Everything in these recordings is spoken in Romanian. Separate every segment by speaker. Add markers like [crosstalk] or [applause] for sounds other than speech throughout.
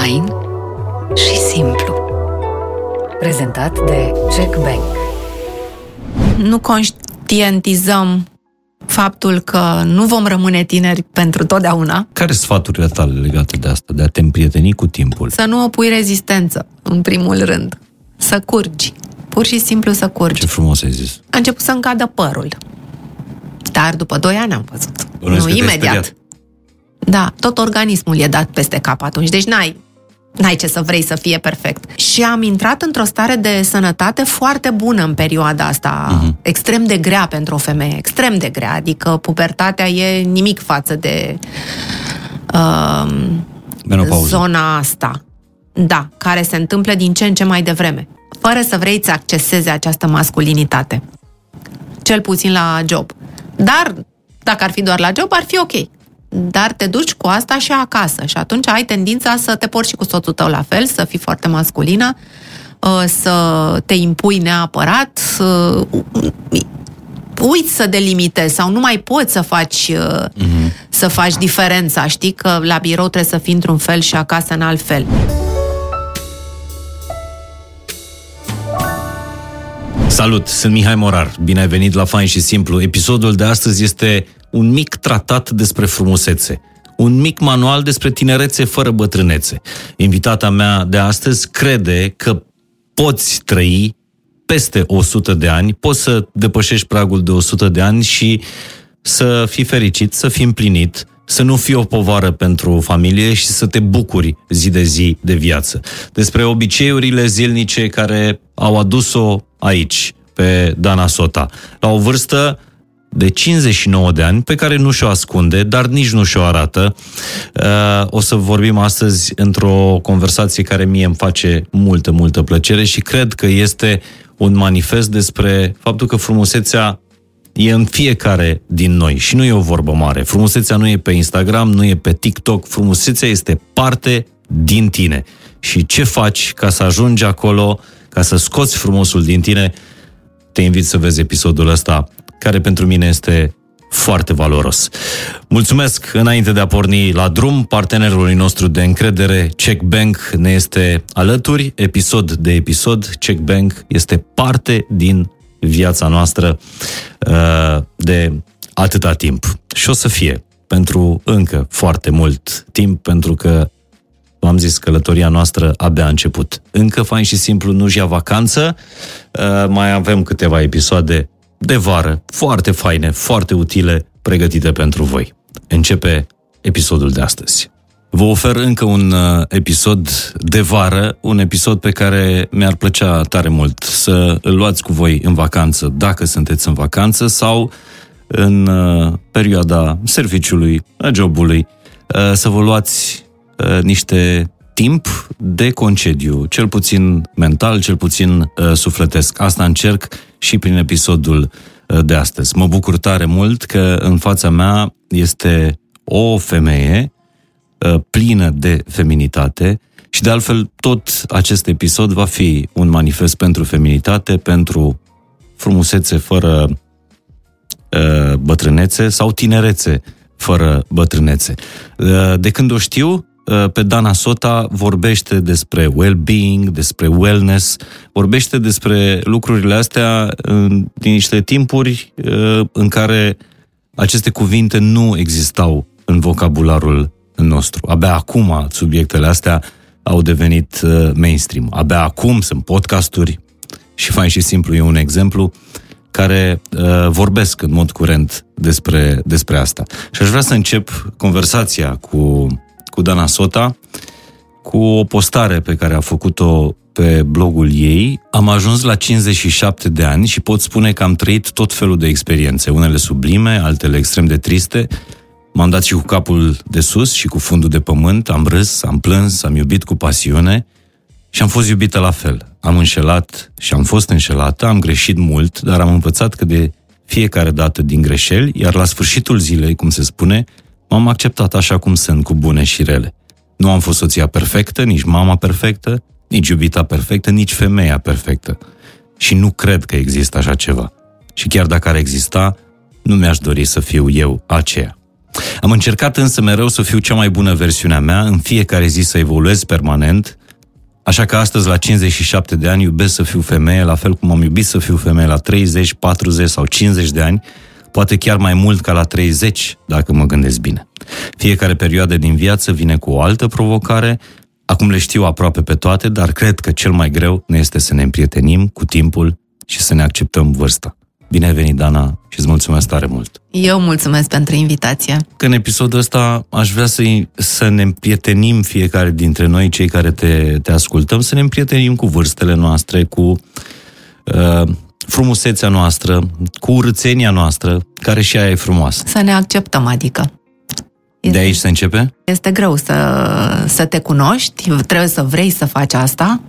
Speaker 1: Fain și simplu. Prezentat de Check Bank.
Speaker 2: Nu conștientizăm faptul că nu vom rămâne tineri pentru totdeauna.
Speaker 3: Care sunt sfaturile tale legate de asta, de a te împrieteni cu timpul?
Speaker 2: Să nu opui rezistență, în primul rând. Să curgi. Pur și simplu să curgi.
Speaker 3: Ce frumos ai zis.
Speaker 2: A început să-mi cadă părul. Dar după 2 ani am văzut.
Speaker 3: Bănuiesc
Speaker 2: nu
Speaker 3: că te-ai
Speaker 2: imediat.
Speaker 3: speriat.
Speaker 2: Da, tot organismul e dat peste cap atunci. Deci n-ai N-ai ce să vrei să fie perfect. Și am intrat într-o stare de sănătate foarte bună în perioada asta,
Speaker 3: Mhm.
Speaker 2: uh-huh. extrem de grea pentru o femeie, extrem de grea. Adică pubertatea e nimic față de uh,
Speaker 3: Menopauză.
Speaker 2: zona asta. Da, care se întâmplă din ce în ce mai devreme. Fără să vrei să accesezi această masculinitate. Cel puțin la job. Dar, dacă ar fi doar la job, ar fi ok. Dar te duci cu asta și acasă și atunci ai tendința să te porți și cu soțul tău la fel, să fii foarte masculină, uh, să te impui neapărat, să uiți să delimitezi sau nu mai poți să faci, mm-hmm. să faci diferența. Știi că la birou trebuie să fii într-un fel și acasă în alt fel.
Speaker 3: Salut, sunt Mihai Morar. Bine ai venit la Fain și Simplu. Episodul de astăzi este un mic tratat despre frumusețe. Un mic manual despre tinerețe fără bătrânețe. Invitata mea de astăzi crede că poți trăi peste 100 de ani, poți să depășești pragul de 100 de ani și să fii fericit, să fii împlinit, să nu fii o povară pentru familie și să te bucuri zi de zi de viață. Despre obiceiurile zilnice care au adus-o aici, pe Dana Sota, la o vârstă de 59 de ani, pe care nu și-o ascunde, dar nici nu și-o arată. Uh, O să vorbim astăzi într-o conversație care mie îmi face multă, multă plăcere și cred că este un manifest despre faptul că frumusețea e în fiecare din noi și nu e o vorbă mare. Frumusețea nu e pe Instagram, nu e pe TikTok, frumusețea este parte din tine. Și ce faci ca să ajungi acolo, ca să scoți frumosul din tine, te invit să vezi episodul ăsta, care pentru mine este foarte valoros. Mulțumesc înainte de a porni la drum, partenerului nostru de încredere, Check Bank, ne este alături, episod de episod. Check Bank este parte din viața noastră uh, de atâta timp. Și o să fie pentru încă foarte mult timp, pentru că v-am zis, călătoria noastră abia a început. Încă fain și simplu nu-și ia vacanță, uh, mai avem câteva episoade de vară, foarte faine, foarte utile, pregătite pentru voi. Începe episodul de astăzi. Vă ofer încă un uh, episod de vară, un episod pe care mi-ar plăcea tare mult să îl luați cu voi în vacanță, dacă sunteți în vacanță sau în uh, perioada serviciului, a jobului, uh, să vă luați uh, niște timp de concediu, cel puțin mental, cel puțin uh, sufletesc. Asta încerc și prin episodul uh, de astăzi. Mă bucur tare mult că în fața mea este o femeie uh, plină de feminitate și de altfel tot acest episod va fi un manifest pentru feminitate, pentru frumusețe fără uh, bătrânețe sau tinerețe fără bătrânețe. Uh, De când o știu, uh, pe Dana Sota vorbește despre well-being, despre wellness, vorbește despre lucrurile astea în, din niște timpuri uh, în care aceste cuvinte nu existau în vocabularul nostru. Abia acum subiectele astea au devenit uh, mainstream. Abia acum sunt podcasturi și fain și simplu e un exemplu care uh, vorbesc în mod curent despre, despre asta. Și aș vrea să încep conversația cu, cu Dana Sota cu o postare pe care a făcut-o pe blogul ei. Am ajuns la 57 de ani și pot spune că am trăit tot felul de experiențe, unele sublime, altele extrem de triste. M-am dat și cu capul de sus și cu fundul de pământ, am râs, am plâns, am iubit cu pasiune și am fost iubită la fel. Am înșelat și am fost înșelată, am greșit mult, dar am învățat că de fiecare dată din greșeli, iar la sfârșitul zilei, cum se spune, m-am acceptat așa cum sunt, cu bune și rele. Nu am fost soția perfectă, nici mama perfectă, nici iubita perfectă, nici femeia perfectă. Și nu cred că există așa ceva. Și chiar dacă ar exista, nu mi-aș dori să fiu eu aceea. Am încercat însă mereu să fiu cea mai bună versiune a mea, în fiecare zi să evoluez permanent, așa că astăzi, la 57 de ani, iubesc să fiu femeie, la fel cum am iubit să fiu femeie la 30, 40 sau 50 de ani, poate chiar mai mult ca la 30, dacă mă gândesc bine. Fiecare perioadă din viață vine cu o altă provocare, acum le știu aproape pe toate, dar cred că cel mai greu ne este să ne împrietenim cu timpul și să ne acceptăm vârsta. Bine ai venit, Dana, și îți mulțumesc tare mult.
Speaker 2: Eu mulțumesc pentru invitație.
Speaker 3: Că în episodul ăsta aș vrea să, să ne împrietenim fiecare dintre noi, cei care te, te ascultăm, să ne împrietenim cu vârstele noastre, cu uh, frumusețea noastră, cu urățenia noastră, care și aia e frumoasă.
Speaker 2: Să ne acceptăm, adică.
Speaker 3: Este, de aici se începe?
Speaker 2: Este greu să, să te cunoști, trebuie să vrei să faci asta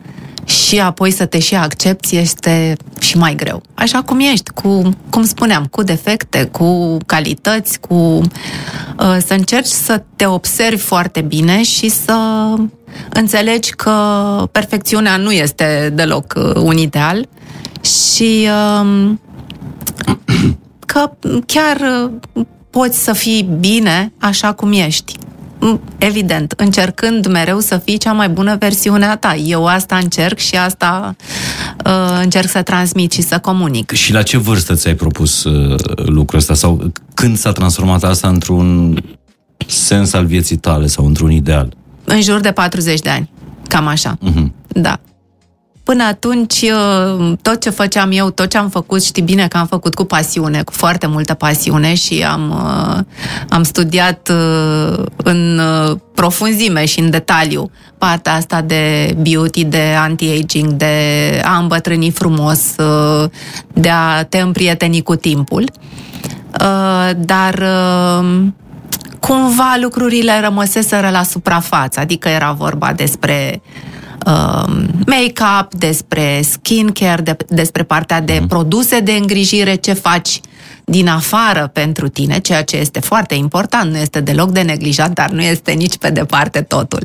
Speaker 2: și apoi să te și accepti este și mai greu. Așa cum ești, cu, cum spuneam, cu defecte, cu calități, cu uh, să încerci să te observi foarte bine și să înțelegi că perfecțiunea nu este deloc uh, un ideal și uh, că chiar uh, poți să fii bine așa cum ești evident, încercând mereu să fii cea mai bună versiune a ta. Eu asta încerc și asta uh, încerc să transmit și să comunic.
Speaker 3: Și la ce vârstă ți-ai propus uh, lucrul ăsta? Sau când s-a transformat asta într-un sens al vieții tale sau într-un ideal?
Speaker 2: În jur de 40 de ani. Cam așa. Uh-huh. Da. Până atunci, uh, tot ce făceam eu, tot ce am făcut, știi bine că am făcut cu pasiune, cu foarte multă pasiune și am, uh, am studiat uh, în profunzime și în detaliu partea asta de beauty, de anti-aging, de a îmbătrâni frumos, de a te împrieteni cu timpul. Dar cumva lucrurile rămăseseră la suprafață, adică era vorba despre Um, make-up, despre skincare, de, despre partea de mm. produse de îngrijire, ce faci din afară pentru tine, ceea ce este foarte important, nu este deloc de neglijat, dar nu este nici pe departe totul.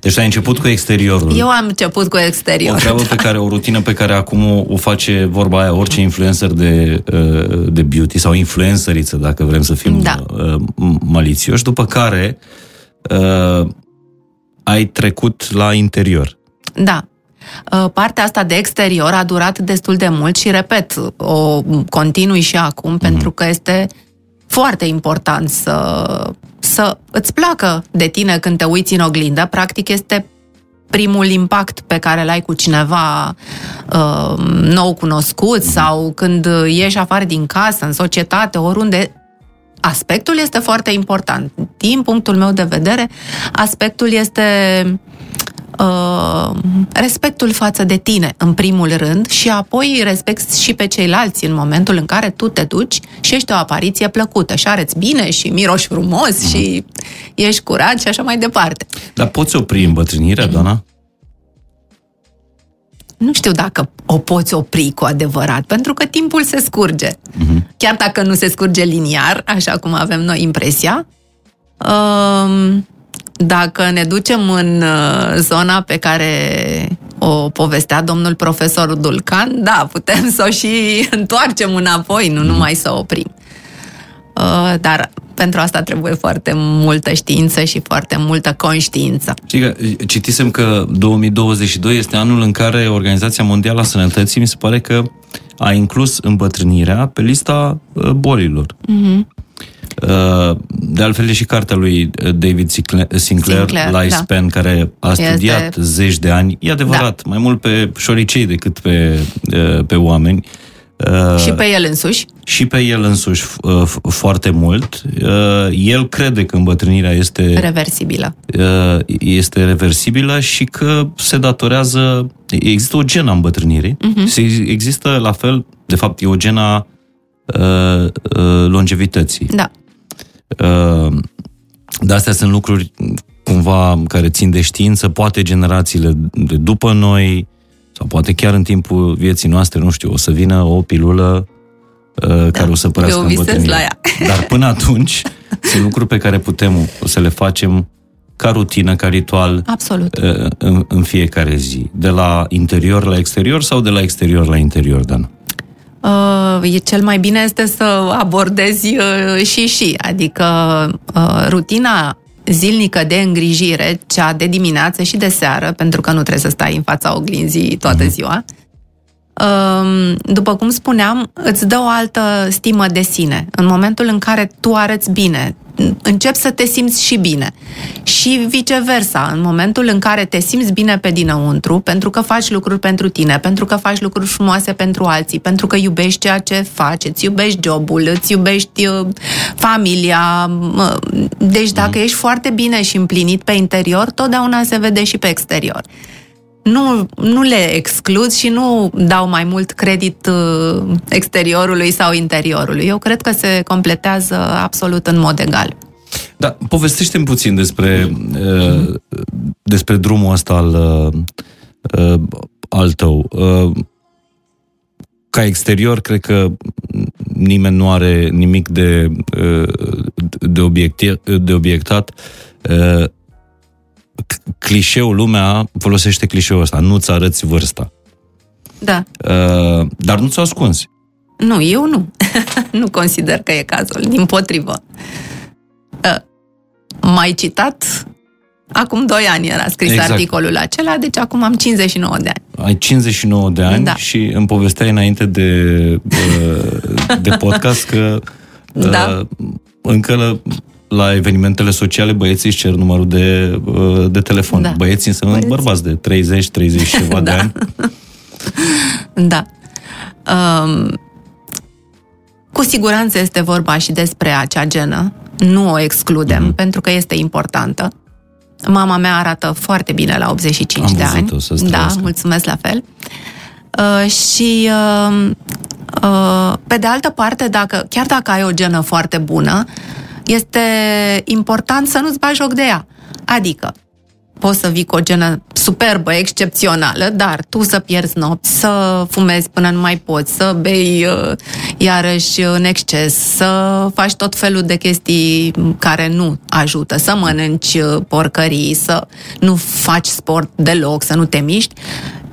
Speaker 3: Deci ai început cu exteriorul.
Speaker 2: Eu am început cu exteriorul.
Speaker 3: O treabă da. pe care, o rutină pe care acum o, o face vorba aia orice influencer de, uh, de beauty sau influenceriță, dacă vrem să fim da. Uh, malițioși, după care uh, ai trecut la interior.
Speaker 2: Da. Uh, partea asta de exterior a durat destul de mult și, repet, o continui și acum, mm-hmm. pentru că este foarte important să, să îți placă de tine când te uiți în oglindă. Practic este primul impact pe care l-ai cu cineva uh, nou cunoscut mm-hmm. sau când ieși afară din casă, în societate, oriunde, aspectul este foarte important. Din punctul meu de vedere, aspectul este uh, respectul față de tine, în primul rând, și apoi respect și pe ceilalți în momentul în care tu te duci și ești o apariție plăcută și arăți bine și miroși frumos mm-hmm. și ești curat și așa mai departe.
Speaker 3: Dar poți opri îmbătrânirea, Dana?
Speaker 2: nu știu dacă o poți opri cu adevărat, pentru că timpul se scurge. Uh-huh. Chiar dacă nu se scurge liniar, așa cum avem noi impresia, um, dacă ne ducem în uh, zona pe care o povestea domnul profesor Dulcan, da, putem să o și [laughs] întoarcem înapoi, nu numai să o oprim. Uh, dar pentru asta trebuie foarte multă știință și foarte multă conștiință.
Speaker 3: Cică, citisem că 2022 este anul în care Organizația Mondială a Sănătății mi se pare că a inclus îmbătrânirea pe lista uh, bolilor. Uh-huh. Uh, de altfel e și cartea lui uh, David Sinclair, Sinclair Lifespan, da. care a studiat este... zeci de ani. E adevărat, da. mai mult pe șoricei decât pe, uh, pe oameni.
Speaker 2: Și pe el însuși?
Speaker 3: Și pe el însuși foarte mult. El crede că îmbătrânirea este...
Speaker 2: Reversibilă.
Speaker 3: Este reversibilă și că se datorează... Există o genă a îmbătrânirii. Uh-huh. Există, la fel, de fapt, e o genă a longevității.
Speaker 2: Da.
Speaker 3: Uh, de astea sunt lucruri cumva care țin de știință, poate generațiile de după noi, sau poate chiar în timpul vieții noastre, nu știu, o să vină o pilulă uh, da, care o să părească
Speaker 2: la ea. [laughs]
Speaker 3: Dar până atunci sunt lucruri pe care putem să le facem ca rutină, ca ritual
Speaker 2: Absolut.
Speaker 3: Uh, în, în fiecare zi. De la interior la exterior sau de la exterior la interior, Dan?
Speaker 2: Uh, e cel mai bine este să abordezi uh, și și, adică uh, rutina zilnică de îngrijire, cea de dimineață și de seară, pentru că nu trebuie să stai în fața oglinzii toată
Speaker 3: Mhm.
Speaker 2: ziua, um, după cum spuneam, îți dă o altă stimă de sine. În momentul în care tu arăți bine, începi să te simți și bine. Și viceversa, în momentul în care te simți bine pe dinăuntru, pentru că faci lucruri pentru tine, pentru că faci lucruri frumoase pentru alții, pentru că iubești ceea ce faci, îți iubești jobul, îți iubești uh, familia. mă, Deci dacă ești foarte bine și împlinit pe interior, totdeauna se vede și pe exterior nu, nu le exclud și nu dau mai mult credit uh, exteriorului sau interiorului. Eu cred că se completează absolut în mod egal.
Speaker 3: Da, povestește-mi puțin despre, uh, despre drumul ăsta al, uh, uh, al tău. Uh, ca exterior, cred că nimeni nu are nimic de, uh, de, obiecti- de obiectat. Uh, c- clișeul, lumea folosește clișeul ăsta, nu-ți arăți vârsta.
Speaker 2: Da.
Speaker 3: Uh, dar nu ți-o ascunzi.
Speaker 2: Nu, eu nu. [laughs] nu consider că e cazul, din potrivă. Uh, mai citat, acum 2 ani era scris
Speaker 3: Exact.
Speaker 2: articolul acela, deci acum am 59 de ani.
Speaker 3: Ai 59 de ani
Speaker 2: Da.
Speaker 3: și îmi povesteai înainte de, uh, de podcast că uh,
Speaker 2: Da.
Speaker 3: încă la, la evenimentele sociale băieții își cer numărul de, uh, de telefon.
Speaker 2: Da.
Speaker 3: Băieții înseamnă
Speaker 2: Băieții.
Speaker 3: bărbați de 30, 30 și ceva [laughs] de
Speaker 2: Da.
Speaker 3: ani.
Speaker 2: Da. Um, cu siguranță este vorba și despre acea genă. Nu o excludem,
Speaker 3: Mhm.
Speaker 2: pentru că este importantă. Mama mea arată foarte bine la 85
Speaker 3: Am
Speaker 2: de ani.
Speaker 3: văzut-o, să-ți
Speaker 2: da,
Speaker 3: trăiască.
Speaker 2: mulțumesc la fel. Uh, și uh, uh, pe de altă parte, dacă, chiar dacă ai o genă foarte bună, este important să nu-ți bagi joc de ea. Adică, poți să vii cu o genă superbă, excepțională, dar tu să pierzi nopți, să fumezi până nu mai poți, să bei uh, iarăși în exces, să faci tot felul de chestii care nu ajută, să mănânci uh, porcării, să nu faci sport deloc, să nu te miști.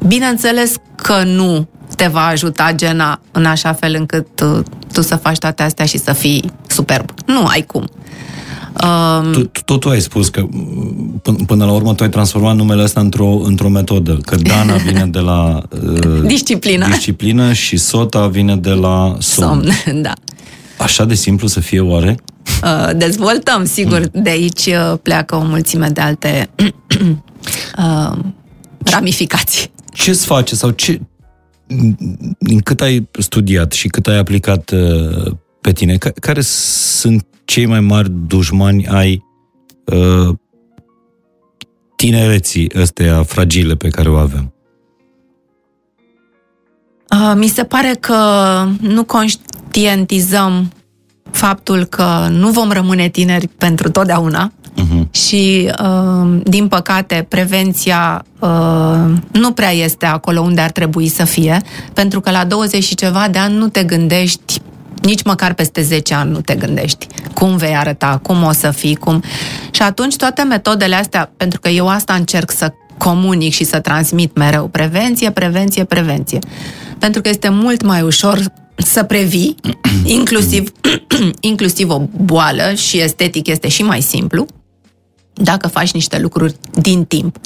Speaker 2: Bineînțeles că nu te va ajuta gena în așa fel încât uh, tu să faci toate astea și să fii superb. Nu ai cum. Um,
Speaker 3: Tu, tu, tot tu ai spus că m, până, până la urmă tu ai transformat numele ăsta într-o, într-o metodă. Că [laughs] Dana vine de la uh,
Speaker 2: Disciplină.
Speaker 3: disciplină și Sota vine de la somn.
Speaker 2: somn, [laughs] da.
Speaker 3: Așa de simplu să fie oare?
Speaker 2: Uh, dezvoltăm, sigur, de aici uh, pleacă o mulțime de alte [clears throat] uh, ramificații.
Speaker 3: ce-ți face sau ce, din cât ai studiat și cât ai aplicat uh, pe tine, ca, care sunt cei mai mari dușmani ai uh, tinereții ăsteia fragile pe care o avem?
Speaker 2: Uh, mi se pare că nu conștientizăm faptul că nu vom rămâne tineri pentru totdeauna
Speaker 3: Uh-huh.
Speaker 2: și, uh, din păcate, prevenția uh, nu prea este acolo unde ar trebui să fie, pentru că la 20 și ceva de ani nu te gândești nici măcar peste 10 ani nu te gândești cum vei arăta, cum o să fii, cum... Și atunci toate metodele astea, pentru că eu asta încerc să comunic și să transmit mereu, prevenție, prevenție, prevenție. Pentru că este mult mai ușor să previi, inclusiv, [clears throat] inclusiv o boală și estetic este și mai simplu, dacă faci niște lucruri din timp.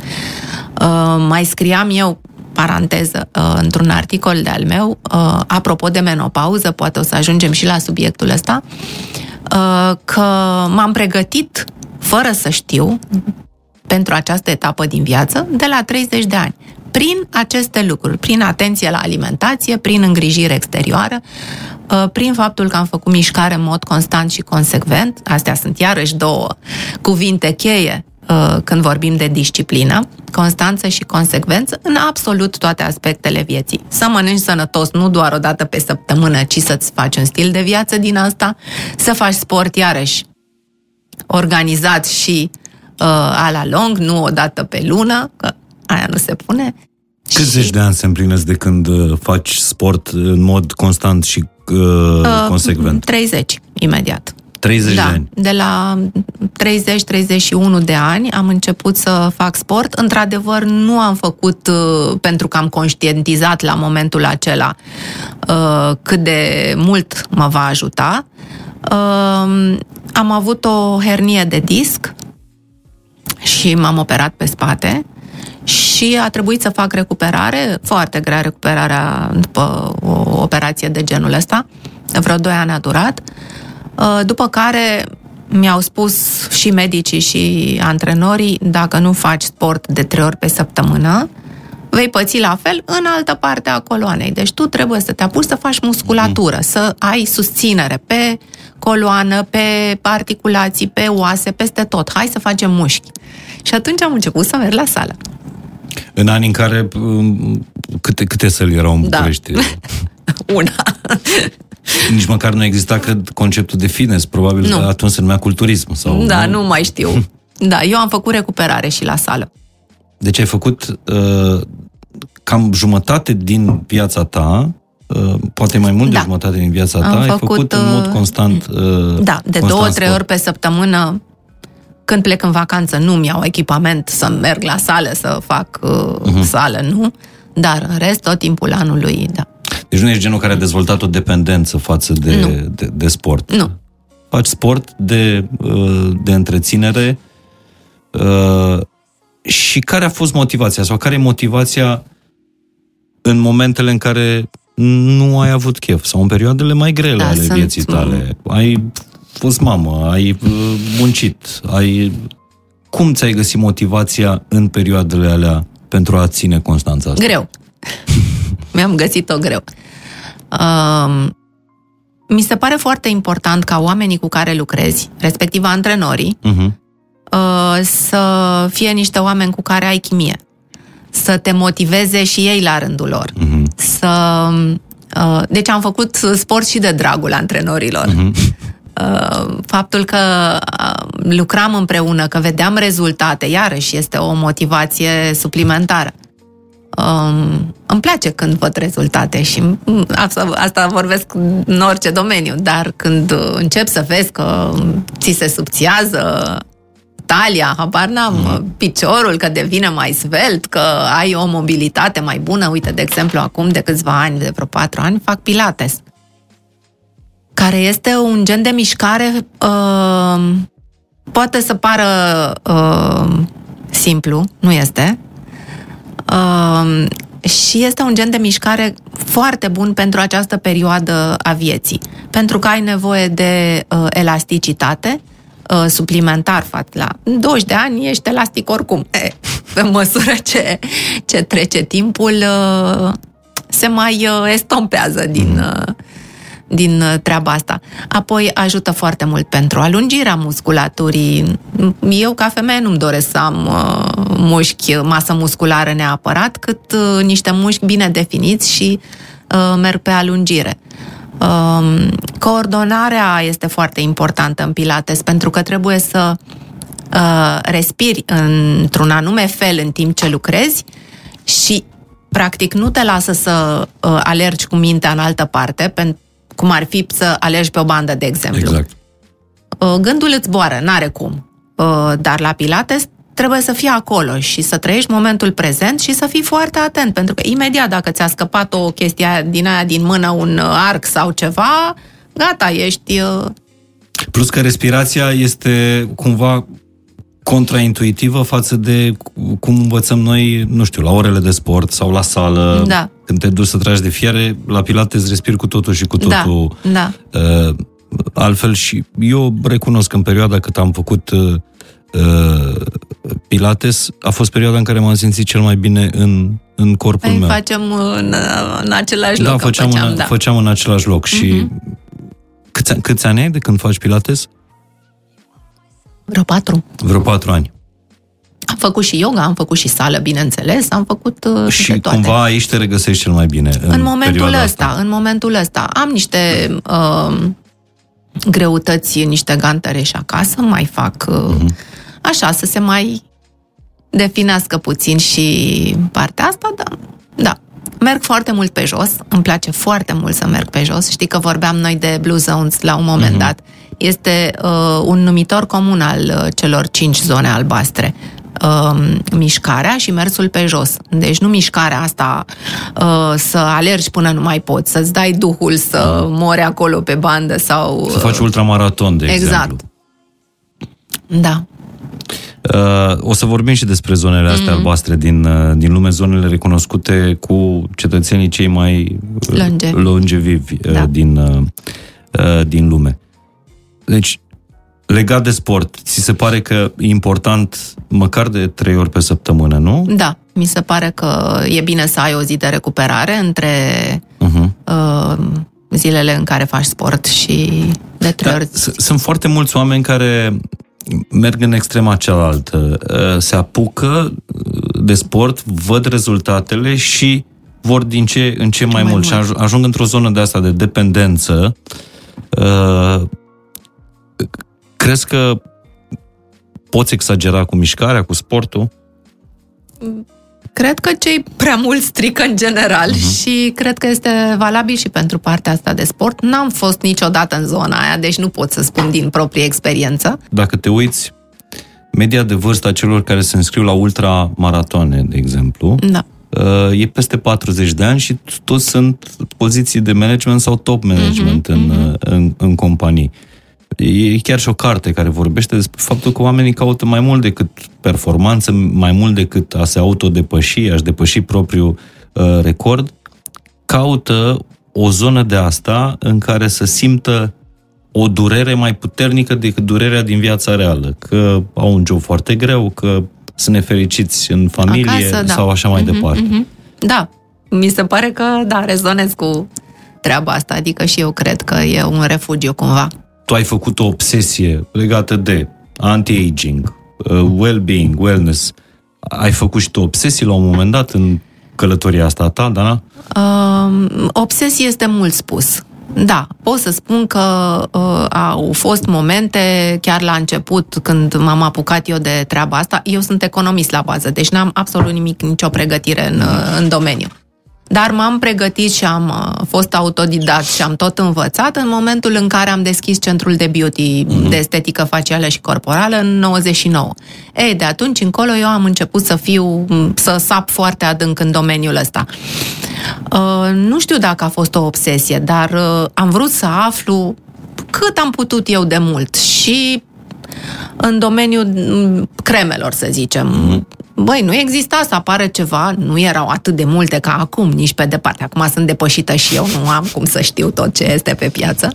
Speaker 2: Uh, mai scriam eu, paranteză, uh, într-un articol de-al meu, uh, apropo de menopauză, poate o să ajungem și la subiectul ăsta, uh, că m-am pregătit, fără să știu, pentru această etapă din viață, de la 30 de ani. Prin aceste lucruri, prin atenție la alimentație, prin îngrijire exterioară, uh, prin faptul că am făcut mișcare în mod constant și consecvent, astea sunt iarăși două cuvinte cheie uh, când vorbim de disciplină, constanță și consecvență în absolut toate aspectele vieții. Să mănânci sănătos nu doar o dată pe săptămână, ci să-ți faci un stil de viață din asta, să faci sport iarăși organizat și uh, a la lung, nu o dată pe lună, că aia nu se pune.
Speaker 3: Cât zeci de ani se împlinesc de când uh, faci sport în mod constant și uh, consecvent?
Speaker 2: 30, imediat.
Speaker 3: 30
Speaker 2: da,
Speaker 3: de ani.
Speaker 2: de la 30-31 de ani am început să fac sport. Într-adevăr, nu am făcut uh, pentru că am conștientizat la momentul acela uh, cât de mult mă va ajuta. Uh, am avut o hernie de disc și m-am operat pe spate și a trebuit să fac recuperare, foarte grea recuperarea după o operație de genul ăsta. Vreo 2 ani a durat. După care mi-au spus și medicii și antrenorii, dacă nu faci sport de trei ori pe săptămână, vei păți la fel în altă parte a coloanei. Deci tu trebuie să te apuci să faci musculatură, mm. să ai susținere pe coloană, pe articulații, pe oase, peste tot. Hai să facem mușchi. Și atunci am început să merg la sală.
Speaker 3: În anii în care um, câte, câte săli erau în da. București? Da. [laughs]
Speaker 2: Una.
Speaker 3: Nici măcar nu exista, cred, conceptul de fitness. Probabil nu. atunci se numea culturism. Sau,
Speaker 2: da, nu? nu mai știu. [laughs] Da, eu am făcut recuperare și la sală.
Speaker 3: Deci ai făcut uh, cam jumătate din viața ta, uh, poate mai mult da. de jumătate din viața ta, am ai făcut, făcut în mod uh, constant uh,
Speaker 2: Da, de constant două, trei ori pe săptămână când plec în vacanță nu-mi iau echipament să merg la sală să fac uh, uh-huh. sală, nu? Dar în rest, tot timpul anului, da.
Speaker 3: Deci nu ești genul care a dezvoltat o dependență față de, de, de sport.
Speaker 2: Nu.
Speaker 3: Faci sport de, uh, de întreținere uh, și care a fost motivația sau care e motivația în momentele în care nu ai avut chef sau în perioadele mai grele da, ale sunt... vieții tale. Ai fost mamă, ai uh, muncit, ai... Cum ți-ai găsit motivația în perioadele alea pentru a ține Constanța asta?
Speaker 2: Greu. [laughs] Mi-am găsit-o greu. Uh, mi se pare foarte important ca oamenii cu care lucrezi, respectiv antrenorii, uh-huh. uh, să fie niște oameni cu care ai chimie. Să te motiveze și ei la rândul lor. Uh-huh. Să, uh, deci am făcut sport și de dragul antrenorilor. Uh-huh. [laughs] Uh, faptul că uh, lucram împreună, că vedeam rezultate, iarăși este o motivație suplimentară. Um, îmi place când văd rezultate și asta, asta vorbesc în orice domeniu, dar când încep să vezi că ți se subțiază talia, habar n-am, mm. piciorul, că devine mai svelt, că ai o mobilitate mai bună. Uite, de exemplu, acum de câțiva ani, de vreo patru ani, fac pilates care este un gen de mișcare uh, poate să pară uh, simplu, nu este, uh, și este un gen de mișcare foarte bun pentru această perioadă a vieții, pentru că ai nevoie de uh, elasticitate, uh, suplimentar față la 20 de ani ești elastic oricum. E, pe măsură ce, ce trece timpul, uh, se mai uh, estompează din, uh, din uh, treaba asta. Apoi ajută foarte mult pentru alungirea musculaturii. Eu, ca femeie, nu-mi doresc să am uh, mușchi, masă musculară neapărat, cât uh, niște mușchi bine definiți și uh, merg pe alungire. Uh, coordonarea este foarte importantă în Pilates pentru că trebuie să uh, respiri într-un anume fel în timp ce lucrezi și practic nu te lasă să uh, alergi cu mintea în altă parte, pentru cum ar fi să alegi pe o bandă, de exemplu.
Speaker 3: Exact.
Speaker 2: Uh, gândul îți zboară, n-are cum. Uh, dar la Pilates trebuie să fii acolo și să trăiești momentul prezent și să fii foarte atent, pentru că imediat dacă ți-a scăpat o chestie din aia din mână, un arc sau ceva, gata, ești... Uh,
Speaker 3: Plus că respirația este cumva contraintuitivă față de cum învățăm noi, nu știu, la orele de sport sau la sală.
Speaker 2: Da.
Speaker 3: Când te duci să tragi de fiare, la pilates respiri cu totul și cu
Speaker 2: da,
Speaker 3: totul.
Speaker 2: Da.
Speaker 3: Uh, altfel și eu recunosc că în perioada cât am făcut uh, uh, pilates, a fost perioada în care m-am simțit cel mai bine în, în corpul
Speaker 2: Hai,
Speaker 3: meu.
Speaker 2: facem în, în același
Speaker 3: da,
Speaker 2: loc.
Speaker 3: Făceam făceam, în, da, făceam în același loc uh-huh. și mhm. câți, câți ani ai de când faci pilates?
Speaker 2: Vreo patru.
Speaker 3: Vreo patru ani.
Speaker 2: Am făcut și yoga, am făcut și sală, bineînțeles, am făcut uh,
Speaker 3: Și
Speaker 2: toate.
Speaker 3: cumva aici te regăsești cel mai bine în,
Speaker 2: în momentul ăsta,
Speaker 3: asta.
Speaker 2: În momentul ăsta. Am niște uh, greutăți, niște gantere și acasă, mai fac uh, uh-huh. așa, să se mai definească puțin și partea asta, da. da. Merg foarte mult pe jos, îmi place foarte mult să merg pe jos. Știi că vorbeam noi de Blue Zones la un moment uh-huh. dat. Este uh, un numitor comun al uh, celor cinci zone albastre. Uh, mișcarea și mersul pe jos. Deci nu mișcarea asta uh, să alergi până nu mai poți, să-ți dai duhul să mori acolo pe bandă sau...
Speaker 3: Să faci ultramaraton, de
Speaker 2: exact.
Speaker 3: exemplu.
Speaker 2: Da.
Speaker 3: Uh, o să vorbim și despre zonele astea mm-hmm. albastre din, uh, din lume, zonele recunoscute cu cetățenii cei mai uh,
Speaker 2: Longe.
Speaker 3: longevivi uh,
Speaker 2: Da.
Speaker 3: din, uh, uh, din lume. Deci, legat de sport, ți se pare că e important măcar de trei ori pe săptămână, nu?
Speaker 2: Da, mi se pare că e bine să ai o zi de recuperare între
Speaker 3: Uh-huh.
Speaker 2: uh, zilele în care faci sport și de trei
Speaker 3: Da,
Speaker 2: ori.
Speaker 3: s- sunt foarte mulți oameni care merg în extrema cealaltă. Uh, Se apucă de sport, văd rezultatele și vor din ce în ce mai,
Speaker 2: mai
Speaker 3: mult și
Speaker 2: mult.
Speaker 3: aj- ajung într-o zonă de asta de dependență. Uh, Crezi că poți exagera cu mișcarea, cu sportul?
Speaker 2: Cred că cei prea mult strică în general uh-huh. și cred că este valabil și pentru partea asta de sport. N-am fost niciodată în zona aia, deci nu pot să spun din proprie experiență.
Speaker 3: Dacă te uiți, media de vârstă a celor care se înscriu la ultramaratoane, de exemplu,
Speaker 2: Da.
Speaker 3: Uh, e peste 40 de ani și toți sunt poziții de management sau top management
Speaker 2: Mhm,
Speaker 3: în, uh, în, în companii. E chiar și o carte care vorbește despre faptul că oamenii caută mai mult decât performanță, mai mult decât a se autodepăși, a-și depăși propriul uh, record, caută o zonă de asta în care să simtă o durere mai puternică decât durerea din viața reală. Că au un job foarte greu, că sunt nefericiți în familie
Speaker 2: Acasă, da.
Speaker 3: sau așa mai
Speaker 2: Mhm,
Speaker 3: departe.
Speaker 2: mhm. Da, mi se pare că, da, rezonez cu treaba asta, adică și eu cred că e un refugiu cumva.
Speaker 3: Tu ai făcut o obsesie legată de anti-aging, uh, well-being, wellness. Ai făcut și tu obsesii la un moment dat în călătoria asta a ta, Dana?
Speaker 2: Uh, obsesie este mult spus. Da, pot să spun că uh, au fost momente, chiar la început, când m-am apucat eu de treaba asta, eu sunt economist la bază, deci n-am absolut nimic, nicio pregătire în, uh, în domeniu. Dar m-am pregătit și am uh, fost autodidact și am tot învățat în momentul în care am deschis centrul de beauty, mm-hmm. de estetică facială și corporală în 99. Ei, de atunci încolo eu am început să fiu, să sap foarte adânc în domeniul ăsta. Uh, nu știu dacă a fost o obsesie, dar uh, am vrut să aflu cât am putut eu de mult și în domeniul mm, cremelor, să zicem. Băi, nu exista să apară ceva, nu erau atât de multe ca acum, nici pe departe. Acum sunt depășită și eu, nu am cum să știu tot ce este pe piață.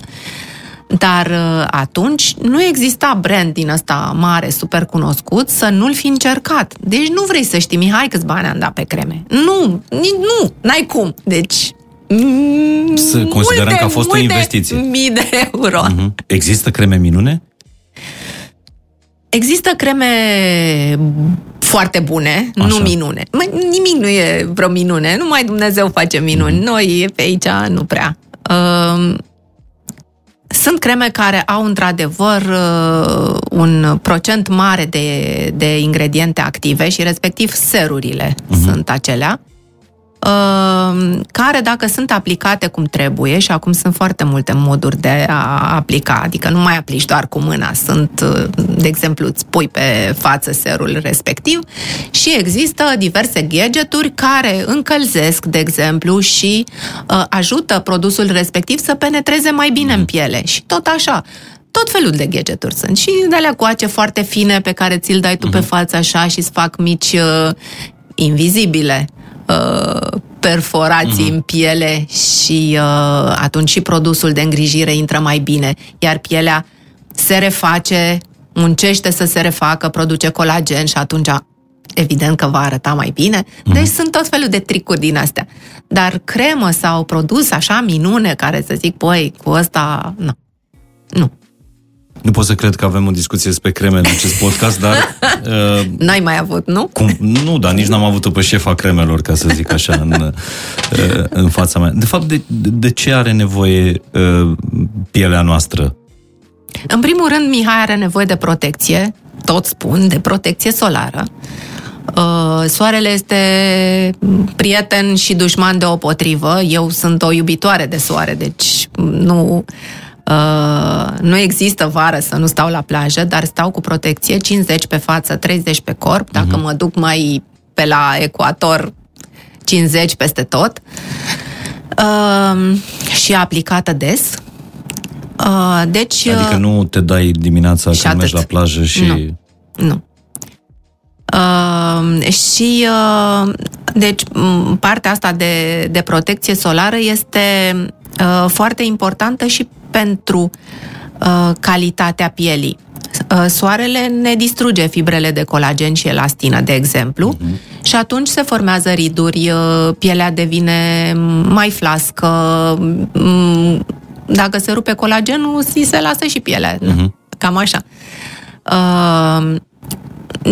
Speaker 2: Dar uh, atunci nu exista brand din ăsta mare, super cunoscut, să nu-l fi încercat. Deci nu vrei să știi, Mihai, câți bani am dat pe creme. Nu, nici nu, n-ai cum. Deci... mm,
Speaker 3: Să considerăm
Speaker 2: multe,
Speaker 3: că a fost o
Speaker 2: multe
Speaker 3: investiție.
Speaker 2: Mii de euro.
Speaker 3: Mhm. Există creme minune?
Speaker 2: Există creme foarte bune,
Speaker 3: Așa.
Speaker 2: nu minune. Măi, nimic nu e vreo minune, numai Dumnezeu face minuni. Noi pe aici nu prea. Uh, sunt creme care au într-adevăr uh, un procent mare de, de ingrediente active și respectiv serurile uh-huh. sunt acelea uh, care dacă sunt aplicate cum trebuie și acum sunt foarte multe moduri de a aplica, adică nu mai aplici doar cu mâna, sunt, uh, de exemplu, îți pui pe față serul respectiv și există diverse gadgeturi care încălzesc, de exemplu, și uh, ajută produsul respectiv să penetreze mai bine în piele și tot așa tot felul de gadgeturi sunt. Și de alea coace foarte fine pe care ți-l dai tu uh-huh. pe față așa și îți fac mici uh, invizibile uh, perforații uh-huh. în piele și uh, atunci și produsul de îngrijire intră mai bine, iar pielea se reface, muncește să se refacă, produce colagen și atunci evident că va arăta mai bine. Uh-huh. Deci sunt tot felul de tricuri din astea. Dar cremă sau produs așa minune care să zic, băi, cu ăsta, nu. Nu.
Speaker 3: Nu pot să cred că avem o discuție despre creme în acest podcast, dar... Uh,
Speaker 2: N-ai mai avut, nu?
Speaker 3: cum, nu, dar nici n-am avut-o pe șefa cremelor, ca să zic așa, în, uh, în fața mea. De fapt, de, de ce are nevoie uh, pielea noastră?
Speaker 2: În primul rând, Mihai are nevoie de protecție, tot spun, de protecție solară. Uh, soarele este prieten și dușman de o potrivă. Eu sunt o iubitoare de soare, deci nu, uh, nu există vară să nu stau la plajă, dar stau cu protecție, 50 pe față, 30 pe corp. Dacă uh-huh. mă duc mai pe la ecuator, 50 peste tot. Uh, și aplicată des. Uh, deci,
Speaker 3: adică
Speaker 2: uh,
Speaker 3: nu te dai dimineața când
Speaker 2: atât.
Speaker 3: mergi la plajă și...
Speaker 2: Nu. Nu. Uh, și uh, deci m, partea asta de, de protecție solară este uh, foarte importantă și pentru uh, calitatea pielii. Uh, soarele ne distruge fibrele de colagen și elastină, de exemplu, uh-huh. și atunci se formează riduri, uh, pielea devine mai flască, m, dacă se rupe colagenul, si se lasă și pielea. Uh-huh. Cam așa. Uh,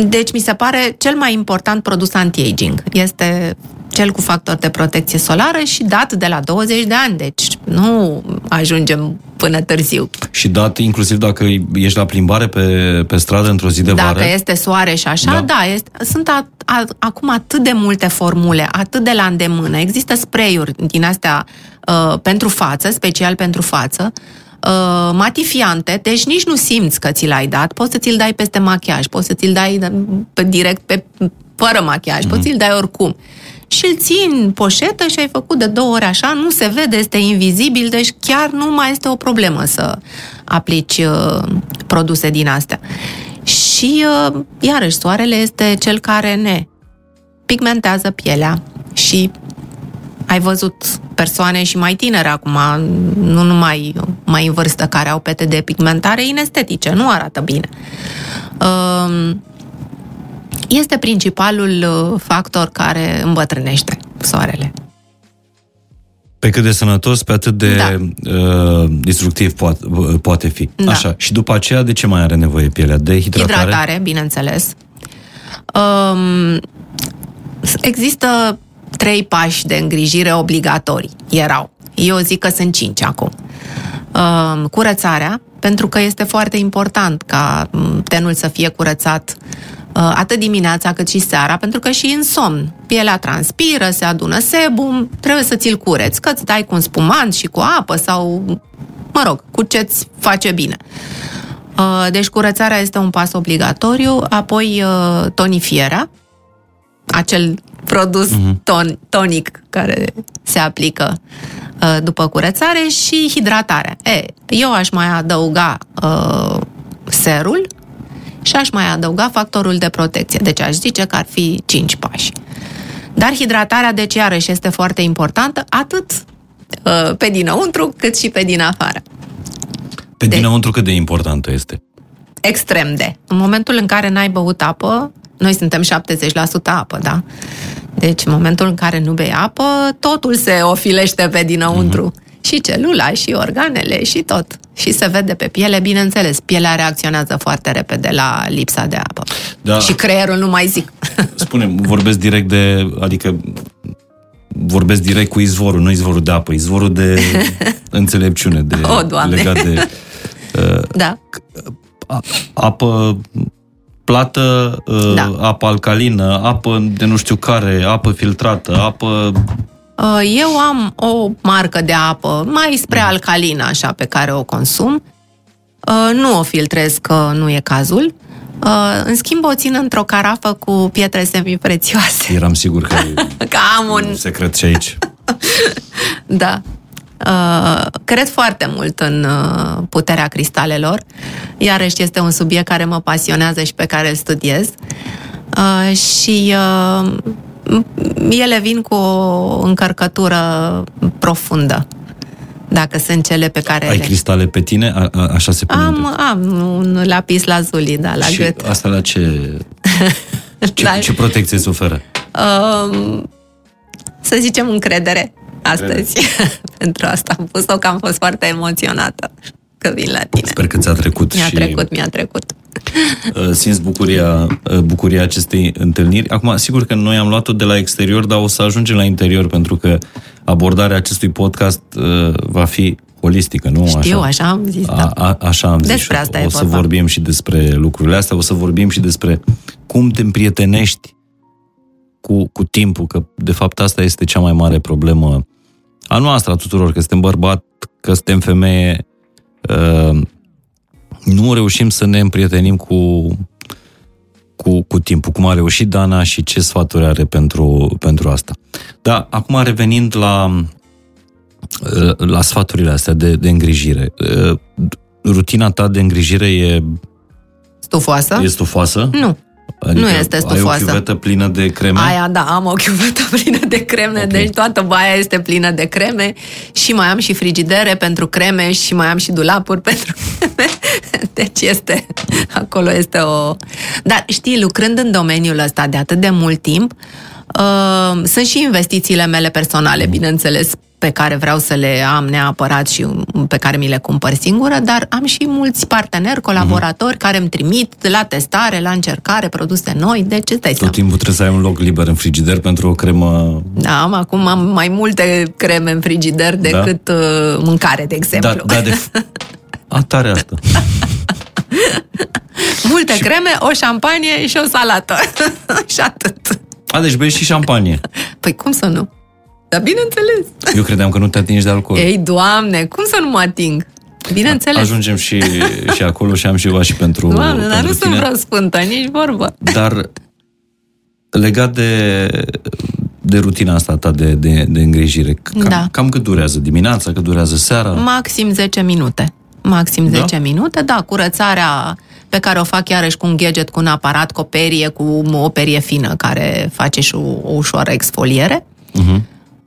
Speaker 2: deci mi se pare cel mai important produs anti-aging. Este cel cu factor de protecție solară și dat de la 20 de ani, deci nu ajungem până târziu.
Speaker 3: Și dat inclusiv dacă ești la plimbare pe, pe stradă într-o zi de
Speaker 2: Dacă
Speaker 3: vară?
Speaker 2: este soare și așa,
Speaker 3: Da.
Speaker 2: da, da este, sunt a, a, acum atât de multe formule, atât de la îndemână. Există spray-uri din astea uh, pentru față, special pentru față, uh, matifiante, deci nici nu simți că ți l-ai dat, poți să ți-l dai peste machiaj, poți să ți-l dai pe, direct pe, fără machiaj, mm-hmm. poți să-l dai oricum. Și îl ții în poșetă și ai făcut de două ori așa, nu se vede, este invizibil, deci chiar nu mai este o problemă să aplici uh, produse din astea. Și, uh, iarăși, soarele este cel care ne pigmentează pielea și ai văzut persoane și mai tinere acum, nu numai mai în vârstă, care au pete de pigmentare inestetice, nu arată bine. Um, Este principalul uh, factor care îmbătrânește soarele.
Speaker 3: Pe cât de sănătos, pe atât de
Speaker 2: Da.
Speaker 3: uh, destructiv poate, uh, poate fi.
Speaker 2: Da.
Speaker 3: Așa. Și după aceea, de ce mai are nevoie pielea? De hidratare?
Speaker 2: Hidratare, bineînțeles. Um, există trei pași de îngrijire obligatorii. Erau. Eu zic că sunt cinci acum. Um, curățarea, pentru că este foarte important ca m, tenul să fie curățat uh, atât dimineața cât și seara, pentru că și în somn pielea transpiră, se adună sebum, trebuie să ți-l cureți, că îți dai cu un spumant și cu apă sau, mă rog, cu ce-ți face bine. Uh, Deci curățarea este un pas obligatoriu, apoi uh, tonifierea, acel produs ton, tonic care se aplică uh, după curățare și hidratarea. E, eu aș mai adăuga uh, serul și aș mai adăuga factorul de protecție. Deci aș zice că ar fi 5 pași. Dar hidratarea, deci iarăși, este foarte importantă, atât uh, pe dinăuntru, cât și pe din afară.
Speaker 3: Pe
Speaker 2: De-
Speaker 3: dinăuntru cât de importantă este?
Speaker 2: extrem de. În momentul în care n-ai băut apă, noi suntem 70% apă, da? Deci în momentul în care nu bei apă, totul se ofilește pe dinăuntru. Mm-hmm. Și celula, și organele, și tot. Și se vede pe piele, bineînțeles. Pielea reacționează foarte repede la lipsa de apă.
Speaker 3: Da.
Speaker 2: Și creierul nu mai zic. [laughs]
Speaker 3: Spune, vorbesc direct de, adică vorbesc direct cu izvorul, nu izvorul de apă, izvorul de [laughs] înțelepciune, de,
Speaker 2: O, Doamne.
Speaker 3: legat de [laughs]
Speaker 2: da.
Speaker 3: a- apă plată, uh,
Speaker 2: Da.
Speaker 3: apă alcalină, apă de nu știu care, apă filtrată, apă...
Speaker 2: Uh, Eu am o marcă de apă mai spre alcalină, așa, pe care o consum. Uh, Nu o filtrez, că nu e cazul. Uh, În schimb, o țin într-o carafă cu pietre semiprețioase.
Speaker 3: Eram sigur că [laughs]
Speaker 2: Că am un...
Speaker 3: un secret și aici. [laughs]
Speaker 2: Da. Uh, cred foarte mult în uh, puterea cristalelor. Iarăși este un subiect care mă pasionează și pe care îl studiez. Uh, și uh, ele vin cu o încărcătură profundă. Dacă sunt cele pe care
Speaker 3: Ai
Speaker 2: le...
Speaker 3: cristale pe tine? A, a, așa se pune.
Speaker 2: Am, am un lapis lazuli, da, la
Speaker 3: și
Speaker 2: gât.
Speaker 3: asta la ce, [laughs] ce,
Speaker 2: Da.
Speaker 3: ce protecție îți oferă?
Speaker 2: Um, să zicem încredere astăzi. [laughs] Pentru asta am pus-o că am fost foarte emoționată că vin la tine.
Speaker 3: Sper că ți-a trecut
Speaker 2: Mi-a
Speaker 3: și
Speaker 2: trecut, mi-a trecut. [laughs]
Speaker 3: uh, simți bucuria, uh, bucuria acestei întâlniri. Acum, sigur că noi am luat-o de la exterior, dar o să ajungem la interior, pentru că abordarea acestui podcast uh, va fi holistică, nu?
Speaker 2: Știu, așa am zis,
Speaker 3: A,
Speaker 2: da.
Speaker 3: a, așa am zis.
Speaker 2: Despre
Speaker 3: și
Speaker 2: asta
Speaker 3: o,
Speaker 2: e
Speaker 3: o să
Speaker 2: vorba.
Speaker 3: vorbim și despre lucrurile astea, o să vorbim și despre cum te împrietenești cu, cu timpul, că de fapt asta este cea mai mare problemă a noastră, a tuturor, că suntem bărbat, că suntem femeie, uh, nu reușim să ne împrietenim cu, cu, cu timpul, cum a reușit Dana și ce sfaturi are pentru, pentru asta. Da, acum revenind la, la sfaturile astea de, de îngrijire. Rutina ta de îngrijire e...
Speaker 2: Stufoasă?
Speaker 3: E stufoasă?
Speaker 2: Nu. Adică nu este stufoasă.
Speaker 3: Ai o chiuvetă plină de creme?
Speaker 2: Aia, da, am o chiuvetă [laughs] plină de creme, okay. deci toată baia este plină de creme și mai am și frigidere pentru creme și mai am și dulapuri [laughs] pentru creme. Deci este, acolo este o... Dar știi, lucrând în domeniul ăsta de atât de mult timp, uh, sunt și investițiile mele personale, bineînțeles, pe care vreau să le am neapărat și pe care mi le cumpăr singură, dar am și mulți parteneri, colaboratori mm-hmm. care îmi trimit la testare, la încercare, produse noi, deci îți dai
Speaker 3: Tot timpul trebuie să ai un loc liber în frigider pentru o cremă...
Speaker 2: Da, am, acum am mai multe creme în frigider da? decât da? mâncare, de exemplu.
Speaker 3: Da, da de... A, [laughs] tare asta. [laughs]
Speaker 2: Multe și... creme, o șampanie și o salată. [laughs] și atât.
Speaker 3: A, deci bei și șampanie.
Speaker 2: Păi cum să nu? Dar bineînțeles.
Speaker 3: Eu credeam că nu te atingi de alcool.
Speaker 2: Ei, doamne, cum să nu mă ating? Bineînțeles.
Speaker 3: Ajungem și, și acolo și am și și pentru
Speaker 2: Doamne,
Speaker 3: pentru
Speaker 2: dar nu
Speaker 3: tine.
Speaker 2: sunt vreo sfântă, nici vorbă.
Speaker 3: Dar legat de, de rutina asta ta de, de, de îngrijire, cam,
Speaker 2: Da.
Speaker 3: cam cât durează? Dimineața, cât durează seara?
Speaker 2: Maxim 10 minute. Maxim
Speaker 3: Da?
Speaker 2: 10 minute, da, curățarea pe care o fac iarăși cu un gadget, cu un aparat, cu o perie, cu o perie fină care face și o, o ușoară exfoliere.
Speaker 3: Uh-huh.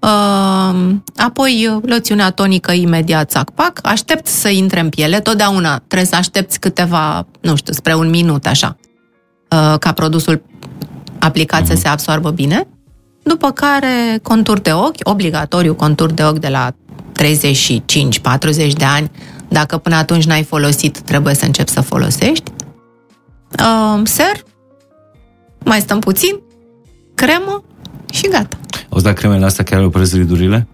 Speaker 2: Uh, apoi loțiunea tonică imediat, țac-pac, aștept să intre în piele, totdeauna trebuie să aștepți câteva, nu știu, spre un minut așa, uh, ca produsul aplicat să se absoarbă bine, după care contur de ochi, obligatoriu contur de ochi de la 35-40 de ani, dacă până atunci n-ai folosit, trebuie să începi să folosești. Uh, ser, mai stăm puțin, cremă și gata.
Speaker 3: Auzi, dar cremele astea chiar opresc ridurile?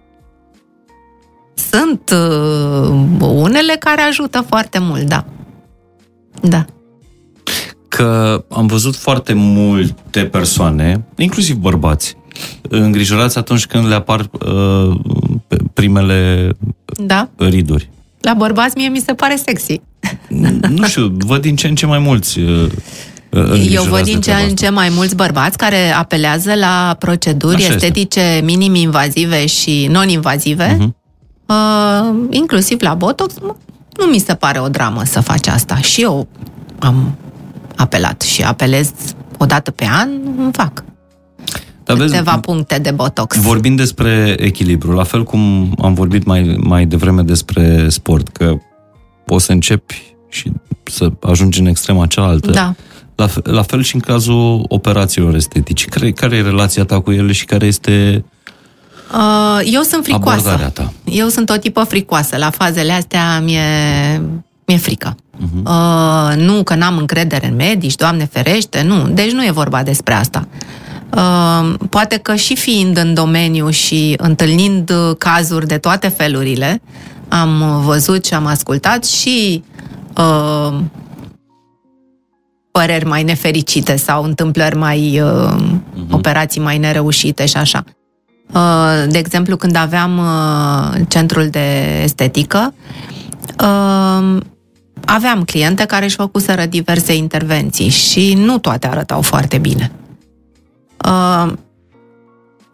Speaker 2: Sunt uh, unele care ajută foarte mult, da. Da.
Speaker 3: Că am văzut foarte multe persoane, inclusiv bărbați, îngrijorați atunci când le apar uh, pe- primele
Speaker 2: Da.
Speaker 3: riduri.
Speaker 2: La bărbați mie mi se pare sexy.
Speaker 3: nu știu, văd din ce în ce mai mulți uh,
Speaker 2: Eu
Speaker 3: îngrijorați
Speaker 2: văd
Speaker 3: de
Speaker 2: din ce
Speaker 3: treaba
Speaker 2: în
Speaker 3: asta.
Speaker 2: ce mai mulți bărbați care apelează la proceduri
Speaker 3: Așa este.
Speaker 2: estetice minim-invazive și non-invazive,
Speaker 3: Mhm.
Speaker 2: uh, inclusiv la Botox. mă, Nu mi se pare o dramă să faci asta. Și eu am apelat și apelez o dată pe an, îmi fac
Speaker 3: Dar vezi,
Speaker 2: câteva puncte de Botox.
Speaker 3: Vorbind despre echilibru, la fel cum am vorbit mai, mai devreme despre sport, că poți să începi și să ajungi în extrema cealaltă.
Speaker 2: Da.
Speaker 3: La, fe- la fel și în cazul operațiilor estetice. Care, care e relația ta cu ele și care este
Speaker 2: Uh, Eu sunt fricoasă.
Speaker 3: abordarea ta?
Speaker 2: Eu sunt o tipă fricoasă. La fazele astea mi-e, mi-e frică. Uh-huh. Uh, nu că n-am încredere în medici, Doamne ferește, nu. Deci nu e vorba despre asta. Uh, poate că și fiind în domeniu și întâlnind uh, cazuri de toate felurile, am uh, văzut și am ascultat și uh, păreri mai nefericite sau întâmplări mai, uh, uh-huh. operații mai nereușite și așa. Uh, De exemplu, când aveam uh, centrul de estetică, uh, aveam cliente care își făcuseră diverse intervenții și nu toate arătau foarte bine. Uh,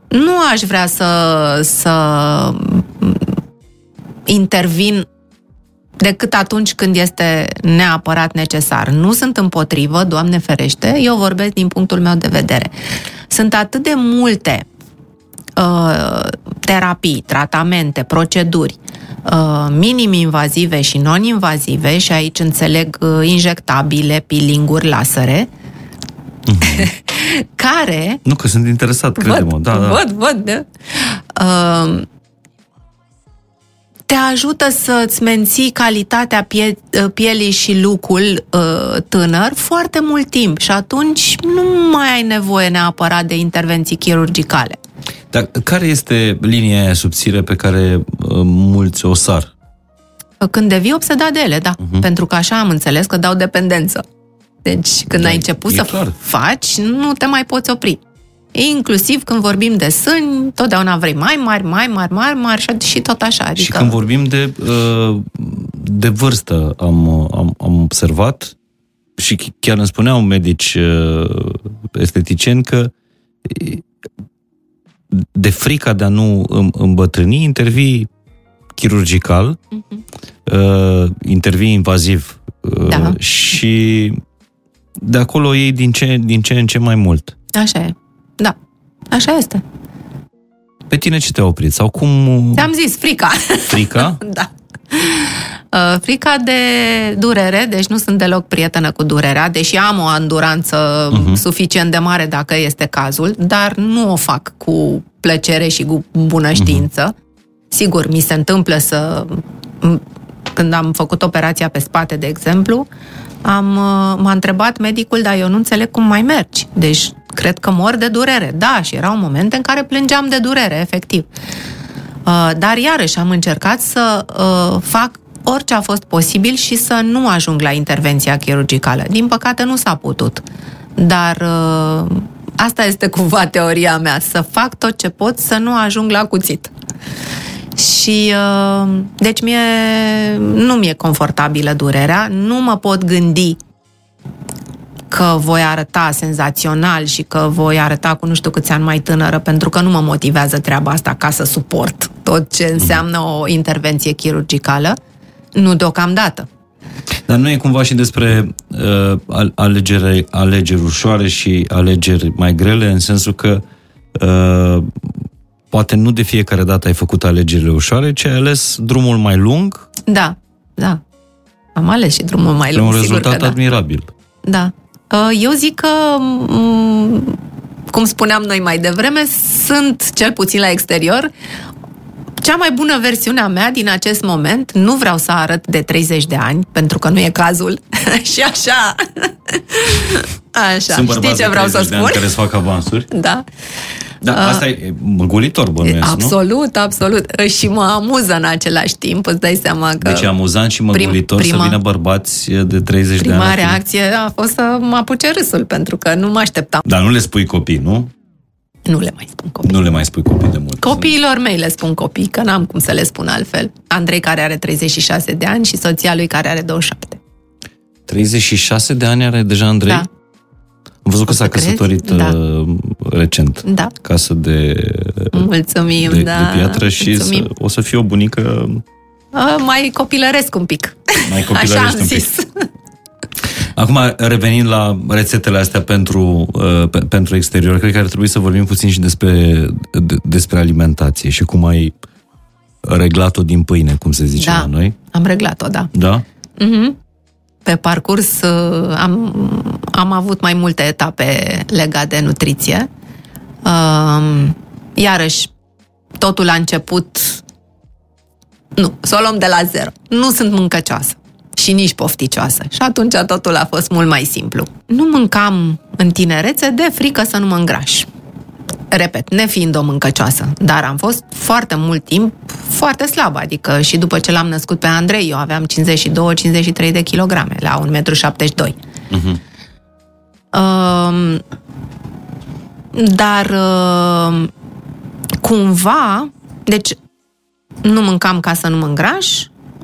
Speaker 2: Nu aș vrea să, să intervin decât atunci când este neapărat necesar. Nu sunt împotrivă, Doamne ferește, eu vorbesc din punctul meu de vedere. Sunt atât de multe uh, terapii, tratamente, proceduri uh, minim-invazive și non-invazive și aici înțeleg uh, injectabile, peelinguri, lasere, [laughs] care
Speaker 3: Nu, că sunt interesat, crede-mă.
Speaker 2: văd,
Speaker 3: Da, da.
Speaker 2: văd, văd, da. Uh, te ajută să-ți menții calitatea pie- pielii și lucul uh, tânăr foarte mult timp și atunci nu mai ai nevoie neapărat de intervenții chirurgicale.
Speaker 3: Dar care este linia aia subțire pe care uh, mulți o sar?
Speaker 2: Când devii obsedat de ele, da. Uh-huh. Pentru că așa am înțeles că dau dependență. Deci când
Speaker 3: Da,
Speaker 2: ai început
Speaker 3: e
Speaker 2: să
Speaker 3: clar.
Speaker 2: faci, nu te mai poți opri. Inclusiv când vorbim de sâni, totdeauna vrei mai mari, mai mari, mai mari și, și tot așa. Adică...
Speaker 3: Și când vorbim de, uh, de vârstă, am, am, am observat și chiar îmi spuneau medici uh, esteticieni că de frica de a nu îmbătrâni, intervii chirurgical, uh-huh. intervii invaziv
Speaker 2: Da.
Speaker 3: și de acolo ei din ce, din ce în ce mai mult.
Speaker 2: Așa e. Da. Așa este.
Speaker 3: Pe tine ce te-a oprit? Sau cum...
Speaker 2: Ți-am zis, frica.
Speaker 3: Frica? [laughs]
Speaker 2: da. Uh, frica de durere, deci nu sunt deloc prietenă cu durerea, deși am o anduranță uh-huh. suficient de mare dacă este cazul, dar nu o fac cu plăcere și cu bună știință. Uh-huh. Sigur, mi se întâmplă să... Când am făcut operația pe spate, de exemplu, am, uh, m-a întrebat medicul, dar eu nu înțeleg cum mai mergi. Deci, cred că mor de durere. Da, și erau momente în care plângeam de durere, efectiv. Uh, dar, iarăși, am încercat să uh, fac orice a fost posibil și să nu ajung la intervenția chirurgicală. Din păcate, nu s-a putut. Dar asta este cumva teoria mea, să fac tot ce pot să nu ajung la cuțit. Și deci mie nu mi-e confortabilă durerea, nu mă pot gândi că voi arăta senzațional și că voi arăta cu nu știu câți ani mai tânără, pentru că nu mă motivează treaba asta ca să suport tot ce înseamnă o intervenție chirurgicală. Nu deocamdată.
Speaker 3: Dar nu e cumva și despre uh, alegere, alegeri ușoare și alegeri mai grele, în sensul că uh, poate nu de fiecare dată ai făcut alegerile ușoare, ci ai ales drumul mai lung.
Speaker 2: Da, da. Am ales și drumul mai lung,
Speaker 3: un rezultat
Speaker 2: sigur că
Speaker 3: admirabil.
Speaker 2: Da. Eu zic că, cum spuneam noi mai devreme, sunt, cel puțin la exterior, cea mai bună versiune a mea din acest moment, nu vreau să arăt de 30 de ani, pentru că nu e cazul. [laughs] și așa. [laughs] așa.
Speaker 3: Sunt
Speaker 2: Știi ce vreau să spun?
Speaker 3: care să fac avansuri.
Speaker 2: Da.
Speaker 3: Da, asta uh, e măgulitor, bănuiesc,
Speaker 2: Absolut,
Speaker 3: nu?
Speaker 2: absolut. Și mă amuză în același timp, îți dai seama că...
Speaker 3: Deci e amuzant și măgulitor prim, prima, să vină bărbați de 30
Speaker 2: prima
Speaker 3: de ani.
Speaker 2: Prima reacție a fost să mă apuce râsul, pentru că nu mă așteptam.
Speaker 3: Dar nu le spui copii, nu?
Speaker 2: Nu le mai spun copii.
Speaker 3: Nu le mai spui copii de mult.
Speaker 2: Copiilor mei le spun copii, că n-am cum să le spun altfel. Andrei care are 36 de ani și soția lui care are 27.
Speaker 3: 36 de ani are deja Andrei?
Speaker 2: Da.
Speaker 3: Am văzut că s-a căsătorit
Speaker 2: da.
Speaker 3: Uh, recent.
Speaker 2: Da.
Speaker 3: Casă de,
Speaker 2: Mulțumim,
Speaker 3: de,
Speaker 2: da.
Speaker 3: de piatră și să, o să fie o bunică...
Speaker 2: A, mai copilăresc un pic.
Speaker 3: Mai [laughs] copilăresc
Speaker 2: Așa am
Speaker 3: un pic.
Speaker 2: zis.
Speaker 3: Acum, revenind la rețetele astea pentru, uh, pe, pentru exterior, cred că ar trebui să vorbim puțin și despre, de, despre alimentație și cum ai reglat-o din pâine, cum se zice
Speaker 2: da,
Speaker 3: la noi.
Speaker 2: am reglat-o, da.
Speaker 3: Da?
Speaker 2: Mm-hmm. Pe parcurs uh, am, am avut mai multe etape legate de nutriție. Uh, iarăși, totul a început... Nu, să o luăm de la zero. Nu sunt mâncăcioasă și nici pofticioasă. Și atunci totul a fost mult mai simplu. Nu mâncam în tinerețe de frică să nu mă îngraș. Repet, nefiind o mâncăcioasă, dar am fost foarte mult timp foarte slabă, adică și după ce l-am născut pe Andrei, eu aveam 52-53 de kilograme la 1,72 m. Uh-huh. Uh, dar uh, cumva, deci nu mâncam ca să nu mă îngraș,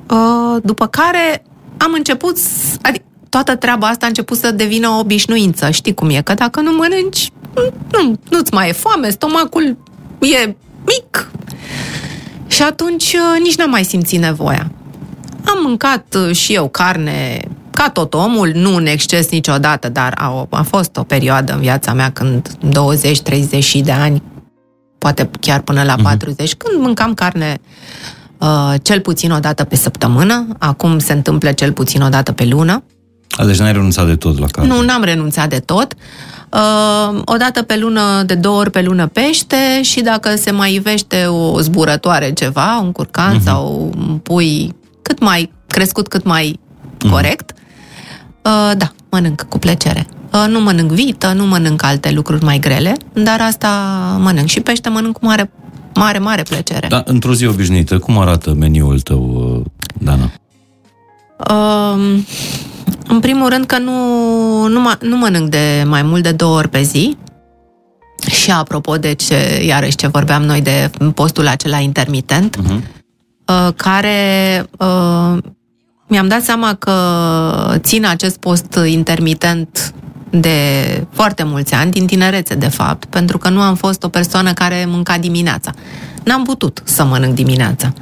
Speaker 2: uh, după care am început, adică toată treaba asta a început să devină o obișnuință. Știi cum e? Că dacă nu mănânci, nu, nu-ți mai e foame, stomacul e mic. Și atunci nici n-am mai simțit nevoia. Am mâncat și eu carne ca tot omul, nu în exces niciodată, dar a, a fost o perioadă în viața mea când 20-30 de ani, poate chiar până la 40, uh-huh. când mâncam carne uh, cel puțin o dată pe săptămână, acum se întâmplă cel puțin o dată pe lună.
Speaker 3: A, deci n-ai renunțat de tot la carne?
Speaker 2: Nu, n-am renunțat de tot. Uh, o dată pe lună, de două ori pe lună pește și dacă se mai ivește o zburătoare ceva, un curcan uh-huh. sau un pui cât mai crescut, cât mai uh-huh. corect, uh, da, mănânc cu plăcere. Uh, nu mănânc vită, nu mănânc alte lucruri mai grele, dar asta mănânc. Și pește mănânc cu mare, mare, mare plăcere.
Speaker 3: Da, într-o zi obișnuită, cum arată meniul tău, Dana?
Speaker 2: Uh, în primul rând că nu, nu, mă, nu mănânc de mai mult de două ori pe zi. Și apropo de ce, iarăși ce vorbeam noi de postul acela intermitent, uh-huh. care uh, mi-am dat seama că țin acest post intermitent de foarte mulți ani, din tinerețe de fapt, pentru că nu am fost o persoană care mânca dimineața. N-am putut să mănânc dimineața.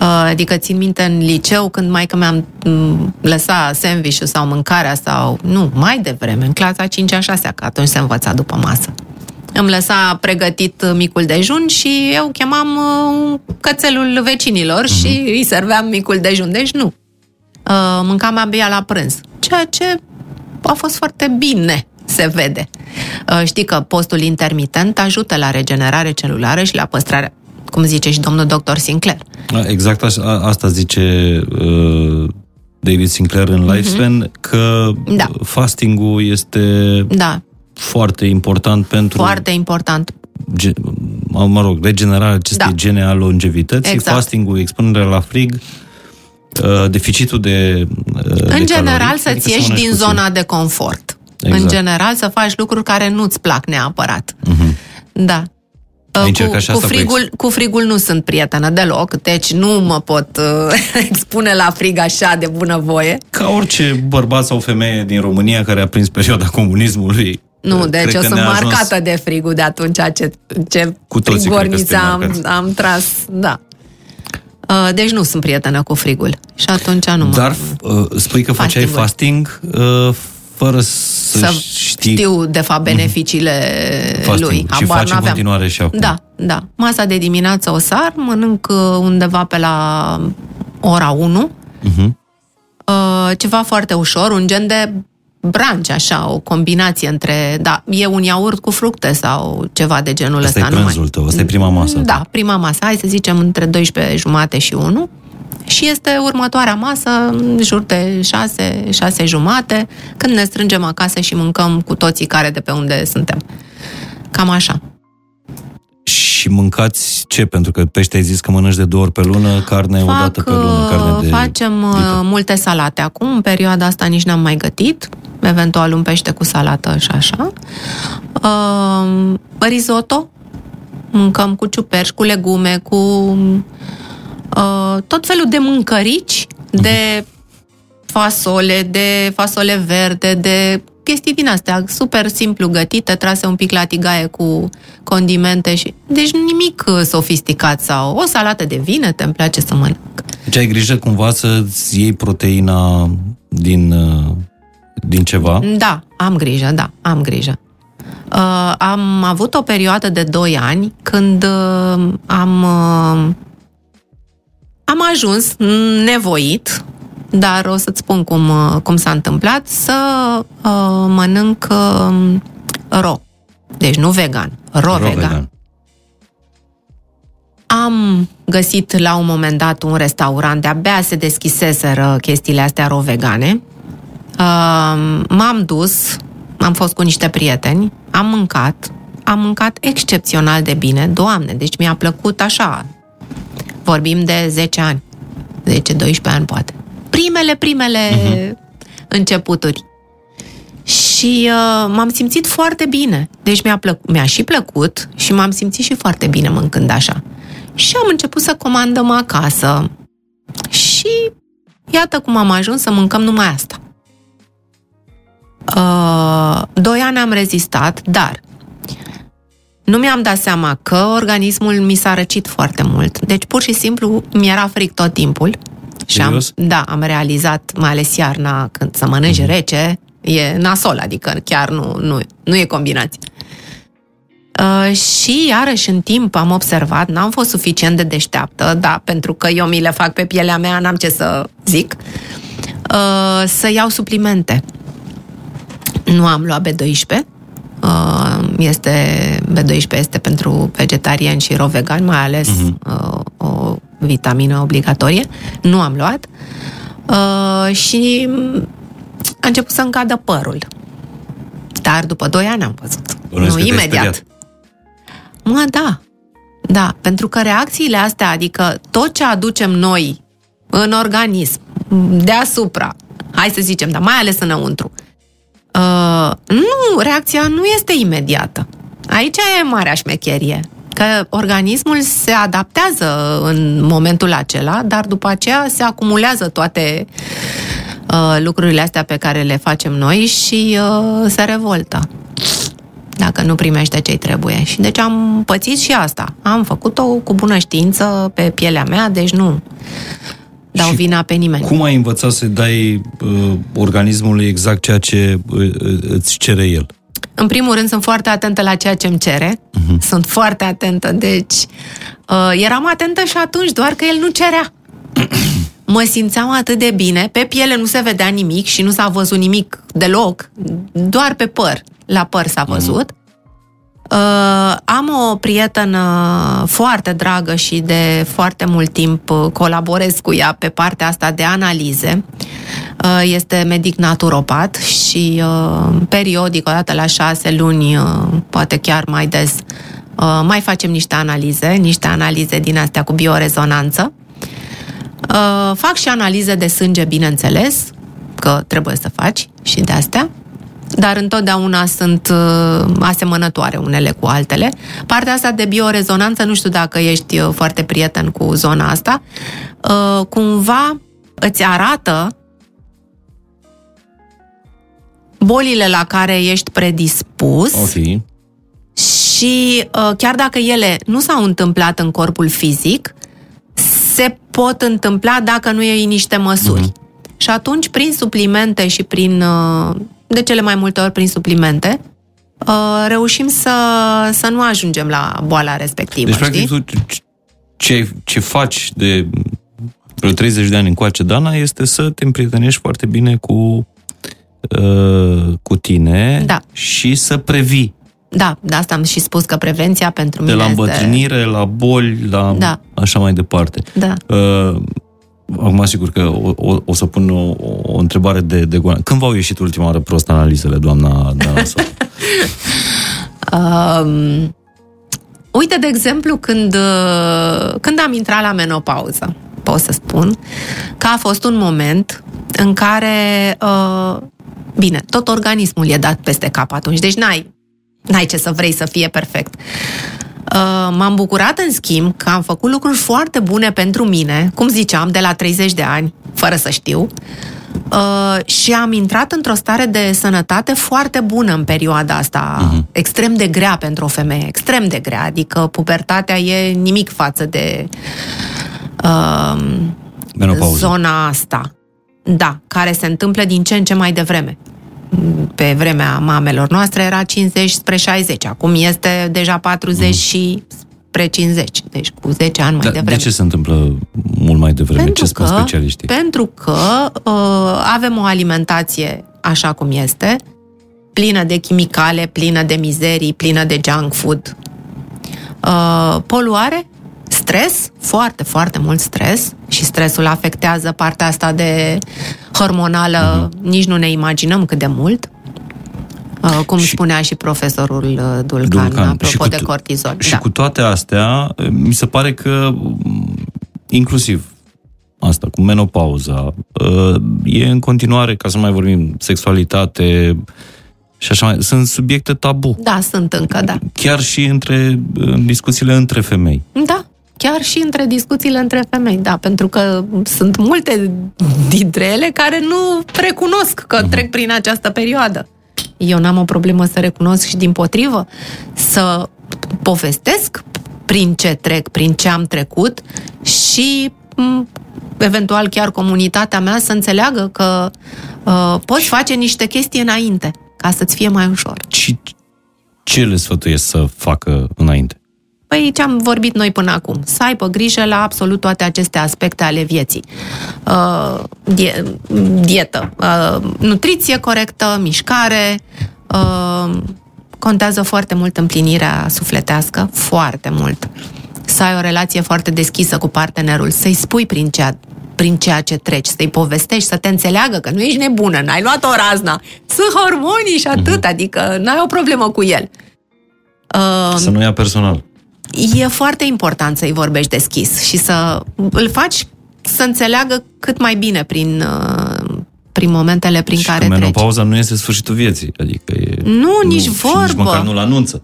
Speaker 2: Uh, adică țin minte în liceu când mai că mi-am mm, lăsat sandwich sau mâncarea sau, nu, mai devreme, în clasa 5-a, 6 că atunci se învăța după masă. Îmi lăsa pregătit micul dejun și eu chemam uh, cățelul vecinilor uh-huh. și îi serveam micul dejun. Deci nu. Uh, mâncam abia la prânz. Ceea ce a fost foarte bine, se vede. Știi că postul intermitent ajută la regenerare celulară și la păstrarea cum zice și domnul doctor Sinclair.
Speaker 3: Exact asta zice uh, David Sinclair în mhm. Lifespan, mm-hmm. că da. fastingul este da. foarte important pentru...
Speaker 2: Foarte important.
Speaker 3: Ge, mă rog, regenerarea acestei da. gene a longevității, exact. fastingul, expunerea la frig, uh, deficitul de uh,
Speaker 2: În de general calorii, să-ți adică ieși din puțin. zona de confort. Exact. În general să faci lucruri care nu-ți plac neapărat. Mm-hmm. Da. Ai cu, cu, frigul, cu frigul nu sunt prietenă deloc, deci nu mă pot uh, [laughs] expune la frig așa de bunăvoie.
Speaker 3: Ca orice bărbat sau femeie din România care a prins perioada comunismului.
Speaker 2: Nu, deci eu sunt marcată ajuns... de frigul de atunci ce, ce
Speaker 3: cu frigorniță
Speaker 2: am, am tras. Da. Uh, deci nu sunt prietenă cu frigul. Și atunci nu
Speaker 3: Dar mă... uh, spui că făceai fasting, uh, fără să, să știi...
Speaker 2: știu, de fapt, beneficiile Fasting. lui.
Speaker 3: Și Abar faci în continuare și acum.
Speaker 2: Da, da. Masa de dimineață o sar, mănânc uh, undeva pe la ora 1. Uh-huh. Mhm. Uh, ceva foarte ușor, un gen de brunch, așa, o combinație între, da, e un iaurt cu fructe sau ceva de genul
Speaker 3: ăsta. Asta e prânzul tău, asta e prima masă.
Speaker 2: Da, prima masă, hai să zicem între 12 jumate și 1 și este următoarea masă, în jur de șase, șase jumate, când ne strângem acasă și mâncăm cu toții care de pe unde suntem. Cam așa.
Speaker 3: Și mâncați ce? Pentru că pește ai zis că mănânci de două ori pe lună, carne Fac, o dată pe lună, carne de
Speaker 2: Facem vită. Uh, multe salate acum, în perioada asta nici n-am mai gătit, eventual un pește cu salată și așa. Uh, risotto, mâncăm cu ciuperci, cu legume, cu Uh, tot felul de mâncărici, de fasole, de fasole verde, de chestii din astea, super simplu gătite, trase un pic la tigaie cu condimente și... Deci nimic uh, sofisticat sau o salată de vine, te-mi place să mănânc.
Speaker 3: Deci ai grijă cumva să-ți iei proteina din, uh, din ceva?
Speaker 2: Da, am grijă, da, am grijă. Uh, am avut o perioadă de 2 ani când uh, am uh, am ajuns nevoit, dar o să-ți spun cum, uh, cum s-a întâmplat, să uh, mănânc uh, ro. Deci nu vegan, ro, ro vegan. vegan. Am găsit la un moment dat un restaurant, de-abia se deschiseseră chestiile astea ro-vegane. Uh, m-am dus, am fost cu niște prieteni, am mâncat, am mâncat excepțional de bine, doamne, deci mi-a plăcut așa, Vorbim de 10 ani. 10-12 ani, poate. Primele, primele uh-huh. începuturi. Și uh, m-am simțit foarte bine. Deci mi-a, plăc- mi-a și plăcut și m-am simțit și foarte bine mâncând așa. Și am început să comandăm acasă. Și iată cum am ajuns să mâncăm numai asta. Uh, doi ani am rezistat, dar nu mi-am dat seama că organismul mi s-a răcit foarte mult. Deci pur și simplu mi-era fric tot timpul. Și am, da, am realizat, mai ales iarna, când să mănânci mm-hmm. rece, e nasol, adică chiar nu, nu, nu e combinație. Uh, și iarăși în timp am observat, n-am fost suficient de deșteaptă, da, pentru că eu mi le fac pe pielea mea, n-am ce să zic, uh, să iau suplimente. Nu am luat B12, Uh, este B12 este pentru vegetariani și ro-vegan, mai ales uh-huh. o vitamină obligatorie. Nu am luat. Uh, și a început să încadă părul. Dar după 2 ani am văzut.
Speaker 3: Bănuiesc nu imediat.
Speaker 2: Mă, da. Da, pentru că reacțiile astea, adică tot ce aducem noi în organism, deasupra, hai să zicem, dar mai ales înăuntru, Uh, nu, reacția nu este imediată. Aici e marea șmecherie. Că organismul se adaptează în momentul acela, dar după aceea se acumulează toate uh, lucrurile astea pe care le facem noi și uh, se revoltă dacă nu primește ce trebuie. Și deci am pățit și asta. Am făcut-o cu bună știință pe pielea mea, deci nu dau și vina pe nimeni.
Speaker 3: Cum ai învățat să dai uh, organismului exact ceea ce uh, îți cere el?
Speaker 2: În primul rând, sunt foarte atentă la ceea ce îmi cere. Uh-huh. Sunt foarte atentă, deci uh, eram atentă și atunci, doar că el nu cerea. [clears throat] mă simțeam atât de bine, pe piele nu se vedea nimic și nu s-a văzut nimic deloc, doar pe păr, la păr s-a mhm. văzut. Uh, am o prietenă foarte dragă și de foarte mult timp uh, colaborez cu ea pe partea asta de analize. Uh, este medic naturopat și uh, periodic, o dată la șase luni, uh, poate chiar mai des, uh, mai facem niște analize, niște analize din astea cu biorezonanță. Uh, fac și analize de sânge, bineînțeles, că trebuie să faci și de astea dar întotdeauna sunt uh, asemănătoare unele cu altele. Partea asta de biorezonanță, nu știu dacă ești uh, foarte prieten cu zona asta, uh, cumva îți arată bolile la care ești predispus
Speaker 3: okay.
Speaker 2: și chiar dacă ele nu s-au întâmplat în corpul fizic, se pot întâmpla dacă nu iei niște măsuri. Uh-huh. Și atunci, prin suplimente și prin, uh, de cele mai multe ori prin suplimente, uh, reușim să, să nu ajungem la boala respectivă.
Speaker 3: Deci, știi? practic, tu ce, ce faci de vreo 30 de ani încoace, Dana, este să te împrietenești foarte bine cu, uh, cu tine
Speaker 2: da.
Speaker 3: și să previi
Speaker 2: da, de asta am și spus că prevenția pentru
Speaker 3: de
Speaker 2: mine
Speaker 3: la îmbătrânire, este... la boli, la da. așa mai departe.
Speaker 2: Da.
Speaker 3: Uh, acum sigur că o, o, o să pun o, o întrebare de, de goană. Când v-au ieșit ultima oară prost analizele, doamna Danasa? [laughs]
Speaker 2: um, uite, de exemplu, când, uh, când am intrat la menopauză, pot să spun că a fost un moment în care uh, Bine, tot organismul e dat peste cap atunci, deci n-ai N-ai ce să vrei să fie perfect. Uh, m-am bucurat, în schimb, că am făcut lucruri foarte bune pentru mine, cum ziceam, de la 30 de ani, fără să știu, uh, și am intrat într-o stare de sănătate foarte bună în perioada asta, uh-huh. extrem de grea pentru o femeie, extrem de grea, adică pubertatea e nimic față de uh, zona asta. Da, care se întâmplă din ce în ce mai devreme pe vremea mamelor noastre era 50 spre 60, acum este deja 40 mm. și spre 50, deci cu 10 ani mai da, devreme.
Speaker 3: De ce se întâmplă mult mai devreme?
Speaker 2: Pentru
Speaker 3: ce spun
Speaker 2: că,
Speaker 3: specialiștii?
Speaker 2: Pentru că uh, avem o alimentație așa cum este, plină de chimicale, plină de mizerii, plină de junk food. Uh, poluare, stres, foarte, foarte mult stres și stresul afectează partea asta de hormonală, uh-huh. nici nu ne imaginăm cât de mult. Uh, cum și, spunea și profesorul uh, Dulcan, Dulcan apropo și cu, de cortizol.
Speaker 3: Și da. cu toate astea, mi se pare că inclusiv asta, cu menopauza, uh, e în continuare, ca să mai vorbim, sexualitate și așa mai, sunt subiecte tabu.
Speaker 2: Da, sunt încă, da.
Speaker 3: Chiar și între, în discuțiile între femei.
Speaker 2: Da, chiar și între discuțiile între femei, da, pentru că sunt multe dintre ele care nu recunosc că uh-huh. trec prin această perioadă. Eu n-am o problemă să recunosc și din potrivă să povestesc prin ce trec, prin ce am trecut și eventual chiar comunitatea mea să înțeleagă că uh, poți face niște chestii înainte ca să-ți fie mai ușor.
Speaker 3: Și ce le sfătuiesc să facă înainte?
Speaker 2: Păi ce am vorbit noi până acum? Să aibă grijă la absolut toate aceste aspecte ale vieții. Uh, die, dietă, uh, nutriție corectă, mișcare, uh, contează foarte mult împlinirea sufletească, foarte mult. Să ai o relație foarte deschisă cu partenerul, să-i spui prin ceea, prin ceea ce treci, să-i povestești, să te înțeleagă că nu ești nebună, n-ai luat o razna, sunt hormonii și atât, uh-huh. adică n-ai o problemă cu el.
Speaker 3: Uh, să nu ia personal
Speaker 2: e foarte important să-i vorbești deschis și să îl faci să înțeleagă cât mai bine prin, uh, prin momentele prin
Speaker 3: și
Speaker 2: care
Speaker 3: treci. menopauza nu este sfârșitul vieții, adică e...
Speaker 2: Nu, nici nu, vorbă. Nici
Speaker 3: măcar nu-l anunță.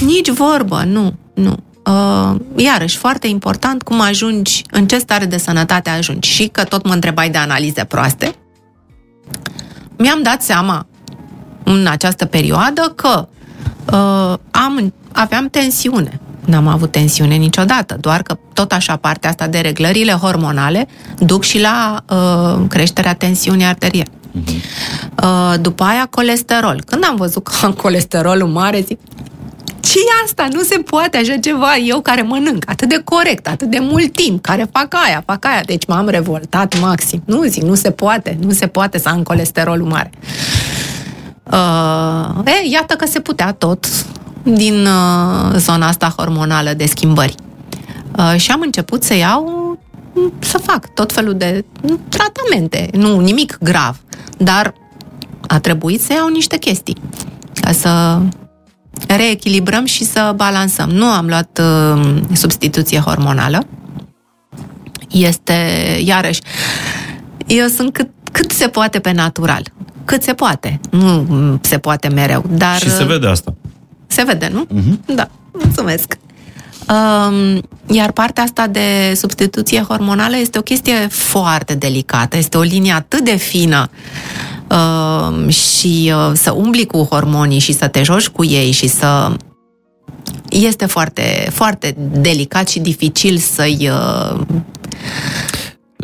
Speaker 2: Nici vorbă, nu, nu. Uh, iarăși, foarte important cum ajungi, în ce stare de sănătate ajungi. Și că tot mă întrebai de analize proaste, mi-am dat seama în această perioadă că uh, am, aveam tensiune. N-am avut tensiune niciodată, doar că tot așa partea asta de reglările hormonale duc și la uh, creșterea tensiunii arteriale. Uh-huh. Uh, după aia colesterol. Când am văzut că am [laughs] colesterolul mare, zic, ce e asta? Nu se poate așa ceva. Eu care mănânc atât de corect, atât de mult timp, care fac aia, fac aia. Deci m-am revoltat maxim. Nu zic, nu se poate, nu se poate să am colesterolul mare. Uh, e, iată că se putea tot din uh, zona asta hormonală de schimbări. Uh, și am început să iau să fac tot felul de tratamente, nu nimic grav, dar a trebuit să iau niște chestii ca să reechilibrăm și să balansăm. Nu am luat uh, substituție hormonală. Este, iarăși, eu sunt cât, cât se poate pe natural. Cât se poate. Nu se poate mereu, dar...
Speaker 3: Și se vede asta.
Speaker 2: Se vede, nu? Uh-huh. Da, mulțumesc. Um, iar partea asta de substituție hormonală este o chestie foarte delicată, este o linie atât de fină uh, și uh, să umbli cu hormonii și să te joci cu ei și să este foarte, foarte delicat și dificil să-i uh,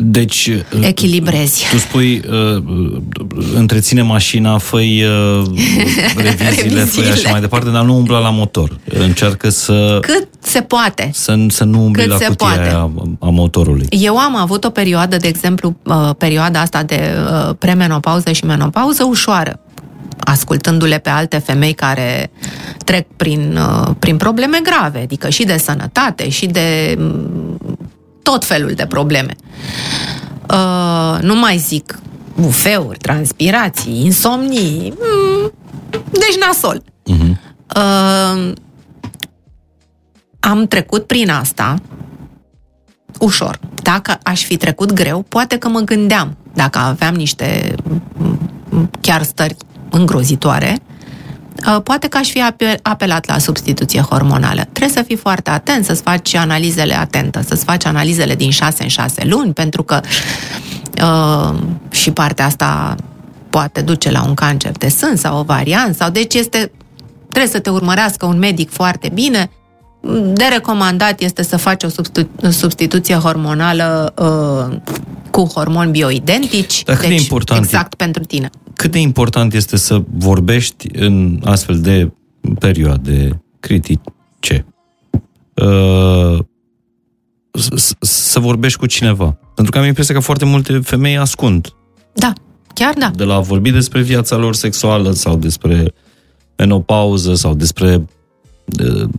Speaker 3: deci, uh,
Speaker 2: echilibrezi.
Speaker 3: Tu spui, uh, întreține mașina, făi uh, [laughs] reviziile, făi așa mai departe, dar nu umbla la motor. Încearcă să...
Speaker 2: Cât se poate.
Speaker 3: Să, să nu umbli Cât la cutia poate. a, a motorului.
Speaker 2: Eu am avut o perioadă, de exemplu, uh, perioada asta de uh, premenopauză și menopauză ușoară ascultându-le pe alte femei care trec prin, uh, prin probleme grave, adică și de sănătate, și de tot felul de probleme. Uh, nu mai zic bufeuri, transpirații, insomnii, mm, deci nasol. Uh-huh. Uh, am trecut prin asta ușor. Dacă aș fi trecut greu, poate că mă gândeam, dacă aveam niște chiar stări îngrozitoare, Uh, poate că aș fi apelat la substituție hormonală. Trebuie să fii foarte atent, să-ți faci analizele atentă, să-ți faci analizele din 6 în 6 luni, pentru că uh, și partea asta poate duce la un cancer de sân sau ovarian, sau deci este, trebuie să te urmărească un medic foarte bine. De recomandat este să faci o substituție hormonală uh, cu hormoni bioidentici,
Speaker 3: Dar deci important
Speaker 2: exact e? pentru tine
Speaker 3: cât de important este să vorbești în astfel de perioade critice? Uh, să vorbești cu cineva. Pentru că am impresia că foarte multe femei ascund.
Speaker 2: Da, chiar da.
Speaker 3: De la a vorbi despre viața lor sexuală sau despre menopauză sau despre uh,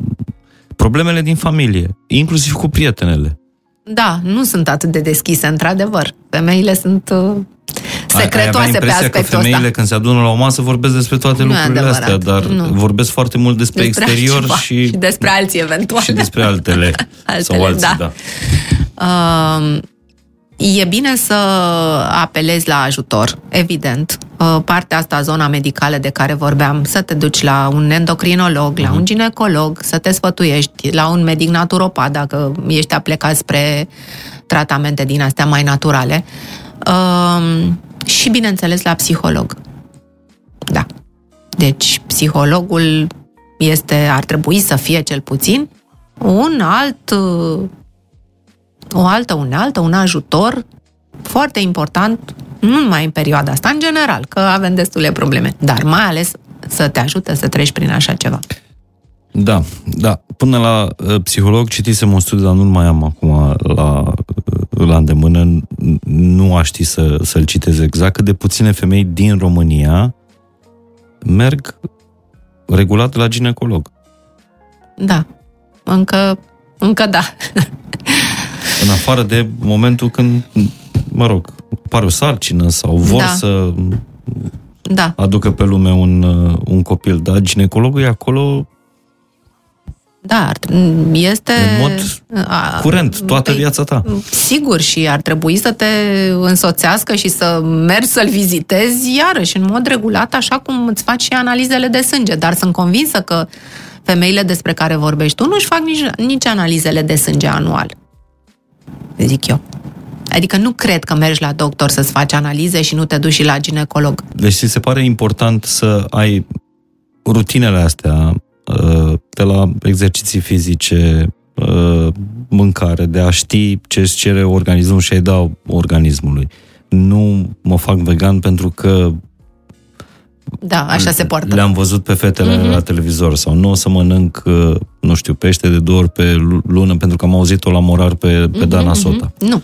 Speaker 3: problemele din familie, inclusiv cu prietenele.
Speaker 2: Da, nu sunt atât de deschise, într-adevăr. Femeile sunt uh, secretoase pe aspectul
Speaker 3: că femeile ăsta. când se adună la o masă vorbesc despre toate nu lucrurile adevărat. astea, dar nu. vorbesc foarte mult despre, despre exterior [laughs] și,
Speaker 2: și despre alții eventual.
Speaker 3: Și despre altele, [laughs] altele sau alții, da. da.
Speaker 2: Uh, E bine să apelezi la ajutor, evident. Uh, partea asta, zona medicală de care vorbeam, să te duci la un endocrinolog, la un mhm. ginecolog, să te sfătuiești, la un medic naturopat, dacă ești aplecat spre tratamente din astea mai naturale. Um, și, bineînțeles, la psiholog. Da. Deci, psihologul este, ar trebui să fie cel puțin un alt, o altă unealtă, un ajutor foarte important, nu numai în perioada asta, în general, că avem destule probleme, dar mai ales să te ajute să treci prin așa ceva.
Speaker 3: Da, da. Până la uh, psiholog citisem un studiu, dar nu mai am acum la la îndemână, nu aș ști să, să-l citez exact, cât de puține femei din România merg regulat la ginecolog.
Speaker 2: Da, încă, încă da.
Speaker 3: În afară de momentul când, mă rog, pare o sarcină sau vor da. să
Speaker 2: da.
Speaker 3: aducă pe lume un, un copil, dar ginecologul e acolo
Speaker 2: da, este...
Speaker 3: În mod curent, toată pe, viața ta.
Speaker 2: Sigur, și ar trebui să te însoțească și să mergi să-l vizitezi iarăși, în mod regulat, așa cum îți faci și analizele de sânge. Dar sunt convinsă că femeile despre care vorbești tu nu-și fac nici, nici analizele de sânge anual. Zic eu. Adică nu cred că mergi la doctor să-ți faci analize și nu te duci și la ginecolog.
Speaker 3: Deci ți se pare important să ai rutinele astea uh, de la exerciții fizice, uh, mâncare, de a ști ce îți cere organismul și ai da organismului. Nu mă fac vegan pentru că
Speaker 2: Da, așa se poartă.
Speaker 3: le-am văzut pe fetele
Speaker 2: Mhm.
Speaker 3: mm-hmm. la televizor sau nu o să mănânc, uh, nu știu, pește de două ori pe lună pentru că am auzit-o la morar pe, pe Dana Sota.
Speaker 2: Nu.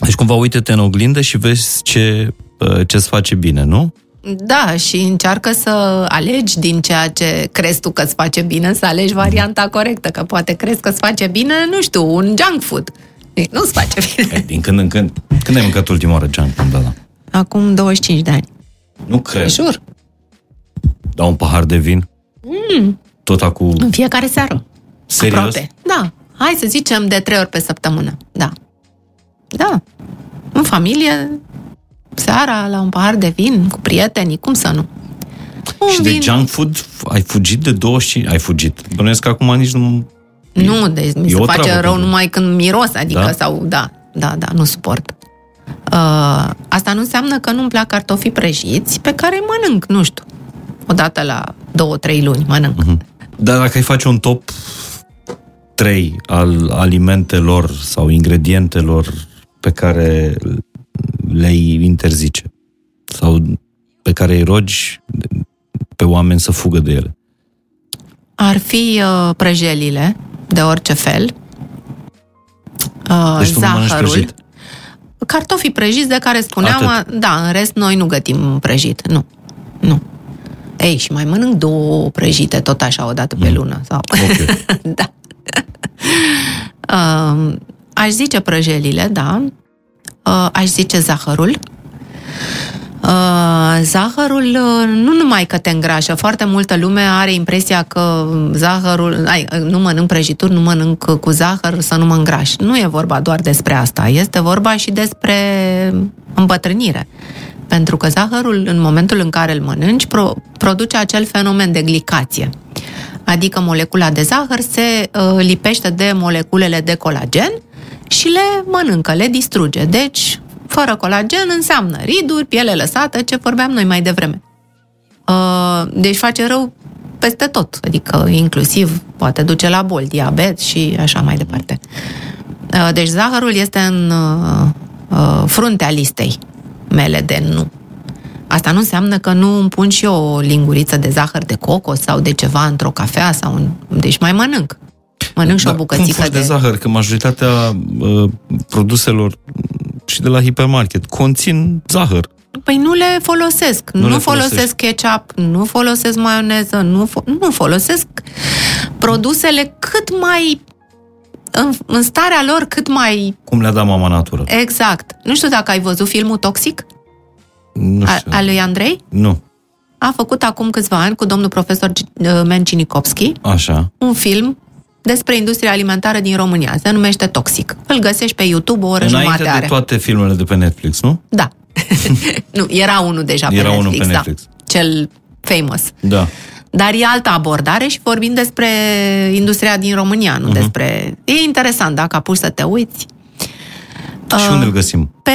Speaker 3: Deci cumva uite-te în oglindă și vezi ce, uh, ce-ți face bine, nu?
Speaker 2: Da, și încearcă să alegi din ceea ce crezi tu că îți face bine, să alegi varianta corectă, că poate crezi că îți face bine, nu știu, un junk food. Nu-ți face bine.
Speaker 3: E, Din când în când. Când ai mâncat ultima oară junk food, da, da.
Speaker 2: Acum 25 de ani.
Speaker 3: Nu cred.
Speaker 2: Jur.
Speaker 3: Dau un pahar de vin? Mm. Tot acum...
Speaker 2: În fiecare seară.
Speaker 3: Serios?
Speaker 2: Aproape. Da. Hai să zicem de trei ori pe săptămână. Da. Da. În familie, seara, la un pahar de vin, cu prietenii, cum să nu? Un
Speaker 3: Și de
Speaker 2: vin-
Speaker 3: junk food ai fugit de 25... Ai fugit. Bănuiesc că acum nici nu...
Speaker 2: Nu, deci mi
Speaker 3: e
Speaker 2: se
Speaker 3: o
Speaker 2: face
Speaker 3: treabă
Speaker 2: rău
Speaker 3: pentru-
Speaker 2: numai când miros, adică
Speaker 3: Da?
Speaker 2: sau da, da, da, nu suport. Uh, asta nu înseamnă că nu-mi plac cartofii prăjiți, pe care îi mănânc, nu știu, odată la două, trei luni mănânc.
Speaker 3: Mhm. Dar dacă ai face un top 3 al alimentelor sau ingredientelor pe care le-ai interzice sau pe care îi rogi pe oameni să fugă de ele.
Speaker 2: Ar fi uh, prăjelile, de orice fel, uh,
Speaker 3: Deci tu nu mănânci
Speaker 2: zahărul,
Speaker 3: prăjit.
Speaker 2: cartofii prăjiți de care spuneam,
Speaker 3: Atât.
Speaker 2: da, în rest noi nu gătim prăjit, nu, nu. Ei, și mai mănânc două prăjite tot așa o dată pe lună. Sau...
Speaker 3: Ok. [laughs]
Speaker 2: da. Uh, aș zice prăjelile, da. Uh, aș zice zahărul. Uh, zahărul uh, nu numai că te îngrașă, foarte multă lume are impresia că zahărul, ai, nu mănânc prăjituri, nu mănânc cu zahăr să nu mă îngraș. Nu e vorba doar despre asta, este vorba și despre îmbătrânire. Pentru că zahărul, în momentul în care îl mănânci, pro, produce acel fenomen de glicație. Adică molecula de zahăr se uh, lipește de moleculele de colagen și le mănâncă, le distruge. Deci, fără colagen înseamnă riduri, piele lăsată, ce vorbeam noi mai devreme. Uh, deci face rău peste tot, adică inclusiv poate duce la bol, diabet și așa mai departe. Uh, deci zahărul este în uh, uh, fruntea listei mele de nu. Asta nu înseamnă că nu îmi pun și eu o linguriță de zahăr de cocos sau de ceva într-o cafea sau în... Deci mai mănânc. Mănânc și o
Speaker 3: Dar
Speaker 2: bucățică
Speaker 3: cum faci
Speaker 2: de...
Speaker 3: de zahăr? Că majoritatea uh, produselor și de la hipermarket conțin zahăr.
Speaker 2: Păi nu le folosesc.
Speaker 3: Nu
Speaker 2: Nu,
Speaker 3: le
Speaker 2: nu folosesc
Speaker 3: folosești.
Speaker 2: ketchup, nu folosesc maioneză, nu, fo- nu folosesc produsele cât mai în, în starea lor cât mai
Speaker 3: Cum le-a dat mama natură?
Speaker 2: exact. Nu știu dacă ai văzut filmul Toxic
Speaker 3: Nu
Speaker 2: al,
Speaker 3: știu.
Speaker 2: al lui Andrei.
Speaker 3: Nu.
Speaker 2: A făcut acum câțiva ani cu domnul profesor uh, Mencinikovski
Speaker 3: Așa.
Speaker 2: un film despre industria alimentară din România. Se numește Toxic. Îl găsești pe YouTube, o oră
Speaker 3: Înainte
Speaker 2: jumate
Speaker 3: de
Speaker 2: are.
Speaker 3: toate filmele de pe Netflix, nu?
Speaker 2: Da. [laughs] nu, era unul deja
Speaker 3: Era
Speaker 2: pe
Speaker 3: unul
Speaker 2: Netflix,
Speaker 3: pe
Speaker 2: da.
Speaker 3: Netflix.
Speaker 2: Cel famous.
Speaker 3: Da.
Speaker 2: Dar e altă abordare și vorbim despre industria din România,
Speaker 3: Mhm.
Speaker 2: nu uh-huh. despre... E interesant dacă apuci să te uiți.
Speaker 3: Și
Speaker 2: Uh,
Speaker 3: unde îl găsim?
Speaker 2: Pe,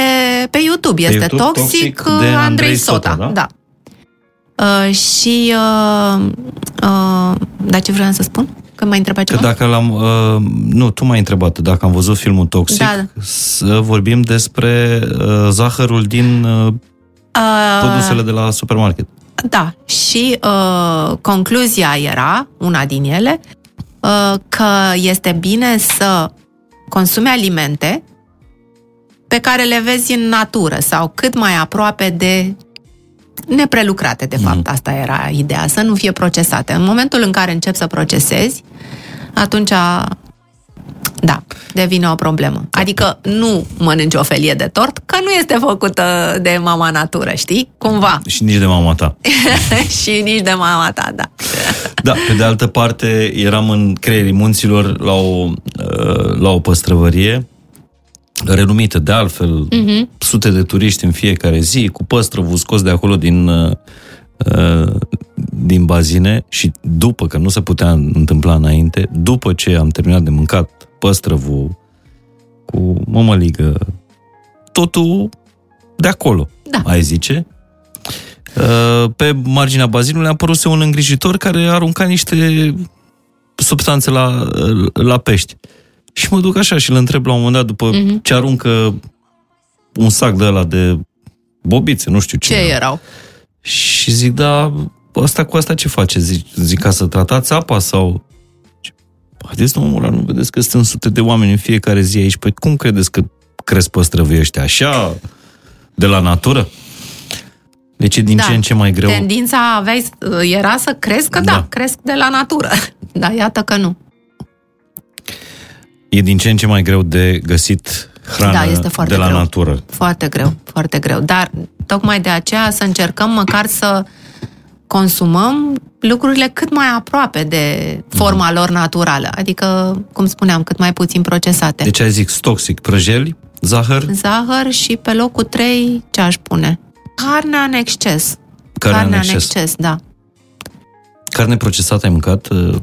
Speaker 2: pe YouTube este
Speaker 3: YouTube,
Speaker 2: Toxic,
Speaker 3: Toxic de
Speaker 2: uh,
Speaker 3: Andrei
Speaker 2: Andrei
Speaker 3: Sota,
Speaker 2: Sota.
Speaker 3: da?
Speaker 2: da. Uh, și... Uh, uh, dar ce vreau să spun? Că mai întreba
Speaker 3: Că
Speaker 2: ceva?
Speaker 3: dacă l-am... Uh, nu, tu m-ai întrebat dacă am văzut filmul Toxic,
Speaker 2: Da.
Speaker 3: să vorbim despre uh, zahărul din uh,
Speaker 2: Uh,
Speaker 3: produsele de la supermarket.
Speaker 2: Da, și uh, concluzia era, una din ele, uh, că este bine să consumi alimente pe care le vezi în natură sau cât mai aproape de neprelucrate, de fapt, asta era ideea, să nu fie procesate. În momentul în care începi să procesezi, atunci da, devine o problemă. Adică nu mănânci o felie de tort, că nu este făcută de mama natură, știi? Cumva.
Speaker 3: Și nici de mama ta. [laughs]
Speaker 2: și nici de mama ta, da.
Speaker 3: Da, pe de altă parte, eram în creierii munților la o, uh, la o păstrăvărie renumită de altfel,
Speaker 2: Mhm.
Speaker 3: uh-huh. sute de turiști în fiecare zi, cu păstrăvul scos de acolo din, uh, uh, din bazine și după, că nu se putea întâmpla înainte, după ce am terminat de mâncat păstrăvul cu mămăligă, totul de acolo,
Speaker 2: Da.
Speaker 3: ai zice. Uh, Pe marginea bazinului a apărut un îngrijitor care arunca niște substanțe la, la pești. Și mă duc așa și îl întreb la un moment dat, după
Speaker 2: Mhm.
Speaker 3: ce aruncă un sac de ăla de bobițe, nu știu ce.
Speaker 2: Ce
Speaker 3: era.
Speaker 2: erau?
Speaker 3: Și zic, da, asta cu asta ce face? Zic, zic ca să tratați apa sau... Haideți, domnul Morar, nu vedeți că sunt sute de oameni în fiecare zi aici? Păi cum credeți că cresc păstrăvii ăștia? Așa, de la natură? Deci e din
Speaker 2: Da.
Speaker 3: ce în ce mai greu.
Speaker 2: Tendința aveai, era să crezi că da,
Speaker 3: Da.
Speaker 2: cresc de la natură. [laughs] Dar iată că nu.
Speaker 3: E din ce în ce mai greu de găsit hrană
Speaker 2: Da, este foarte
Speaker 3: de la
Speaker 2: greu.
Speaker 3: natură.
Speaker 2: Foarte greu, foarte greu. Dar tocmai de aceea să încercăm măcar să consumăm lucrurile cât mai aproape de forma lor naturală. Adică, cum spuneam, cât mai puțin procesate.
Speaker 3: Deci ai zis toxic, prăjeli, zahăr,
Speaker 2: Zahăr și pe locul 3, ce aș pune? Carnea în exces.
Speaker 3: Carnea în
Speaker 2: Carnea
Speaker 3: exces.
Speaker 2: în exces, da.
Speaker 3: Carne procesată ai mâncat? uh,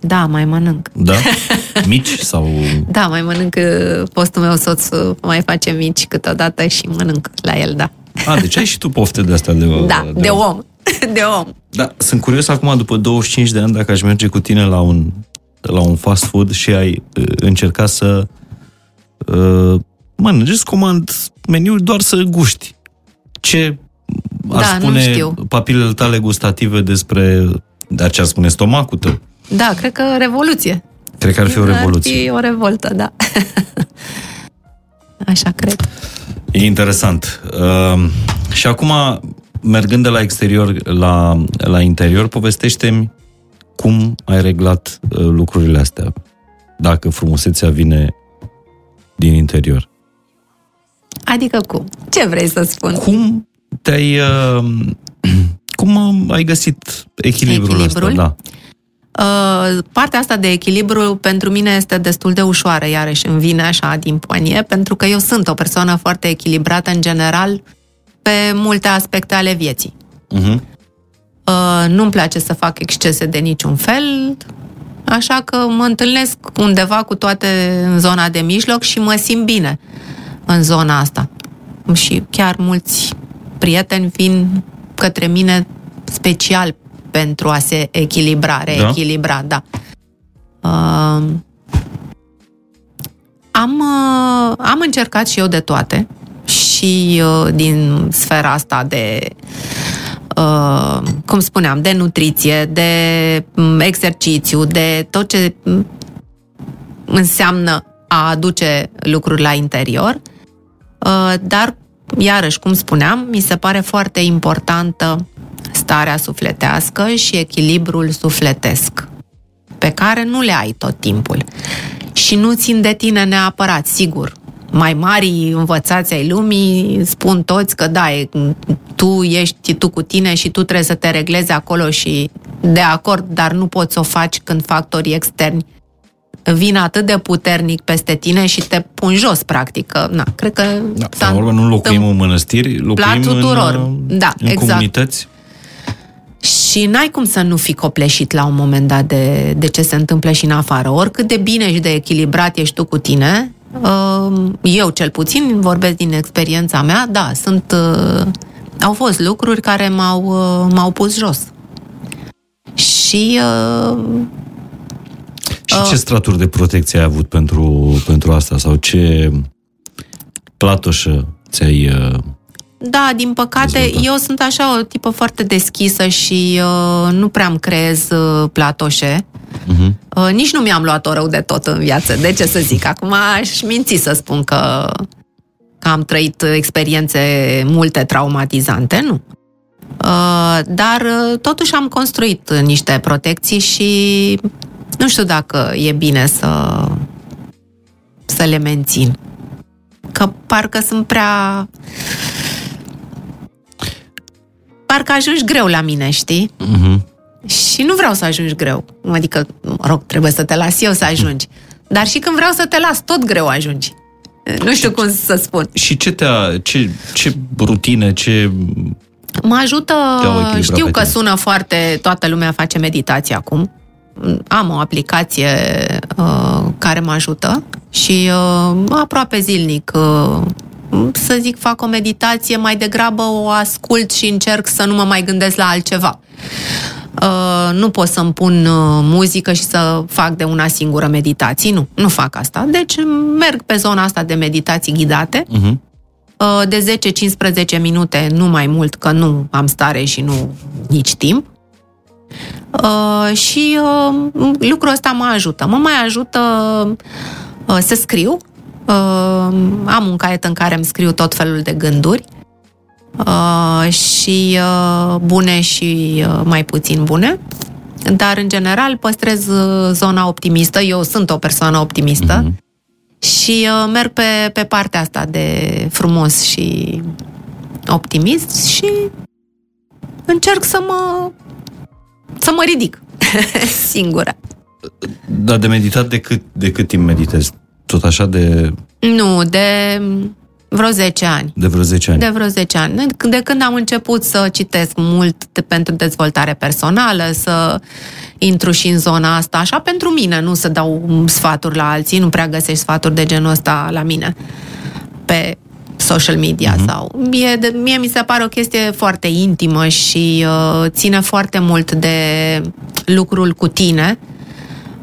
Speaker 2: Da, mai mănânc.
Speaker 3: Da? [laughs] Mici sau...
Speaker 2: Da, mai mănânc, uh, postul meu soț uh, mai face mici câteodată și mănânc la el, da.
Speaker 3: A, deci ai și tu pofte de astea de...
Speaker 2: Da, de om. [laughs] De om.
Speaker 3: Da, sunt curios acum, după 25 de ani, dacă aș merge cu tine la un, la un fast food și ai uh, încerca să uh, mănânci, îți comand meniul doar să guști. Ce ar
Speaker 2: Da, nu
Speaker 3: spune
Speaker 2: știu.
Speaker 3: papilele tale gustative despre... Dar ce ar spune stomacul tău?
Speaker 2: Da, cred că revoluție.
Speaker 3: Cred că ar fi o revoluție.
Speaker 2: Ar fi o revoltă, da. [laughs] Așa cred.
Speaker 3: E interesant. Uh, și acum, mergând de la exterior la, la interior, povestește-mi cum ai reglat uh, lucrurile astea. Dacă frumusețea vine din interior.
Speaker 2: Adică cum? Ce vrei să spun?
Speaker 3: Cum te-ai... Uh, [clears throat] cum uh, ai găsit echilibrul,
Speaker 2: Echilibrul?
Speaker 3: ăsta? Da.
Speaker 2: Uh, partea asta de echilibru pentru mine este destul de ușoară, iarăși îmi vine așa din poanie, pentru că eu sunt o persoană foarte echilibrată în general pe multe aspecte ale vieții.
Speaker 3: Uh-huh.
Speaker 2: Uh, nu-mi place să fac excese de niciun fel, așa că mă întâlnesc undeva cu toate în zona de mijloc și mă simt bine în zona asta. Și chiar mulți prieteni vin către mine special pentru a se echilibra, reechilibra, da. Uh, am, uh, am încercat și eu de toate și uh, din sfera asta de uh, cum spuneam, de nutriție, de mm, exercițiu, de tot ce mm, înseamnă a aduce lucruri la interior, uh, dar, iarăși, cum spuneam, mi se pare foarte importantă starea sufletească și echilibrul sufletesc, pe care nu le ai tot timpul. Și nu țin de tine neapărat, sigur. Mai mari învățați ai lumii spun toți că da, e, tu ești tu cu tine și tu trebuie să te reglezi acolo și de acord, dar nu poți să o faci când factorii externi vin atât de puternic peste tine și te pun jos, practic. Că, na, cred că
Speaker 3: Da,
Speaker 2: s-a
Speaker 3: până la urmă nu locuim în mănăstiri, locuim
Speaker 2: tuturor.
Speaker 3: în, uh,
Speaker 2: Da,
Speaker 3: în
Speaker 2: exact.
Speaker 3: comunități.
Speaker 2: Și n-ai cum să nu fii copleșit la un moment dat de, de ce se întâmplă și în afară. Oricât de bine și de echilibrat ești tu cu tine, uh, eu cel puțin, vorbesc din experiența mea, da, sunt, uh, au fost lucruri care m-au, uh, m-au pus jos. Și uh,
Speaker 3: Și ce straturi de protecție ai avut pentru, pentru asta? Sau ce platoșă ți-ai... uh,
Speaker 2: Da, din păcate,
Speaker 3: Dezvoltat.
Speaker 2: eu sunt așa o tipă foarte deschisă și uh, nu prea îmi creez uh, platoșe.
Speaker 3: Uh-huh.
Speaker 2: Uh, nici nu mi-am luat-o rău de tot în viață. De ce să zic? Acum aș minți să spun că, că am trăit experiențe multe traumatizante, nu. Uh, dar uh, totuși am construit niște protecții și nu știu dacă e bine să, să le mențin. Că parcă sunt prea... Parcă ajungi greu la mine, știi?
Speaker 3: Uh-huh.
Speaker 2: Și nu vreau să ajungi greu. Adică, mă rog, trebuie să te las eu să ajungi. Dar și când vreau să te las, tot greu ajungi. Nu știu cum să spun.
Speaker 3: Și ce te-a... Ce, ce rutine, ce
Speaker 2: Mă ajută,
Speaker 3: Te-au echilibrat
Speaker 2: știu
Speaker 3: pe
Speaker 2: că
Speaker 3: tine.
Speaker 2: sună foarte, toată lumea face meditație acum. Am o aplicație uh, care mă ajută și uh, aproape zilnic, uh, să zic, fac o meditație, mai degrabă o ascult și încerc să nu mă mai gândesc la altceva. Uh, nu pot să-mi pun uh, muzică și să fac de una singură meditații, nu, nu fac asta. Deci merg pe zona asta de meditații ghidate,
Speaker 3: Uh-huh.
Speaker 2: Uh, de 10-15 minute, nu mai mult, că nu am stare și nu nici timp. Uh, și uh, lucrul ăsta mă ajută. Mă mai ajută uh, să scriu. Uh, am un caiet în care îmi scriu tot felul de gânduri uh, și uh, bune și uh, mai puțin bune. Dar, în general, păstrez uh, zona optimistă. Eu sunt o persoană optimistă.
Speaker 3: Mhm.
Speaker 2: Și uh, merg pe, pe partea asta de frumos și optimist și încerc să mă să mă ridic [laughs] singură.
Speaker 3: Dar de meditat de cât, de cât timp meditezi? Tot așa de,
Speaker 2: Nu, de vreo 10 ani.
Speaker 3: de vreo 10 ani?
Speaker 2: De vreo 10 ani. De când am început să citesc mult de, pentru dezvoltare personală, să intru și în zona asta, așa pentru mine, nu să dau sfaturi la alții, nu prea găsești sfaturi de genul ăsta la mine pe social media uh-huh. sau... Mie, de, mie mi se pare o chestie foarte intimă și uh, ține foarte mult de lucrul cu tine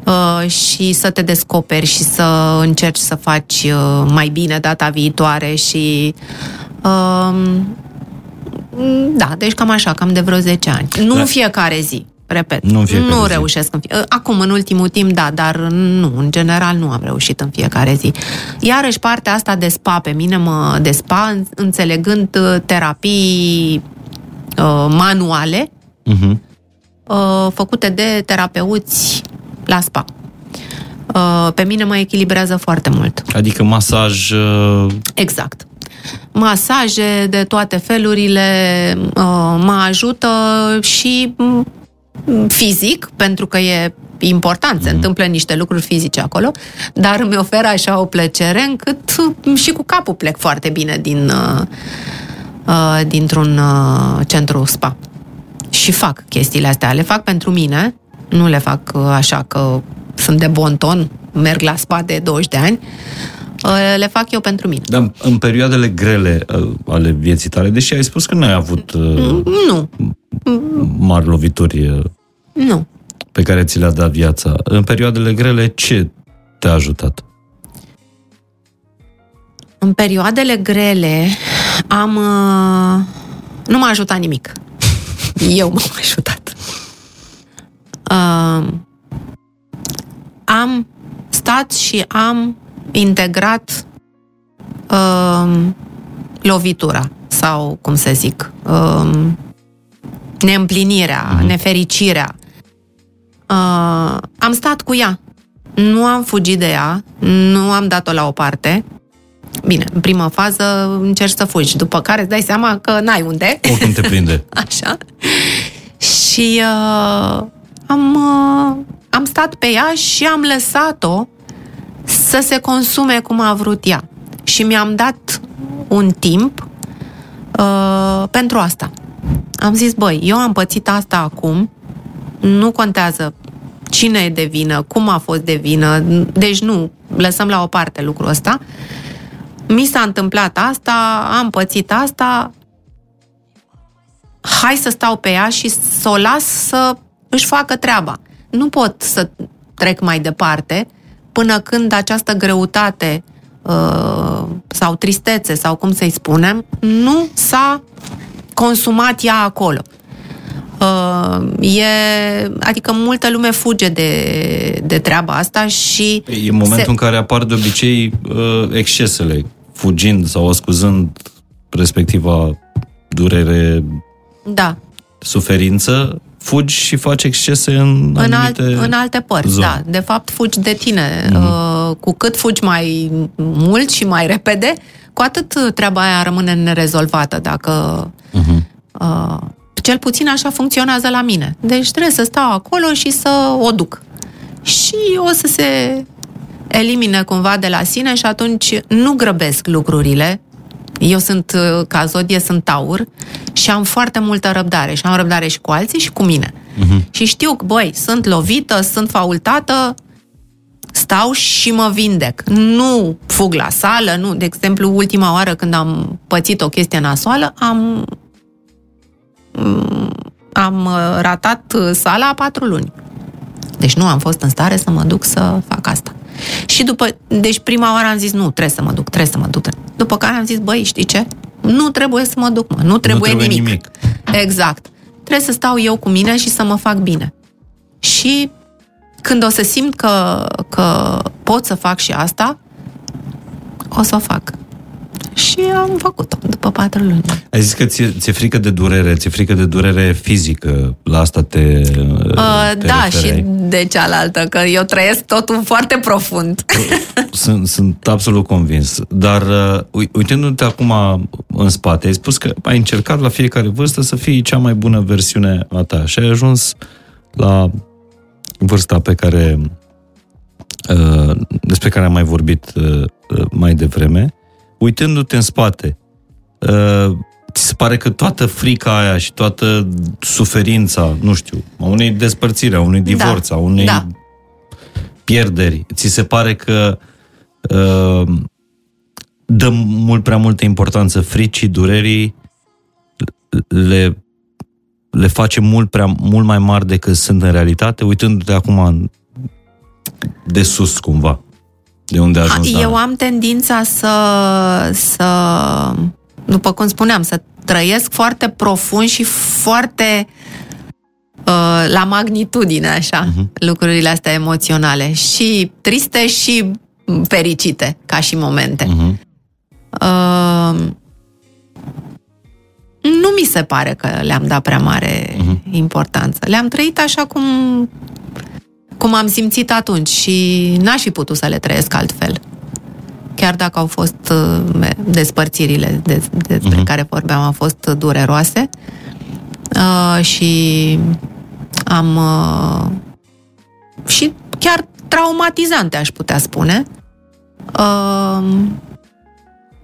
Speaker 2: uh, și să te descoperi și să încerci să faci uh, mai bine data viitoare și uh, da, deci cam așa, cam de vreo 10 ani. Nu
Speaker 3: Da.
Speaker 2: în fiecare zi, repet.
Speaker 3: Nu în fiecare
Speaker 2: nu
Speaker 3: zi.
Speaker 2: reușesc. În fie... Acum, în ultimul timp, da, dar nu, în general nu am reușit în fiecare zi. Iarăși partea asta de spa, pe mine mă de spa, înțelegând uh, terapii uh, manuale,
Speaker 3: Uh-huh.
Speaker 2: uh, făcute de terapeuți la spa. Uh, pe mine mă echilibrează foarte mult.
Speaker 3: Adică masaj... uh,
Speaker 2: Exact. Masaje de toate felurile uh, mă ajută și m, fizic, pentru că e important, se întâmplă niște lucruri fizice acolo, dar îmi oferă așa o plăcere încât uh, și cu capul plec foarte bine din, uh, uh, dintr-un uh, centru spa. Și fac chestiile astea. Le fac pentru mine, nu le fac uh, așa că sunt de bon ton, merg la spa de 20 de ani, Uh, le fac eu pentru mine.
Speaker 3: Dar în perioadele grele uh, ale vieții tale, deși ai spus că n-ai avut uh,
Speaker 2: Nu,
Speaker 3: mari lovituri uh,
Speaker 2: nu.
Speaker 3: pe care ți le-a dat viața, în perioadele grele ce te-a ajutat?
Speaker 2: În perioadele grele am... uh, Nu m-a ajutat nimic. [laughs] Eu m-am ajutat. Uh, am stat și am integrat uh, lovitura sau, cum să zic, uh, neîmplinirea,
Speaker 3: Mhm.
Speaker 2: nefericirea. Uh, am stat cu ea. Nu am fugit de ea, nu am dat-o la o parte. Bine, în prima fază încerci să fugi, după care îți dai seama că n-ai unde.
Speaker 3: Oricum te prinde. [laughs]
Speaker 2: Așa. Și uh, am, uh, am stat pe ea și am lăsat-o să se consume cum a vrut ea. Și mi-am dat un timp uh, pentru asta. Am zis, băi, eu am pățit asta acum, nu contează cine e de vină, cum a fost de vină, deci nu, lăsăm la o parte lucrul ăsta. Mi s-a întâmplat asta, am pățit asta, hai să stau pe ea și să o las să își facă treaba. Nu pot să trec mai departe până când această greutate uh, sau tristețe sau cum să-i spunem, nu s-a consumat ea acolo. Uh, e, adică multă lume fuge de, de treaba asta și
Speaker 3: E momentul
Speaker 2: se,
Speaker 3: în care apar de obicei uh, excesele, fugind sau ascuzând respectiva durere,
Speaker 2: da,
Speaker 3: suferință, fugi și faci excese în,
Speaker 2: în, alt,
Speaker 3: anumite
Speaker 2: în alte părți,
Speaker 3: zone.
Speaker 2: da. De fapt, fugi de tine. Mm-hmm. Cu cât fugi mai mult și mai repede, cu atât treaba aia rămâne nerezolvată. Dacă
Speaker 3: Uh-huh.
Speaker 2: uh, cel puțin așa funcționează la mine. Deci trebuie să stau acolo și să o duc. Și o să se elimine cumva de la sine și atunci nu grăbesc lucrurile, Eu sunt, uh, ca zodie, sunt taur și am foarte multă răbdare și am răbdare și cu alții și cu mine. Uh-huh. Și știu că, băi, sunt lovită, sunt faultată, stau și mă vindec. Nu fug la sală, nu. De exemplu, ultima oară când am pățit o chestie nasoală, am am uh, ratat uh, sala patru luni. Deci nu am fost în stare să mă duc să fac asta. Și după, deci prima oară am zis, nu, trebuie să mă duc, trebuie să mă duc. După care am zis, băi, știi ce? Nu trebuie să mă duc, mă, nu trebuie,
Speaker 3: nu trebuie
Speaker 2: nimic.
Speaker 3: nimic.
Speaker 2: Exact. Trebuie să stau eu cu mine și să mă fac bine. Și când o să simt că, că pot să fac și asta, o să o fac. Și am făcut-o după patru luni.
Speaker 3: Ai zis că ți-e, ți-e frică de durere, ți-e frică de durere fizică. La asta te,
Speaker 2: Uh,
Speaker 3: te
Speaker 2: da,
Speaker 3: referai.
Speaker 2: și de cealaltă, că eu trăiesc totul foarte profund.
Speaker 3: Sunt, sunt absolut convins. Dar uh, ui- uitându-te acum în spate, ai spus că ai încercat la fiecare vârstă să fii cea mai bună versiune a ta și ai ajuns la vârsta pe care uh, despre care am mai vorbit uh, uh, mai devreme. Uitându-te în spate, uh, ți se pare că toată frica aia și toată suferința, nu știu, a unei despărțiri, a unui divorț, a unei
Speaker 2: da.
Speaker 3: pierderi, ți se pare că uh, dă mult prea multă importanță fricii, durerii, le, le face mult, prea, mult mai mari decât sunt în realitate, uitându-te acum în- de sus cumva, de unde a ajuns.
Speaker 2: Eu
Speaker 3: Dana.
Speaker 2: am tendința să, să, după cum spuneam, să trăiesc foarte profund și foarte uh, la magnitudine, așa, uh-huh. lucrurile astea emoționale. Și triste și fericite, ca și momente.
Speaker 3: Mhm.
Speaker 2: Uh, nu mi se pare că le-am dat prea mare uh-huh. importanță. Le-am trăit așa cum, cum am simțit atunci și n-aș fi putut să le trăiesc altfel. Chiar dacă au fost uh, me- despărțirile de, despre uh-huh. care vorbeam, au fost dureroase uh, și am uh, și chiar traumatizante, aș putea spune. Uh,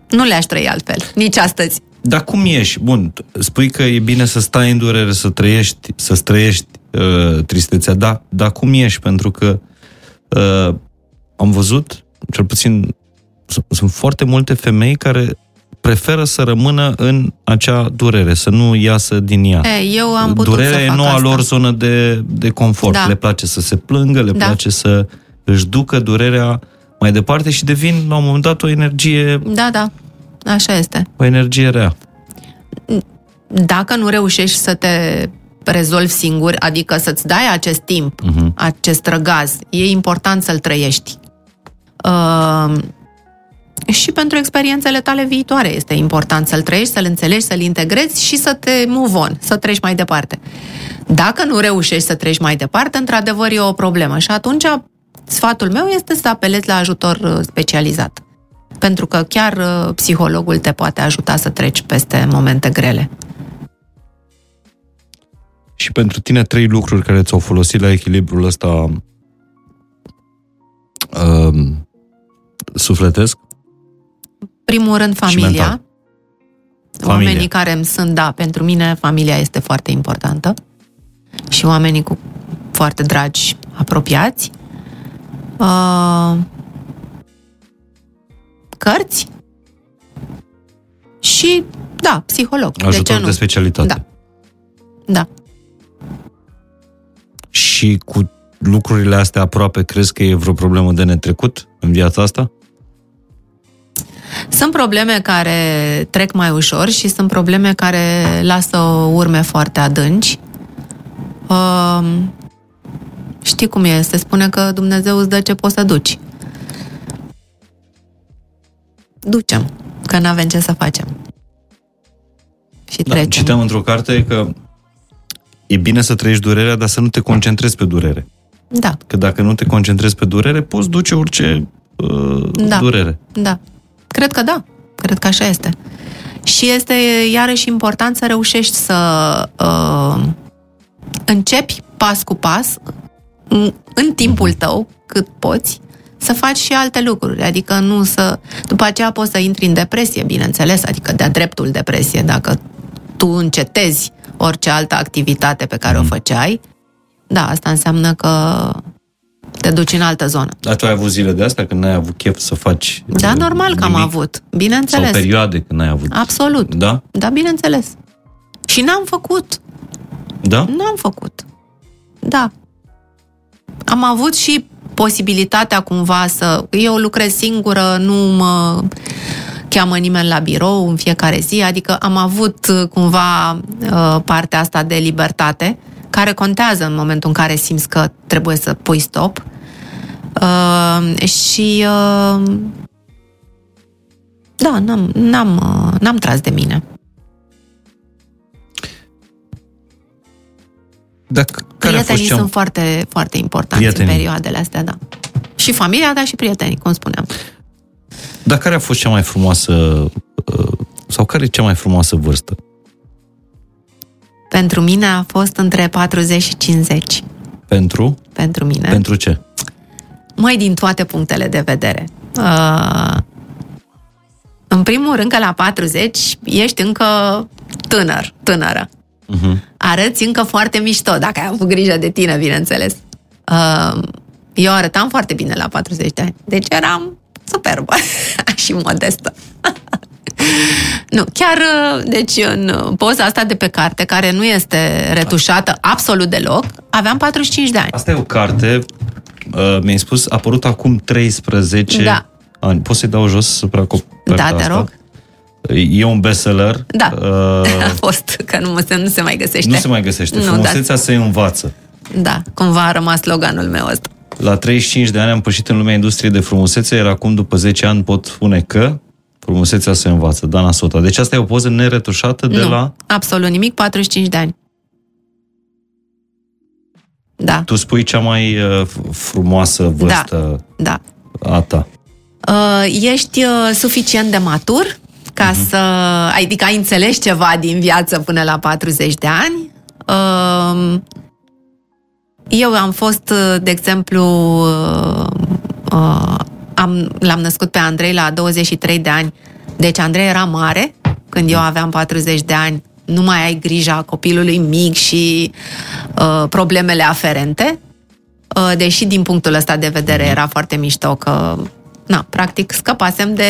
Speaker 2: nu le-aș trăi altfel, nici astăzi.
Speaker 3: Dar cum ești? Bun, spui că e bine să stai în durere, să trăiești, să trăiești uh, tristețea, da, dar cum ești? Pentru că uh, am văzut, cel puțin, s- sunt foarte multe femei care preferă să rămână în acea durere, să nu iasă din ea.
Speaker 2: E, eu am putut
Speaker 3: Durerea
Speaker 2: să
Speaker 3: e
Speaker 2: fac
Speaker 3: noua
Speaker 2: asta.
Speaker 3: lor zonă de, de confort.
Speaker 2: Da.
Speaker 3: Le place să se plângă, le
Speaker 2: Da.
Speaker 3: place să își ducă durerea mai departe și devin la un moment dat o energie,
Speaker 2: Da, da, așa este.
Speaker 3: o energie rea.
Speaker 2: Dacă nu reușești să te rezolvi singur, adică să-ți dai acest timp,
Speaker 3: Mhm.
Speaker 2: acest răgaz, e important să-l trăiești. Uh, și pentru experiențele tale viitoare este important să-l trăiești, să-l înțelegi, să-l integrezi și să te move on, să treci mai departe. Dacă nu reușești să treci mai departe, într-adevăr e o problemă și atunci sfatul meu este să apelezi la ajutor uh, specializat. Pentru că chiar uh, psihologul te poate ajuta să treci peste momente grele.
Speaker 3: Și pentru tine trei lucruri care ți-au folosit la echilibrul ăsta um, sufletesc?
Speaker 2: primul rând
Speaker 3: mental.
Speaker 2: familia.
Speaker 3: Familia.
Speaker 2: Oamenii care îmi sunt, da, pentru mine familia este foarte importantă și oamenii cu foarte dragi, apropiați. Uh, cărți și, da, psiholog. de
Speaker 3: Ajutor
Speaker 2: ce nu?
Speaker 3: de specialitate.
Speaker 2: Da. Da.
Speaker 3: Și cu lucrurile astea aproape, crezi că e vreo problemă de netrecut în viața asta?
Speaker 2: Sunt probleme care trec mai ușor și sunt probleme care lasă urme foarte adânci. Uh, știi cum e? Se spune că Dumnezeu îți dă ce poți să duci. Ducem, că nu avem ce să facem. Și
Speaker 3: Da,
Speaker 2: trecem.
Speaker 3: citeam într-o carte că e bine să trăiești durerea, dar să nu te concentrezi pe durere.
Speaker 2: Da,
Speaker 3: Că dacă nu te concentrezi pe durere, poți duce orice uh,
Speaker 2: Da.
Speaker 3: durere.
Speaker 2: da. Cred că da. Cred că așa este. Și este iarăși important să reușești să uh, începi pas cu pas, în, în timpul tău, cât poți, să faci și alte lucruri, adică nu să... După aceea poți să intri în depresie, bineînțeles, adică de-a dreptul depresie, dacă tu încetezi orice altă activitate pe care mm. o făceai, da, asta înseamnă că te duci în altă zonă.
Speaker 3: Dar tu ai avut zile de astea când n-ai avut chef să faci
Speaker 2: Da, normal nimic? că am avut, bineînțeles.
Speaker 3: Sau perioade când n-ai avut.
Speaker 2: Absolut.
Speaker 3: Da?
Speaker 2: Da, bineînțeles. Și n-am făcut.
Speaker 3: Da?
Speaker 2: N-am făcut. Da. Am avut și posibilitatea cumva să... Eu lucrez singură, nu mă cheamă nimeni la birou în fiecare zi, adică am avut cumva uh, partea asta de libertate care contează în momentul în care simți că trebuie să pui stop. Uh, și uh, da, n-am, n-am, uh, n-am tras de mine.
Speaker 3: Dacă,
Speaker 2: care prietenii a fost sunt foarte, foarte importanți prietenii. în perioadele astea, da. Și familia, dar și prietenii, cum spuneam.
Speaker 3: Dar care a fost cea mai frumoasă uh, sau care e cea mai frumoasă vârstă?
Speaker 2: Pentru mine a fost între 40 și 50.
Speaker 3: Pentru?
Speaker 2: Pentru mine.
Speaker 3: Pentru ce?
Speaker 2: Mai din toate punctele de vedere. Uh, în primul rând că la 40 ești încă tânăr, tânără. Uh-huh. Arăți încă foarte mișto, dacă ai avut grijă de tine, bineînțeles. Uh, eu arătam foarte bine la 40 de ani. Deci eram superbă [laughs] și modestă. [laughs] nu, chiar, uh, deci, în poza asta de pe carte, care nu este retușată absolut deloc, aveam 45 de ani.
Speaker 3: Asta e o carte, uh, mi-ai spus, a apărut acum 13
Speaker 2: da.
Speaker 3: ani. Poți să-i dau jos supra
Speaker 2: Da, te rog.
Speaker 3: E un bestseller.
Speaker 2: Da, uh, [laughs] a fost, că nu, se, nu se mai găsește.
Speaker 3: Nu se mai găsește. Nu, Frumusețea da. se învață.
Speaker 2: Da, cumva a rămas sloganul meu ăsta.
Speaker 3: La 35 de ani am pășit în lumea industriei de frumusețe, iar acum, după 10 ani, pot spune că frumusețea se învață. Dana Sota. Deci asta e o poză neretușată de
Speaker 2: nu,
Speaker 3: la...
Speaker 2: absolut nimic, 45 de ani. Da.
Speaker 3: Tu spui cea mai uh, frumoasă vârstă
Speaker 2: da, da.
Speaker 3: a ta.
Speaker 2: Uh, ești uh, suficient de matur ca uh-huh. să... Adică ai înțeles ceva din viață până la 40 de ani. Uh, eu am fost, uh, de exemplu, uh, uh, am, l-am născut pe Andrei la 23 de ani. Deci Andrei era mare când eu aveam 40 de ani. Nu mai ai grija copilului mic și uh, problemele aferente. Uh, deși din punctul ăsta de vedere mhm. era foarte mișto că, na, practic scăpasem de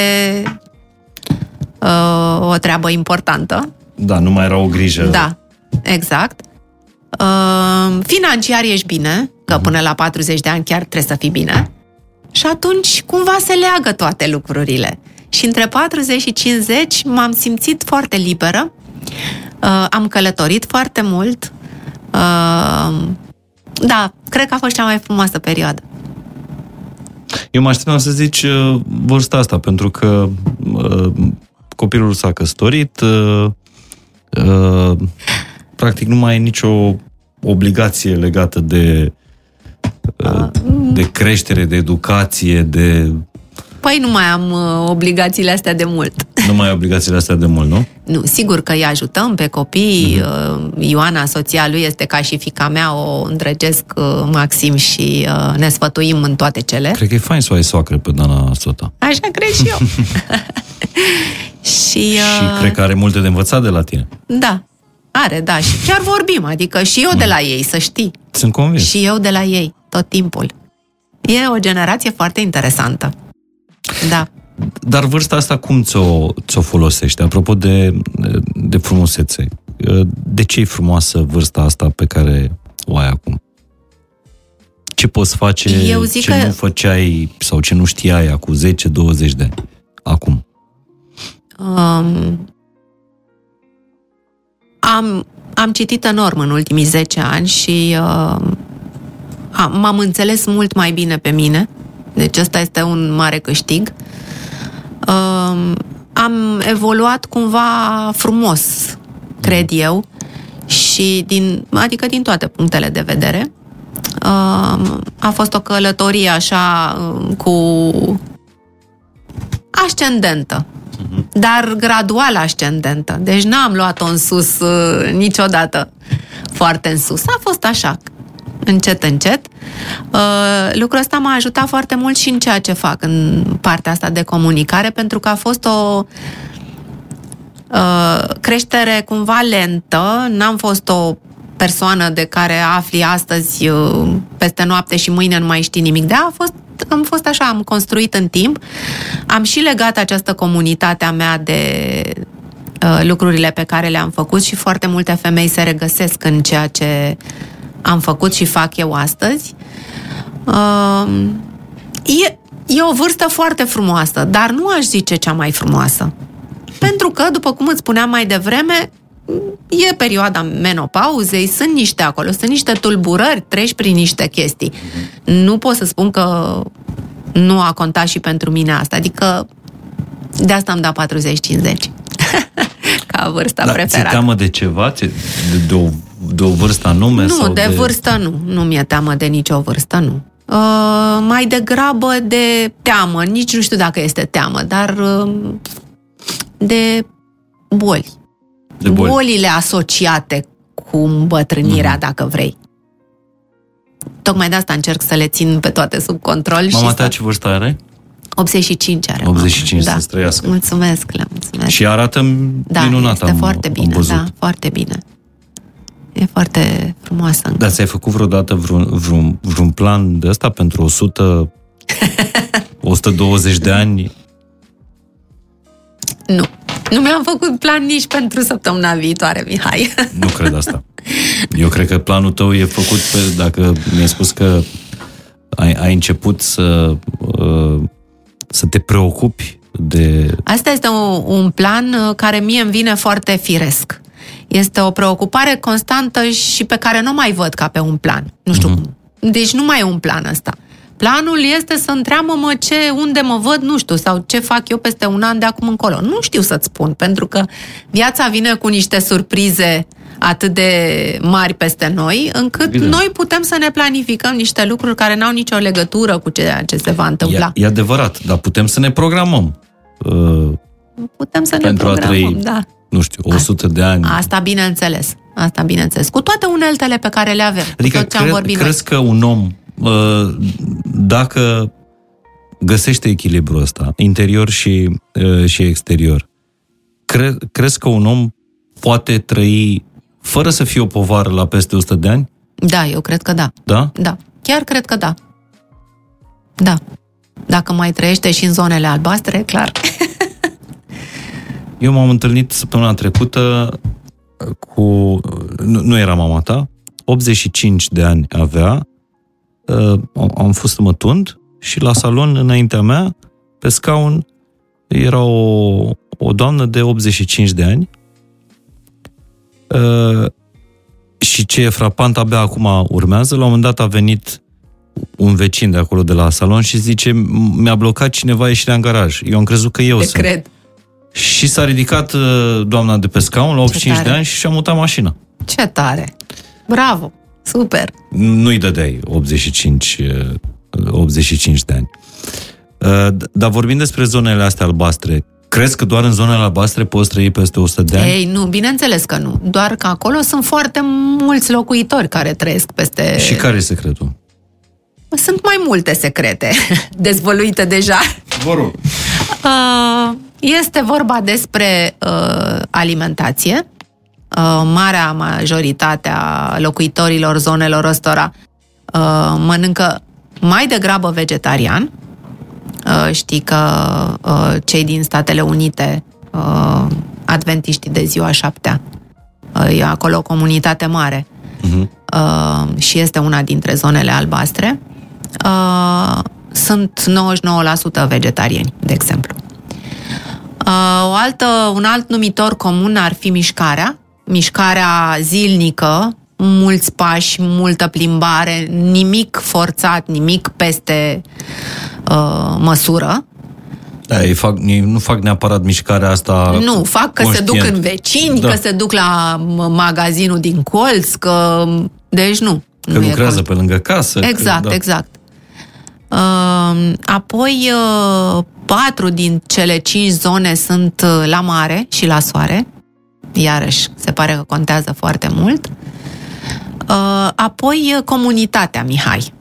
Speaker 2: uh, o treabă importantă.
Speaker 3: Da, nu mai era o grijă.
Speaker 2: Da, exact. Uh, financiar ești bine, că mhm. până la 40 de ani chiar trebuie să fii bine. Și atunci cumva se leagă toate lucrurile. Și între 40 și 50 m-am simțit foarte liberă. Uh, am călătorit foarte mult. Uh, da, cred că a fost cea mai frumoasă perioadă.
Speaker 3: Eu mă așteptam să zici uh, vârsta asta, pentru că uh, copilul s-a căsătorit, uh, uh, practic nu mai e nicio obligație legată de uh, de creștere, de educație, de...
Speaker 2: Păi nu mai am uh, obligațiile astea de mult.
Speaker 3: Nu mai ai obligațiile astea de mult, nu? [laughs]
Speaker 2: Nu, sigur că îi ajutăm pe copii. Uh-huh. Ioana, soția lui, este ca și fica mea, o îndrăgesc uh, maxim și uh, ne sfătuim în toate cele.
Speaker 3: Cred că e fain să ai soacră pe Dana Sota.
Speaker 2: Așa cred și eu. [laughs] [laughs]
Speaker 3: și, uh... și cred că are multe de învățat de la tine.
Speaker 2: Da, are, da. Și chiar vorbim, adică și eu de la ei, să știi.
Speaker 3: Sunt convins.
Speaker 2: Și eu de la ei, tot timpul. E o generație foarte interesantă. Da.
Speaker 3: Dar vârsta asta cum ți-o, ți-o folosești? Apropo de, de frumusețe, de ce e frumoasă vârsta asta pe care o ai acum? Ce poți face Eu zic ce că... nu făceai sau ce nu știai acum 10-20 de ani? Acum. Um,
Speaker 2: am, am citit enorm în ultimii 10 ani și uh, m-am înțeles mult mai bine pe mine. Deci ăsta este un mare câștig. Uh, am evoluat cumva frumos, cred eu, și din, adică din toate punctele de vedere. Uh, a fost o călătorie așa uh, cu ascendentă, uh-huh. dar gradual ascendentă. Deci n-am luat-o în sus uh, niciodată foarte în sus. A fost așa, încet, încet. Uh, lucrul ăsta m-a ajutat foarte mult și în ceea ce fac, în partea asta de comunicare, pentru că a fost o uh, creștere cumva lentă, n-am fost o persoană de care afli astăzi uh, peste noapte și mâine nu mai știi nimic de a fost am fost așa, am construit în timp, am și legat această comunitate a mea de uh, lucrurile pe care le-am făcut și foarte multe femei se regăsesc în ceea ce am făcut și fac eu astăzi. Uh, e, e o vârstă foarte frumoasă, dar nu aș zice cea mai frumoasă. Pentru că, după cum îți spuneam mai devreme, e perioada menopauzei, sunt niște acolo, sunt niște tulburări, treci prin niște chestii. Nu pot să spun că nu a contat și pentru mine asta, adică de asta am dat 40-50 [laughs] ca vârsta
Speaker 3: Dar
Speaker 2: preferată.
Speaker 3: ți teamă de ceva? De, de, o, de o vârstă anume?
Speaker 2: Nu,
Speaker 3: sau
Speaker 2: de, de vârstă nu. Nu mi-e teamă de nicio vârstă, nu. Uh, mai degrabă de teamă, nici nu știu dacă este teamă, dar uh, de boli
Speaker 3: de boli.
Speaker 2: bolile asociate cu îmbătrânirea, mm-hmm. dacă vrei. Tocmai de asta încerc să le țin pe toate sub control.
Speaker 3: Mama
Speaker 2: și
Speaker 3: ta
Speaker 2: să...
Speaker 3: ce vârstă are?
Speaker 2: 85 are
Speaker 3: 85,
Speaker 2: mama.
Speaker 3: să trăiască.
Speaker 2: Mulțumesc, le mulțumesc.
Speaker 3: Și arată
Speaker 2: da,
Speaker 3: minunat,
Speaker 2: este
Speaker 3: am,
Speaker 2: foarte bine,
Speaker 3: am văzut.
Speaker 2: da, foarte bine. E foarte frumoasă. Încă.
Speaker 3: Dar ți-ai făcut vreodată vreun, vreun, vreun plan de ăsta pentru 100, 120 [laughs] de ani?
Speaker 2: Nu. Nu mi-am făcut plan nici pentru săptămâna viitoare, Mihai. [laughs]
Speaker 3: Nu cred asta. Eu cred că planul tău e făcut pe, dacă mi-ai spus că ai, ai început să, uh, să te preocupi de...
Speaker 2: Asta este un, un plan uh, care mie îmi vine foarte firesc. Este o preocupare constantă și pe care nu mai văd ca pe un plan. Nu știu mm-hmm. cum. Deci nu mai e un plan ăsta. Planul este să întreabă-mă ce, unde mă văd, nu știu, sau ce fac eu peste un an de acum încolo. Nu știu să-ți spun, pentru că viața vine cu niște surprize atât de mari peste noi, încât
Speaker 3: Bine.
Speaker 2: noi putem să ne planificăm niște lucruri care n-au nicio legătură cu ceea ce se va întâmpla.
Speaker 3: E, e adevărat, dar putem să ne programăm. Uh,
Speaker 2: putem să ne
Speaker 3: pentru
Speaker 2: programăm,
Speaker 3: a trăi,
Speaker 2: da.
Speaker 3: nu știu, 100 de ani.
Speaker 2: Asta bineînțeles. Asta bineînțeles. Cu toate uneltele pe care le avem.
Speaker 3: Adică
Speaker 2: cu tot ce am
Speaker 3: cred,
Speaker 2: vorbit
Speaker 3: crezi că un om, uh, dacă găsește echilibrul ăsta, interior și, uh, și exterior, cre, crezi că un om poate trăi fără să fie o povară la peste 100 de ani?
Speaker 2: Da, eu cred că da.
Speaker 3: Da?
Speaker 2: Da. Chiar cred că da. Da. Dacă mai trăiește și în zonele albastre, clar. [laughs]
Speaker 3: Eu m-am întâlnit săptămâna trecută cu... Nu, nu era mama ta, 85 de ani avea, uh, am fost să mă tund și la salon înaintea mea, pe scaun, era o, o doamnă de 85 de ani uh, și ce e frapant abia acum urmează, la un moment dat a venit un vecin de acolo de la salon și zice mi-a blocat cineva ieșirea în garaj. Eu am crezut că eu
Speaker 2: Te
Speaker 3: sunt.
Speaker 2: cred.
Speaker 3: Și s-a ridicat uh, doamna de pe scaun la 85
Speaker 2: tare.
Speaker 3: de ani și și-a mutat mașina.
Speaker 2: Ce tare. Bravo. Super.
Speaker 3: Nu-i dădeai 85, uh, 85 de ani. Uh, Dar vorbind despre zonele astea albastre, crezi că doar în zonele albastre poți trăi peste 100 de ani?
Speaker 2: Ei, nu, bineînțeles că nu. Doar că acolo sunt foarte mulți locuitori care trăiesc peste...
Speaker 3: Și care e secretul?
Speaker 2: Sunt mai multe secrete [laughs] dezvăluite deja.
Speaker 3: Vă rog.
Speaker 2: Uh, Este vorba despre uh, alimentație. Uh, Marea majoritate a locuitorilor zonelor ăstora uh, mănâncă mai degrabă vegetarian. Uh, Știi că uh, cei din Statele Unite, uh, adventiștii de ziua șaptea, uh, e acolo o comunitate mare
Speaker 3: Uh-huh.
Speaker 2: uh, și este una dintre zonele albastre, uh, sunt 99% vegetariani, de exemplu. Uh, o altă, un alt numitor comun ar fi mișcarea, mișcarea zilnică, mulți pași, multă plimbare, nimic forțat, nimic peste uh, măsură.
Speaker 3: Da, ei fac, ei nu fac neapărat mișcarea asta
Speaker 2: Nu, fac că se duc
Speaker 3: conștient.
Speaker 2: în vecini,
Speaker 3: Da.
Speaker 2: că se duc la m- magazinul din colț, că... Deci nu.
Speaker 3: Că
Speaker 2: nu e
Speaker 3: lucrează
Speaker 2: conștient.
Speaker 3: pe lângă casă.
Speaker 2: Exact,
Speaker 3: că, da.
Speaker 2: exact. Uh, apoi, uh, patru din cele cinci zone sunt uh, la mare și la soare. Iarăși, se pare că contează foarte mult. Uh, apoi, uh, comunitatea, Mihai.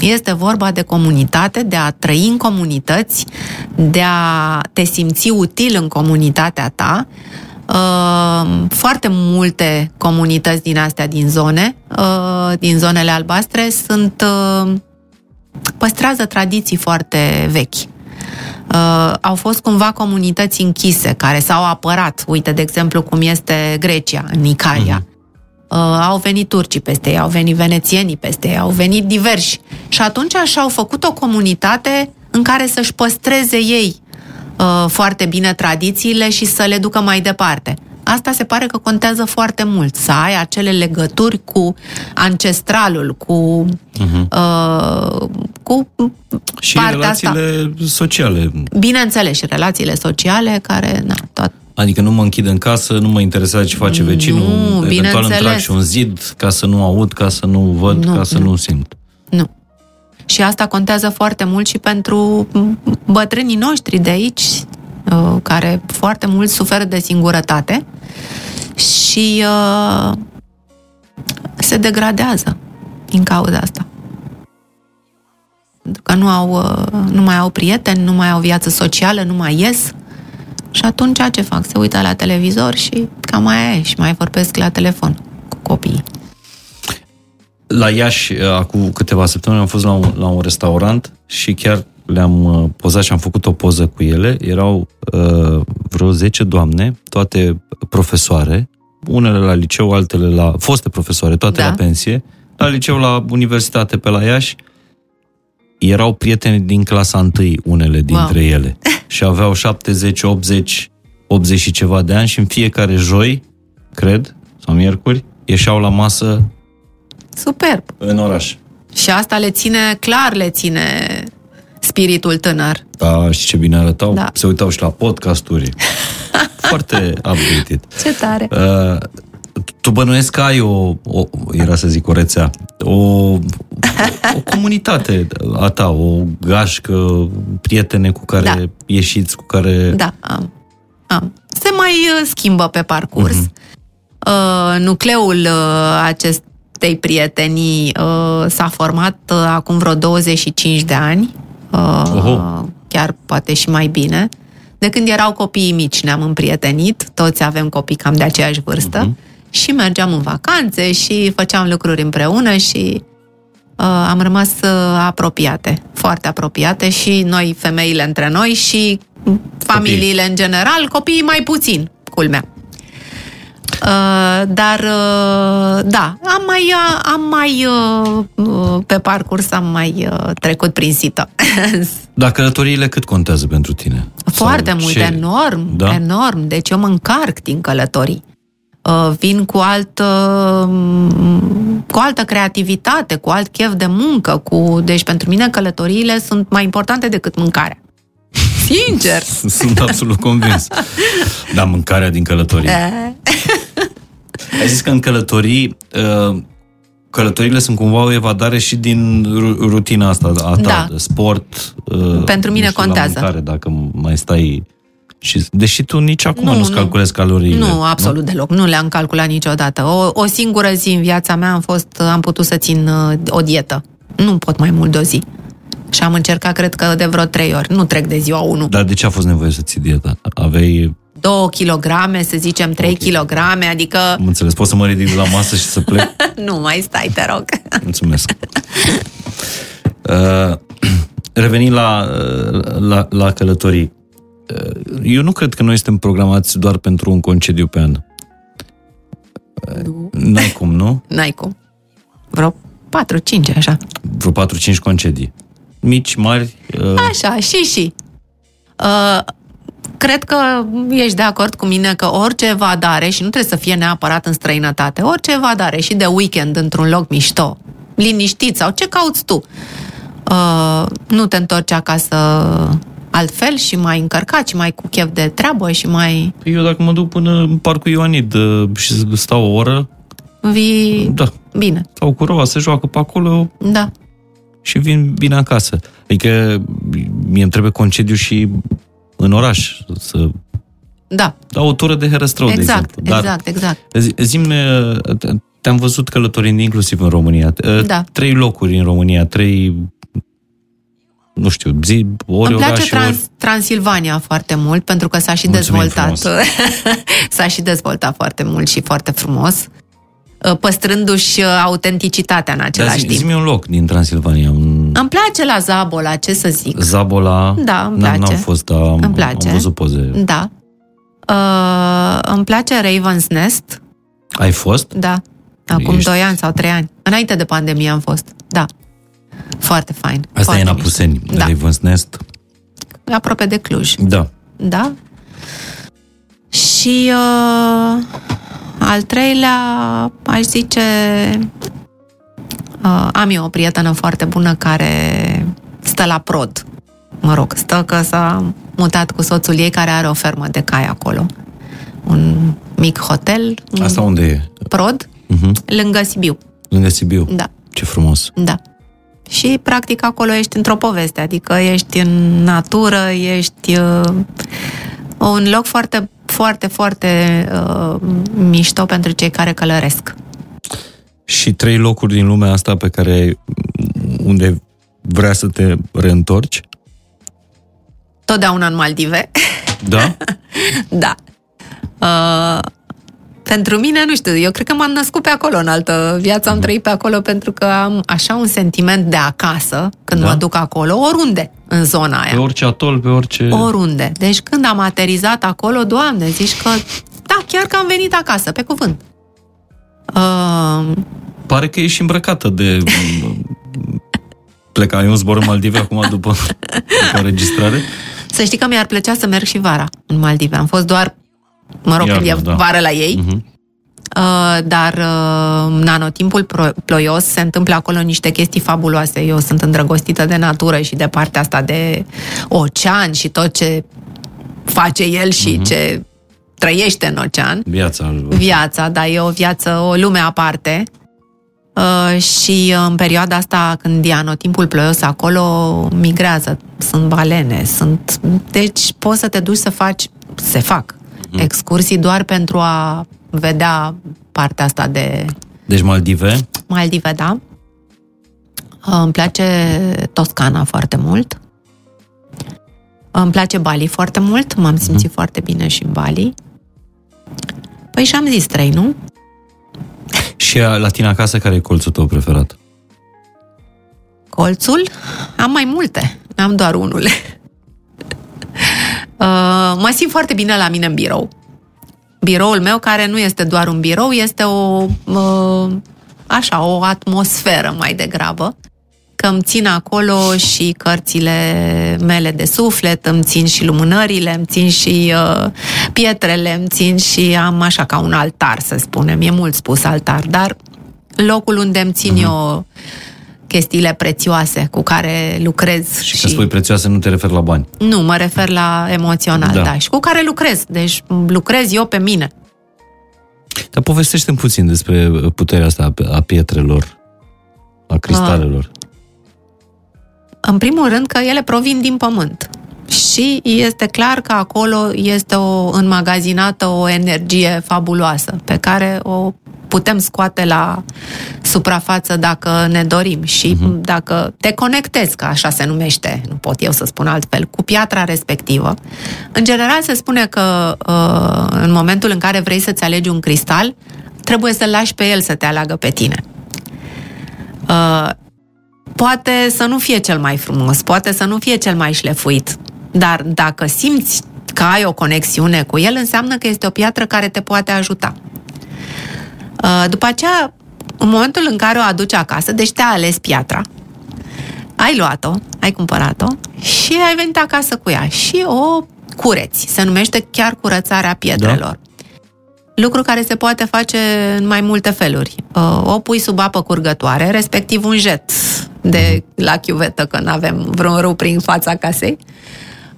Speaker 2: Este vorba de comunitate, de a trăi în comunități, de a te simți util în comunitatea ta. Uh, foarte multe comunități din astea din zone, din zonele albastre, sunt păstrează tradiții foarte vechi. Au fost cumva comunități închise care s-au apărat. Uite, de exemplu, cum este Grecia, în Icalia. Mm-hmm uh, au venit turcii peste ei, au venit venețienii peste ei, au venit diversi. Și atunci și-au făcut o comunitate în care să-și păstreze ei uh, foarte bine tradițiile și să le ducă mai departe. Asta se pare că contează foarte mult, să ai acele legături cu ancestralul, cu, uh-huh. uh, cu
Speaker 3: și relațiile asta. sociale.
Speaker 2: Bineînțeles, și relațiile sociale care, na, tot,
Speaker 3: Adică nu mă închid în casă, nu mă interesează ce face vecinul, nu, eventual îmi trag și un zid ca să nu aud, ca să nu văd, nu, ca să nu, nu simt.
Speaker 2: Nu. Și asta contează foarte mult și pentru bătrânii noștri de aici, uh, care foarte mult suferă de singurătate și uh, se degradează din cauza asta. Pentru că nu, au, uh, nu mai au prieteni, nu mai au viață socială, nu mai ies. Și atunci ce fac? Se uită la televizor și cam mai e și mai vorbesc la telefon cu copiii.
Speaker 3: La Iași, uh, acum câteva săptămâni, am fost la un, la un restaurant și chiar le-am uh, pozat și am făcut o poză cu ele. Erau uh, vreo 10 doamne, toate profesoare, unele la liceu, altele la... foste profesoare, toate da. la pensie, la liceu, la universitate pe la Iași. Erau prieteni din clasa întâi, unele dintre wow. ele. [laughs] și aveau 70, 80, 80 și ceva de ani și în fiecare joi, cred, sau miercuri, ieșeau la masă
Speaker 2: Superb!
Speaker 3: În oraș.
Speaker 2: Și asta le ține, clar le ține spiritul tânăr.
Speaker 3: Da, și ce bine arătau. Da. Se uitau și la podcasturi. [laughs] Foarte updated.
Speaker 2: Ce tare!
Speaker 3: Uh, tu bănuiesc că ai o, o, era să zic o rețea, o, o comunitate a ta, o gașcă, prietene cu care da. ieșiți, cu care...
Speaker 2: Da, am. am. Se mai uh, schimbă pe parcurs. Uh-huh. Uh, nucleul uh, acestei prietenii uh, s-a format uh, acum vreo 25 de ani, uh, chiar poate și mai bine. De când erau copiii mici ne-am împrietenit, toți avem copii cam de aceeași vârstă. Uh-huh și mergeam în vacanțe și făceam lucruri împreună și uh, am rămas uh, apropiate, foarte apropiate și noi, femeile între noi și familiile Copii. în general, copiii mai puțin, culmea. Uh, dar, uh, da, am mai, uh, am mai uh, pe parcurs am mai uh, trecut prin sită. [laughs]
Speaker 3: Dar călătoriile cât contează pentru tine?
Speaker 2: Foarte Sau mult, ce? enorm, da? enorm. Deci eu mă încarc din călătorii. Uh, vin cu altă, cu altă creativitate, cu alt chef de muncă. Cu... Deci pentru mine călătoriile sunt mai importante decât mâncarea. Sincer! [laughs]
Speaker 3: Sunt absolut convins. Da, mâncarea din călătorie. Ai zis că în călătorii uh, călătorile sunt cumva o evadare și din rutina asta a ta, da. de sport.
Speaker 2: Uh, Pentru mine știu, contează. La
Speaker 3: mâncare, dacă mai stai și, deși tu nici acum nu, nu-ți calculezi caloriile.
Speaker 2: Nu, absolut nu? deloc. Nu le-am calculat niciodată. O, o singură zi în viața mea am fost, am putut să țin uh, o dietă. Nu pot mai mult de o zi. Și am încercat, cred că, de vreo trei ori. Nu trec de ziua 1.
Speaker 3: Dar de ce a fost nevoie să ții dieta? Aveai...
Speaker 2: Două kilograme, să zicem trei okay. kilograme, adică...
Speaker 3: Am înțeles. Poți să mă ridic de la masă și să plec? [laughs]
Speaker 2: nu, mai stai, te rog. [laughs]
Speaker 3: Mulțumesc. Uh, [clears throat] revenind la, uh, la, la călătorii. Uh, eu nu cred că noi suntem programați doar pentru un concediu pe an. Nu. N-ai cum, nu?
Speaker 2: N-ai cum. Vreo 4-5, așa.
Speaker 3: Vreo 4-5 concedii. Mici, mari.
Speaker 2: Uh... Așa, și și. Uh, cred că ești de acord cu mine că orice evadare, și nu trebuie să fie neapărat în străinătate, orice evadare și de weekend într-un loc mișto, liniștit sau ce cauți tu, uh, nu te întorci acasă altfel și mai încărcat și mai cu chef de treabă și mai...
Speaker 3: Păi eu dacă mă duc până în Parcul Ioanid și stau o oră...
Speaker 2: Vii
Speaker 3: da.
Speaker 2: bine.
Speaker 3: Sau cu roa, se joacă pe acolo...
Speaker 2: Da.
Speaker 3: Și vin bine acasă. Adică mie îmi trebuie concediu și în oraș să
Speaker 2: da.
Speaker 3: Da, o tură de herăstrău,
Speaker 2: exact,
Speaker 3: de exemplu.
Speaker 2: Dar exact, exact.
Speaker 3: Zi, zi te-am văzut călătorind inclusiv în România. Uh,
Speaker 2: Da.
Speaker 3: Trei locuri în România, trei, nu știu, zi, ori
Speaker 2: Îmi place
Speaker 3: orașe,
Speaker 2: Trans-
Speaker 3: ori...
Speaker 2: Transilvania foarte mult, pentru că s-a și
Speaker 3: Mulțumim
Speaker 2: dezvoltat. [laughs] s-a și dezvoltat foarte mult și foarte frumos, uh, păstrându-și uh, autenticitatea în
Speaker 3: Dar
Speaker 2: același
Speaker 3: zi,
Speaker 2: timp.
Speaker 3: zi-mi un loc din Transilvania. Un...
Speaker 2: Îmi place la Zabola, ce să zic.
Speaker 3: Zabola.
Speaker 2: Da, îmi
Speaker 3: N-am,
Speaker 2: place.
Speaker 3: n-am fost, dar am,
Speaker 2: Îmi place.
Speaker 3: am văzut poze.
Speaker 2: Da. Uh, îmi place Raven's Nest,
Speaker 3: Ai fost?
Speaker 2: da. Acum
Speaker 3: Ești-
Speaker 2: 2 ani sau 3 ani. Înainte de pandemie am fost. Da. Foarte fain.
Speaker 3: Asta
Speaker 2: foarte
Speaker 3: e în
Speaker 2: mișto.
Speaker 3: Apuseni,
Speaker 2: Da.
Speaker 3: Ravens Nest.
Speaker 2: E aproape de Cluj.
Speaker 3: Da.
Speaker 2: Da? Și uh, al treilea, aș zice, uh, am eu o prietenă foarte bună care stă la prod. Mă rog, stă că s-a mutat cu soțul ei care are o fermă de cai acolo. Un mic hotel, un
Speaker 3: Asta unde e?
Speaker 2: prod,
Speaker 3: Uh-huh.
Speaker 2: lângă Sibiu.
Speaker 3: Lângă Sibiu.
Speaker 2: Da,
Speaker 3: Ce frumos.
Speaker 2: da. Și, practic, acolo ești într-o poveste, adică ești în natură, ești uh, un loc foarte, foarte, foarte uh, mișto pentru cei care călăresc.
Speaker 3: Și trei locuri din lumea asta pe care unde vrea să te reîntorci?
Speaker 2: Totdeauna în Maldive.
Speaker 3: Da? [laughs]
Speaker 2: da. Uh, pentru mine, nu știu, eu cred că m-am născut pe acolo în altă viață, am trăit pe acolo pentru că am așa un sentiment de acasă când
Speaker 3: Da.
Speaker 2: mă duc acolo, oriunde în zona aia.
Speaker 3: Pe orice atol, pe orice...
Speaker 2: Oriunde. Deci când am aterizat acolo, Doamne, zici că da, chiar că am venit acasă, pe cuvânt. Uh,
Speaker 3: Pare că ești îmbrăcată de... [laughs] Pleca, eu un zbor în Maldive acum după, după înregistrare.
Speaker 2: să știi că mi-ar plăcea să merg și vara în Maldive. Am fost doar, mă rog, când e
Speaker 3: Iarna, da.
Speaker 2: vară la ei,
Speaker 3: Mhm.
Speaker 2: uh, dar uh, în anotimpul pro- ploios se întâmplă acolo niște chestii fabuloase. Eu sunt îndrăgostită de natură și de partea asta de ocean și tot ce face el și
Speaker 3: Mhm.
Speaker 2: ce trăiește în ocean.
Speaker 3: Viața.
Speaker 2: viața, dar e o viață, o lume aparte. Uh, și în perioada asta, când e anotimpul ploios acolo, migrează, sunt balene, sunt... Deci poți să te duci să faci, se fac, excursii doar pentru a vedea partea asta de
Speaker 3: Deci Maldive,
Speaker 2: Maldive, da. Uh, Îmi place Toscana foarte mult. Îmi place Bali foarte mult, m-am simțit foarte bine și în Bali. Păi și am zis trei, nu?
Speaker 3: și la tine acasă, care e colțul tău preferat?
Speaker 2: Colțul? Am mai multe, n-am doar unul. [laughs] Uh, mă simt foarte bine la mine în birou. Biroul meu, care nu este doar un birou, este o, uh, așa, o atmosferă mai degrabă. Că îmi țin acolo și cărțile mele de suflet, îmi țin și lumânările, îmi țin și uh, pietrele, îmi țin și am așa ca un altar, să spunem. E mult spus altar, dar locul unde îmi țin uh-huh. eu chestiile prețioase cu care lucrez
Speaker 3: Și, că spui prețioasă, nu te referi la bani.
Speaker 2: nu, mă refer la emoțional,
Speaker 3: Da.
Speaker 2: da. da. Și cu care lucrez. Deci lucrez eu pe mine.
Speaker 3: Dar povestește puțin despre puterea asta a pietrelor, a cristalelor.
Speaker 2: În primul rând că ele provin din pământ. Și este clar că acolo este o înmagazinată o energie fabuloasă pe care o putem scoate la suprafață dacă ne dorim și uh-huh. dacă te conectezi, că așa se numește, nu pot eu să spun altfel, cu piatra respectivă. În general se spune că uh, în momentul în care vrei să-ți alegi un cristal, trebuie să-l lași pe el să te aleagă pe tine. Uh, poate să nu fie cel mai frumos, poate să nu fie cel mai șlefuit, dar dacă simți că ai o conexiune cu el, înseamnă că este o piatră care te poate ajuta. Uh, După aceea, în momentul în care o aduci acasă, deci te-a ales piatra, ai luat-o, ai cumpărat-o și ai venit acasă cu ea și o cureți. Se numește chiar curățarea pietrelor. Da? Lucru care se poate face în mai multe feluri. Uh, O pui sub apă curgătoare, respectiv un jet de la chiuvetă, că nu avem vreun râu prin fața casei.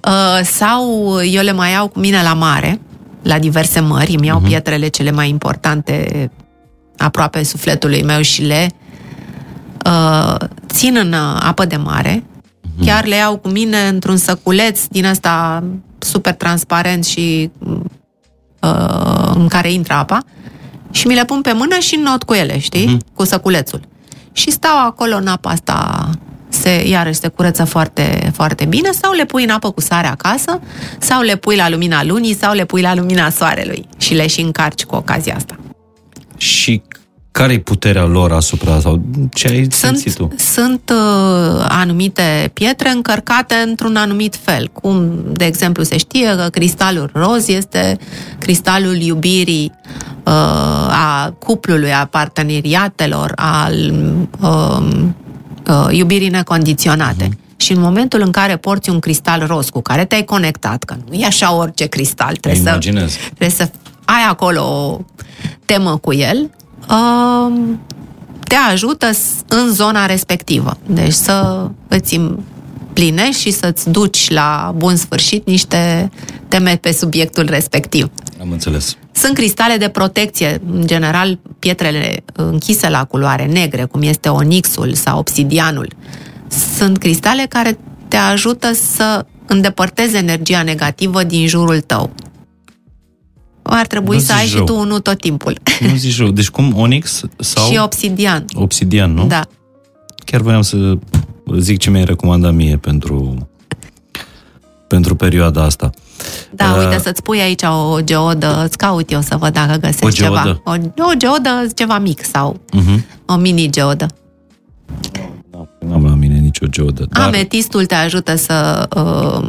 Speaker 2: Uh, Sau eu le mai iau cu mine la mare, la diverse mări, îmi iau uh-huh. pietrele cele mai importante aproape sufletului meu și le uh, țin în uh, apă de mare. Uh-huh. Chiar le iau cu mine într-un săculeț din ăsta super transparent și uh, în care intră apa și mi le pun pe mână și not cu ele, știi? Uh-huh. Cu săculețul. Și stau acolo în apa asta se, iarăși se curăță foarte, foarte bine sau le pui în apă cu sare acasă sau le pui la lumina lunii sau le pui la lumina soarelui și le și încarci cu ocazia asta.
Speaker 3: Și care e puterea lor asupra sau ce ai simțit tu?
Speaker 2: Sunt uh, anumite pietre încărcate într-un anumit fel. Cum, de exemplu, se știe că cristalul roz este cristalul iubirii uh, a cuplului, a parteneriatelor, al uh, uh, iubirii necondiționate. Uh-huh. Și în momentul în care porți un cristal roz cu care te-ai conectat, că nu e așa orice cristal, trebuie să, trebuie să ai acolo o temă cu el, te ajută în zona respectivă. Deci să îți împlinești și să-ți duci la bun sfârșit niște teme pe subiectul respectiv.
Speaker 3: Am înțeles.
Speaker 2: Sunt cristale de protecție, în general pietrele închise la culoare negre, cum este onixul sau obsidianul. Sunt cristale care te ajută să îndepărtezi energia negativă din jurul tău ar trebui nu să ai rău. și tu unul tot timpul.
Speaker 3: Nu zici rău. Deci cum Onyx sau...
Speaker 2: Și obsidian.
Speaker 3: Obsidian, nu?
Speaker 2: Da.
Speaker 3: Chiar voiam să zic ce mi-ai recomandat mie pentru, pentru perioada asta.
Speaker 2: Da, uh, uite, să-ți pui aici o geodă, îți caut eu să văd dacă găsesc
Speaker 3: o geodă.
Speaker 2: ceva. O, o geodă, ceva mic sau uh-huh. o mini-geodă.
Speaker 3: N-am la mine nicio geodă.
Speaker 2: Dar... Ametistul te ajută să uh,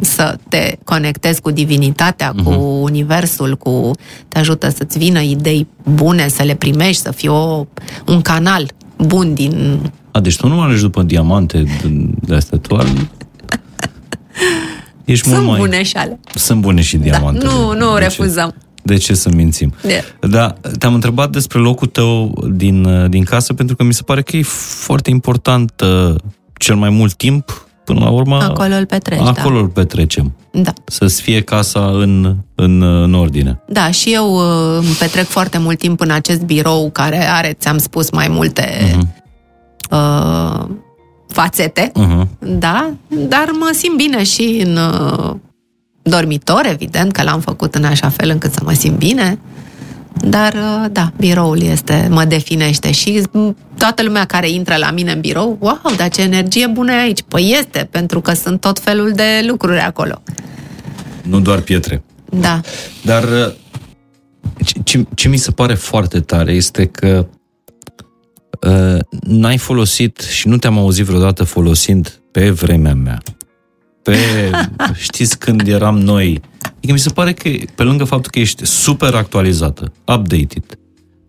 Speaker 2: să te conectezi cu divinitatea, uh-huh. cu mhm. universul, cu te ajută să-ți vină idei bune, să le primești, să fii o, un canal bun din...
Speaker 3: A, deci tu nu alegi după diamante de astea, tu al...
Speaker 2: Ești Sunt mult mai... bune și ale.
Speaker 3: Sunt bune și diamante.
Speaker 2: Da, nu, nu de refuzăm. Ce?
Speaker 3: De ce să mințim? Yeah. Da, te-am întrebat despre locul tău din, din casă pentru că mi se pare că e foarte important uh, cel mai mult timp până la urmă...
Speaker 2: Acolo îl petreci,
Speaker 3: Acolo
Speaker 2: da.
Speaker 3: îl petrecem.
Speaker 2: Da.
Speaker 3: Să-ți fie casa în, în, în ordine.
Speaker 2: Da, și eu uh, îmi petrec foarte mult timp în acest birou care are, ți-am spus, mai multe uh-huh. uh, fațete, uh-huh. da, dar mă simt bine și în uh, dormitor, evident, că l-am făcut în așa fel încât să mă simt bine. Dar, uh, da, biroul este, mă definește și toată lumea care intră la mine în birou, wow, dar ce energie bună e aici. Păi este, pentru că sunt tot felul de lucruri acolo.
Speaker 3: Nu doar pietre.
Speaker 2: Da.
Speaker 3: Dar uh, ce, ce, ce mi se pare foarte tare este că uh, n-ai folosit și nu te-am auzit vreodată folosind pe vremea mea. Pe, [laughs] știți când eram noi Adică mi se pare că, pe lângă faptul că ești super actualizată, updated,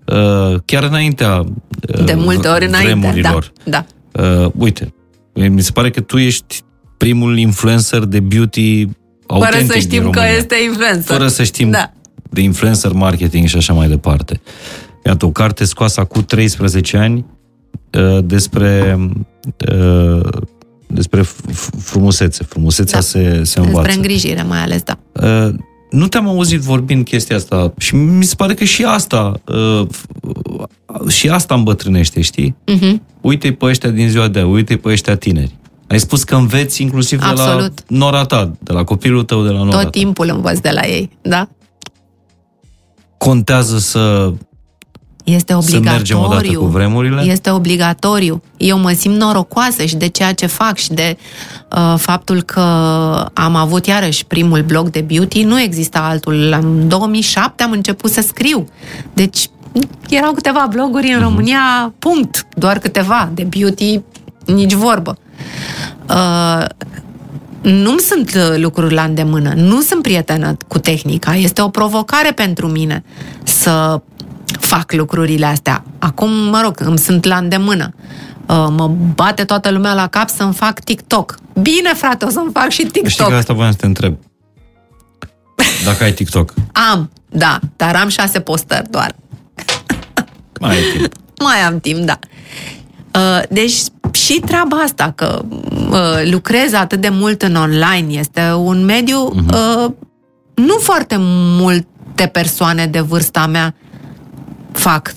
Speaker 3: uh, chiar înaintea
Speaker 2: uh, de multe ori înainte, da, da.
Speaker 3: Uh, uite, mi se pare că tu ești primul influencer de beauty autentic
Speaker 2: Fără să știm că este influencer.
Speaker 3: Fără să știm da. de influencer marketing și așa mai departe. Iată, o carte scoasă cu 13 ani uh, despre uh, despre frumusețe. Frumusețea da. se, se învață.
Speaker 2: Despre îngrijire mai ales, da.
Speaker 3: Uh, nu te-am auzit vorbind chestia asta și mi se pare că și asta uh, și asta îmbătrânește, știi? Uh-huh. Uite-i pe ăștia din ziua de uite-i pe ăștia tineri. Ai spus că înveți inclusiv Absolut. de la nora ta, de la copilul tău, de la nora
Speaker 2: Tot
Speaker 3: ta.
Speaker 2: timpul învăț de la ei, da?
Speaker 3: Contează să
Speaker 2: este obligatoriu.
Speaker 3: Să mergem cu vremurile?
Speaker 2: Este obligatoriu. Eu mă simt norocoasă și de ceea ce fac și de uh, faptul că am avut iarăși primul blog de beauty. Nu exista altul. În 2007 am început să scriu. Deci erau câteva bloguri în uh-huh. România, punct. Doar câteva. De beauty, nici vorbă. Uh, nu-mi sunt lucruri la îndemână, nu sunt prietenă cu tehnica, este o provocare pentru mine să fac lucrurile astea. Acum, mă rog, îmi sunt la îndemână. Uh, mă bate toată lumea la cap să-mi fac TikTok. Bine, frate, o să-mi fac și TikTok.
Speaker 3: Știi că asta voiam să te întreb. Dacă ai TikTok.
Speaker 2: Am, da, dar am șase postări doar.
Speaker 3: Mai ai timp. [laughs]
Speaker 2: Mai am timp, da. Uh, deci și treaba asta, că uh, lucrez atât de mult în online, este un mediu uh-huh. nu foarte multe persoane de vârsta mea fac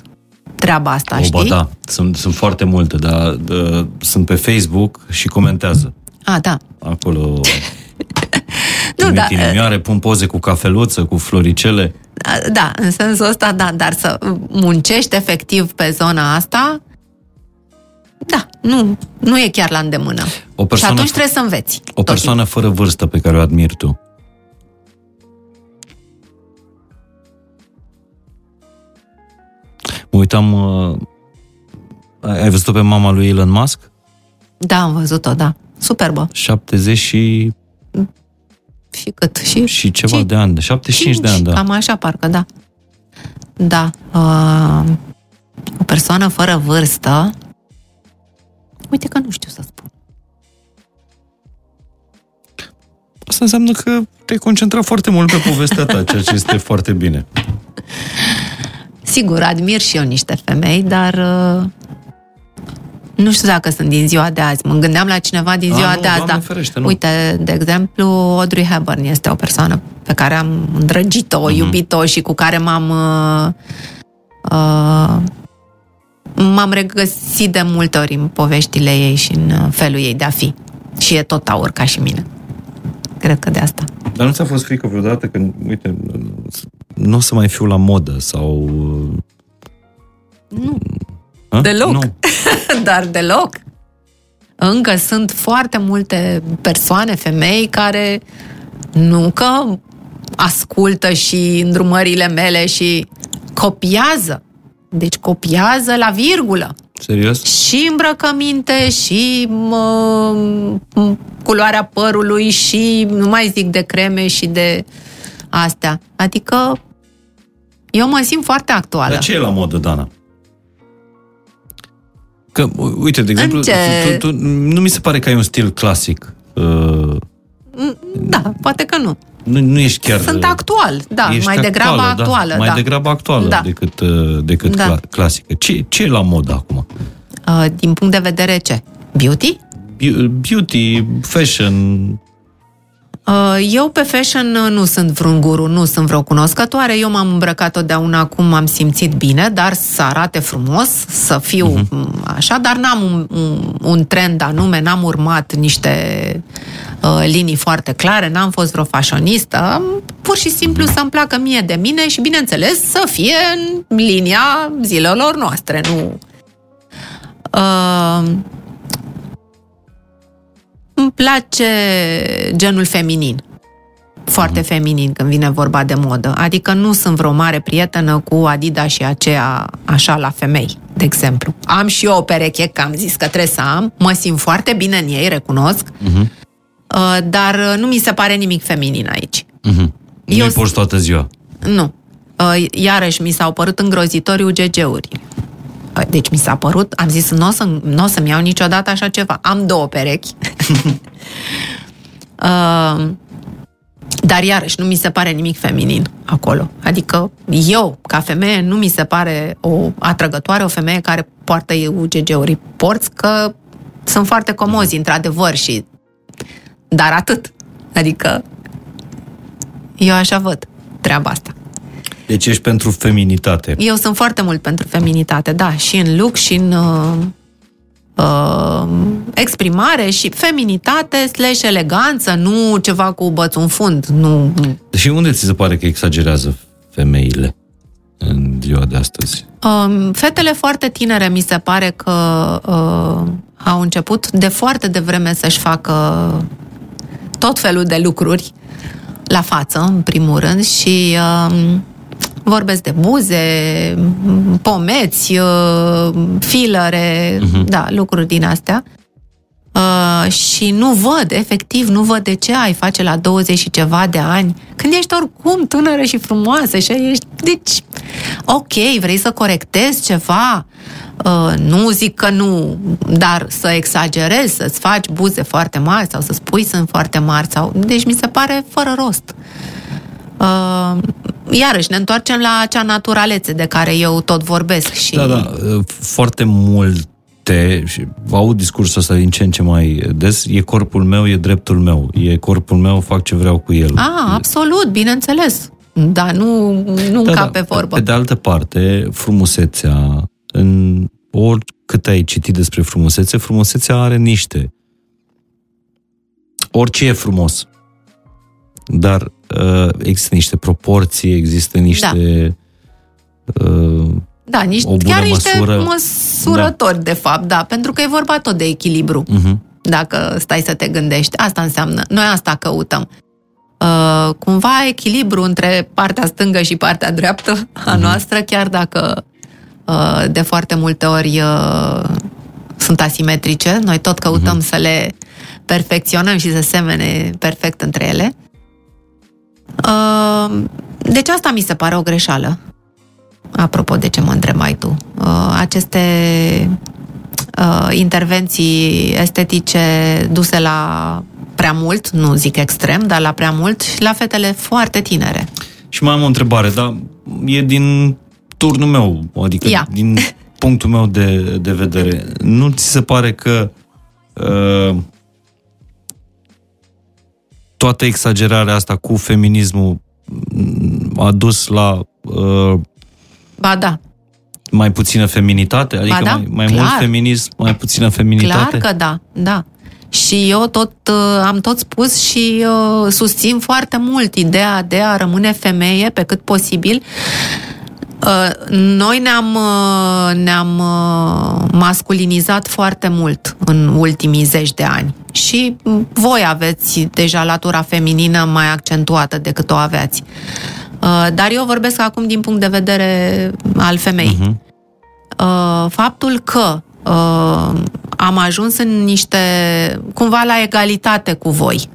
Speaker 2: treaba asta, o, știi?
Speaker 3: da, sunt, sunt foarte multe, dar de, sunt pe Facebook și comentează.
Speaker 2: A, da.
Speaker 3: Acolo [laughs] nu, da. inimioare, pun poze cu cafeluță, cu floricele.
Speaker 2: Da, în sensul ăsta, da, dar să muncești efectiv pe zona asta, da, nu, nu e chiar la îndemână.
Speaker 3: O persoană,
Speaker 2: și atunci trebuie să înveți.
Speaker 3: O persoană fără vârstă pe care o admiri tu. Mă uitam... Uh, ai văzut-o pe mama lui Elon Musk?
Speaker 2: Da, am văzut-o, da. Superbă.
Speaker 3: 70 și...
Speaker 2: Și cât? Și,
Speaker 3: și ceva și de ani, 75 5, de ani, da.
Speaker 2: Cam așa, parcă, da. Da. Uh, o persoană fără vârstă, uite că nu știu să spun.
Speaker 3: Asta înseamnă că te-ai concentrat foarte mult pe povestea ta, ceea ce este foarte bine. [laughs]
Speaker 2: Sigur, admir și eu niște femei, dar uh, nu știu dacă sunt din ziua de azi. Mă gândeam la cineva din ziua
Speaker 3: A, nu,
Speaker 2: de azi,
Speaker 3: dar ferește, nu.
Speaker 2: uite, de exemplu, Audrey Hepburn este o persoană pe care am îndrăgit-o, uh-huh. iubit-o și cu care m-am uh, uh, m-am regăsit de multe ori în poveștile ei și în uh, felul ei de a fi. Și e tot aur ca și mine. Cred că de asta.
Speaker 3: Dar nu ți-a fost frică vreodată că, uite, nu o să mai fiu la modă sau...
Speaker 2: Nu. A? Deloc. Nu. [laughs] Dar deloc. Încă sunt foarte multe persoane, femei, care nu că ascultă și îndrumările mele și copiază. Deci copiază la virgulă.
Speaker 3: Serios?
Speaker 2: Și îmbrăcăminte, și mă, culoarea părului, și nu mai zic de creme și de astea. Adică eu mă simt foarte actuală.
Speaker 3: Dar ce e la modă, Dana? Că, uite, de exemplu, tu, tu, nu mi se pare că ai un stil clasic. Uh...
Speaker 2: Da, poate că nu.
Speaker 3: Nu, nu ești chiar...
Speaker 2: Sunt actual, da,
Speaker 3: ești
Speaker 2: mai degrabă
Speaker 3: actuală,
Speaker 2: actuală.
Speaker 3: Da, mai
Speaker 2: da.
Speaker 3: degrabă actuală da. decât, uh, decât da. clasică. Ce, ce e la modă acum?
Speaker 2: Uh, din punct de vedere ce? Beauty?
Speaker 3: Beauty, fashion,
Speaker 2: Uh, eu pe fashion uh, nu sunt vreun guru, nu sunt vreo cunoscătoare. Eu m-am îmbrăcat totdeauna cum m-am simțit bine, dar să arate frumos, să fiu uh-huh. așa, dar n-am un, un, un trend anume, n-am urmat niște uh, linii foarte clare, n-am fost vreo fashionistă, pur și simplu să-mi placă mie de mine și, bineînțeles, să fie în linia zilelor noastre, nu... Uh, îmi place genul feminin. Foarte mm. feminin când vine vorba de modă. Adică nu sunt vreo mare prietenă cu Adidas și aceea așa la femei, de exemplu. Am și eu o pereche, că am zis că trebuie să am. Mă simt foarte bine în ei, recunosc. Mm-hmm. Dar nu mi se pare nimic feminin aici.
Speaker 3: Mm-hmm. Eu nu porți toată ziua.
Speaker 2: Nu. Uh, iarăși mi s-au părut îngrozitorii UGG-uri. Deci mi s-a părut, am zis, nu o, să, n-o să-mi iau niciodată așa ceva. Am două perechi. [laughs] uh, dar iarăși nu mi se pare nimic feminin acolo. Adică eu, ca femeie, nu mi se pare o atrăgătoare o femeie care poartă UGG-uri. Porți că sunt foarte comozi, într-adevăr, și... Dar atât. Adică eu așa văd treaba asta.
Speaker 3: Deci ești pentru feminitate.
Speaker 2: Eu sunt foarte mult pentru feminitate, da, și în look, și în uh, uh, exprimare și feminitate slash eleganță, nu ceva cu băț în fund. Nu.
Speaker 3: Și unde ți se pare că exagerează femeile în ziua de astăzi?
Speaker 2: Uh, fetele foarte tinere mi se pare că uh, au început de foarte devreme să-și facă tot felul de lucruri la față, în primul rând, și uh, Vorbesc de buze, pomeți, uh, filere, uh-huh. da, lucruri din astea. Uh, și nu văd, efectiv, nu văd de ce ai face la 20 și ceva de ani, când ești oricum tânără și frumoasă și ești... Deci, ok, vrei să corectezi ceva, uh, nu zic că nu, dar să exagerezi, să-ți faci buze foarte mari sau să spui sunt foarte mari sau... Deci mi se pare fără rost. Uh, iarăși ne întoarcem la acea naturalețe de care eu tot vorbesc. Și...
Speaker 3: Da, da, foarte multe, și aud discursul ăsta din ce în ce mai des, e corpul meu, e dreptul meu, e corpul meu, fac ce vreau cu el.
Speaker 2: Ah, absolut, bineînțeles. Da, nu, nu da, ca da, pe vorbă.
Speaker 3: Pe de altă parte, frumusețea, în oricât ai citit despre frumusețe, frumusețea are niște. Orice e frumos Dar uh, există niște proporții, există niște... Da. Uh,
Speaker 2: da, niște,
Speaker 3: o bună
Speaker 2: chiar niște
Speaker 3: măsură.
Speaker 2: măsurători, da. de fapt, da, pentru că e vorba tot de echilibru.
Speaker 3: uh-huh.
Speaker 2: Dacă stai să te gândești. Asta înseamnă. Noi asta căutăm. Uh, cumva echilibru între partea stângă și partea dreaptă a noastră, chiar dacă uh, de foarte multe ori uh, sunt asimetrice. Noi tot căutăm să le perfecționăm și să semene perfect între ele. Uh, deci asta mi se pare o greșeală. Apropo de ce mă întrebai tu. Uh, aceste uh, intervenții estetice duse la prea mult, nu zic extrem, dar la prea mult și la fetele foarte tinere.
Speaker 3: Și mai am o întrebare, dar e din turnul meu, adică
Speaker 2: Ia.
Speaker 3: din punctul meu de, de vedere. Nu ți se pare că uh, toată exagerarea asta cu feminismul mm, a dus la uh,
Speaker 2: Ba da,
Speaker 3: mai puțină feminitate? Adică
Speaker 2: da,
Speaker 3: mai, mai
Speaker 2: clar.
Speaker 3: mult feminism, mai puțină feminitate?
Speaker 2: clar că da, da. Și eu tot uh, am tot spus și uh, susțin foarte mult ideea de a rămâne femeie pe cât posibil. Uh, Noi ne-am, uh, ne-am uh, masculinizat foarte mult în ultimii zeci de ani și mm, voi aveți deja latura feminină mai accentuată decât o aveați. Uh, Dar eu vorbesc acum din punct de vedere al femeii.
Speaker 3: Mhm.
Speaker 2: Uh, faptul că uh, am ajuns în niște, cumva la egalitate cu voi.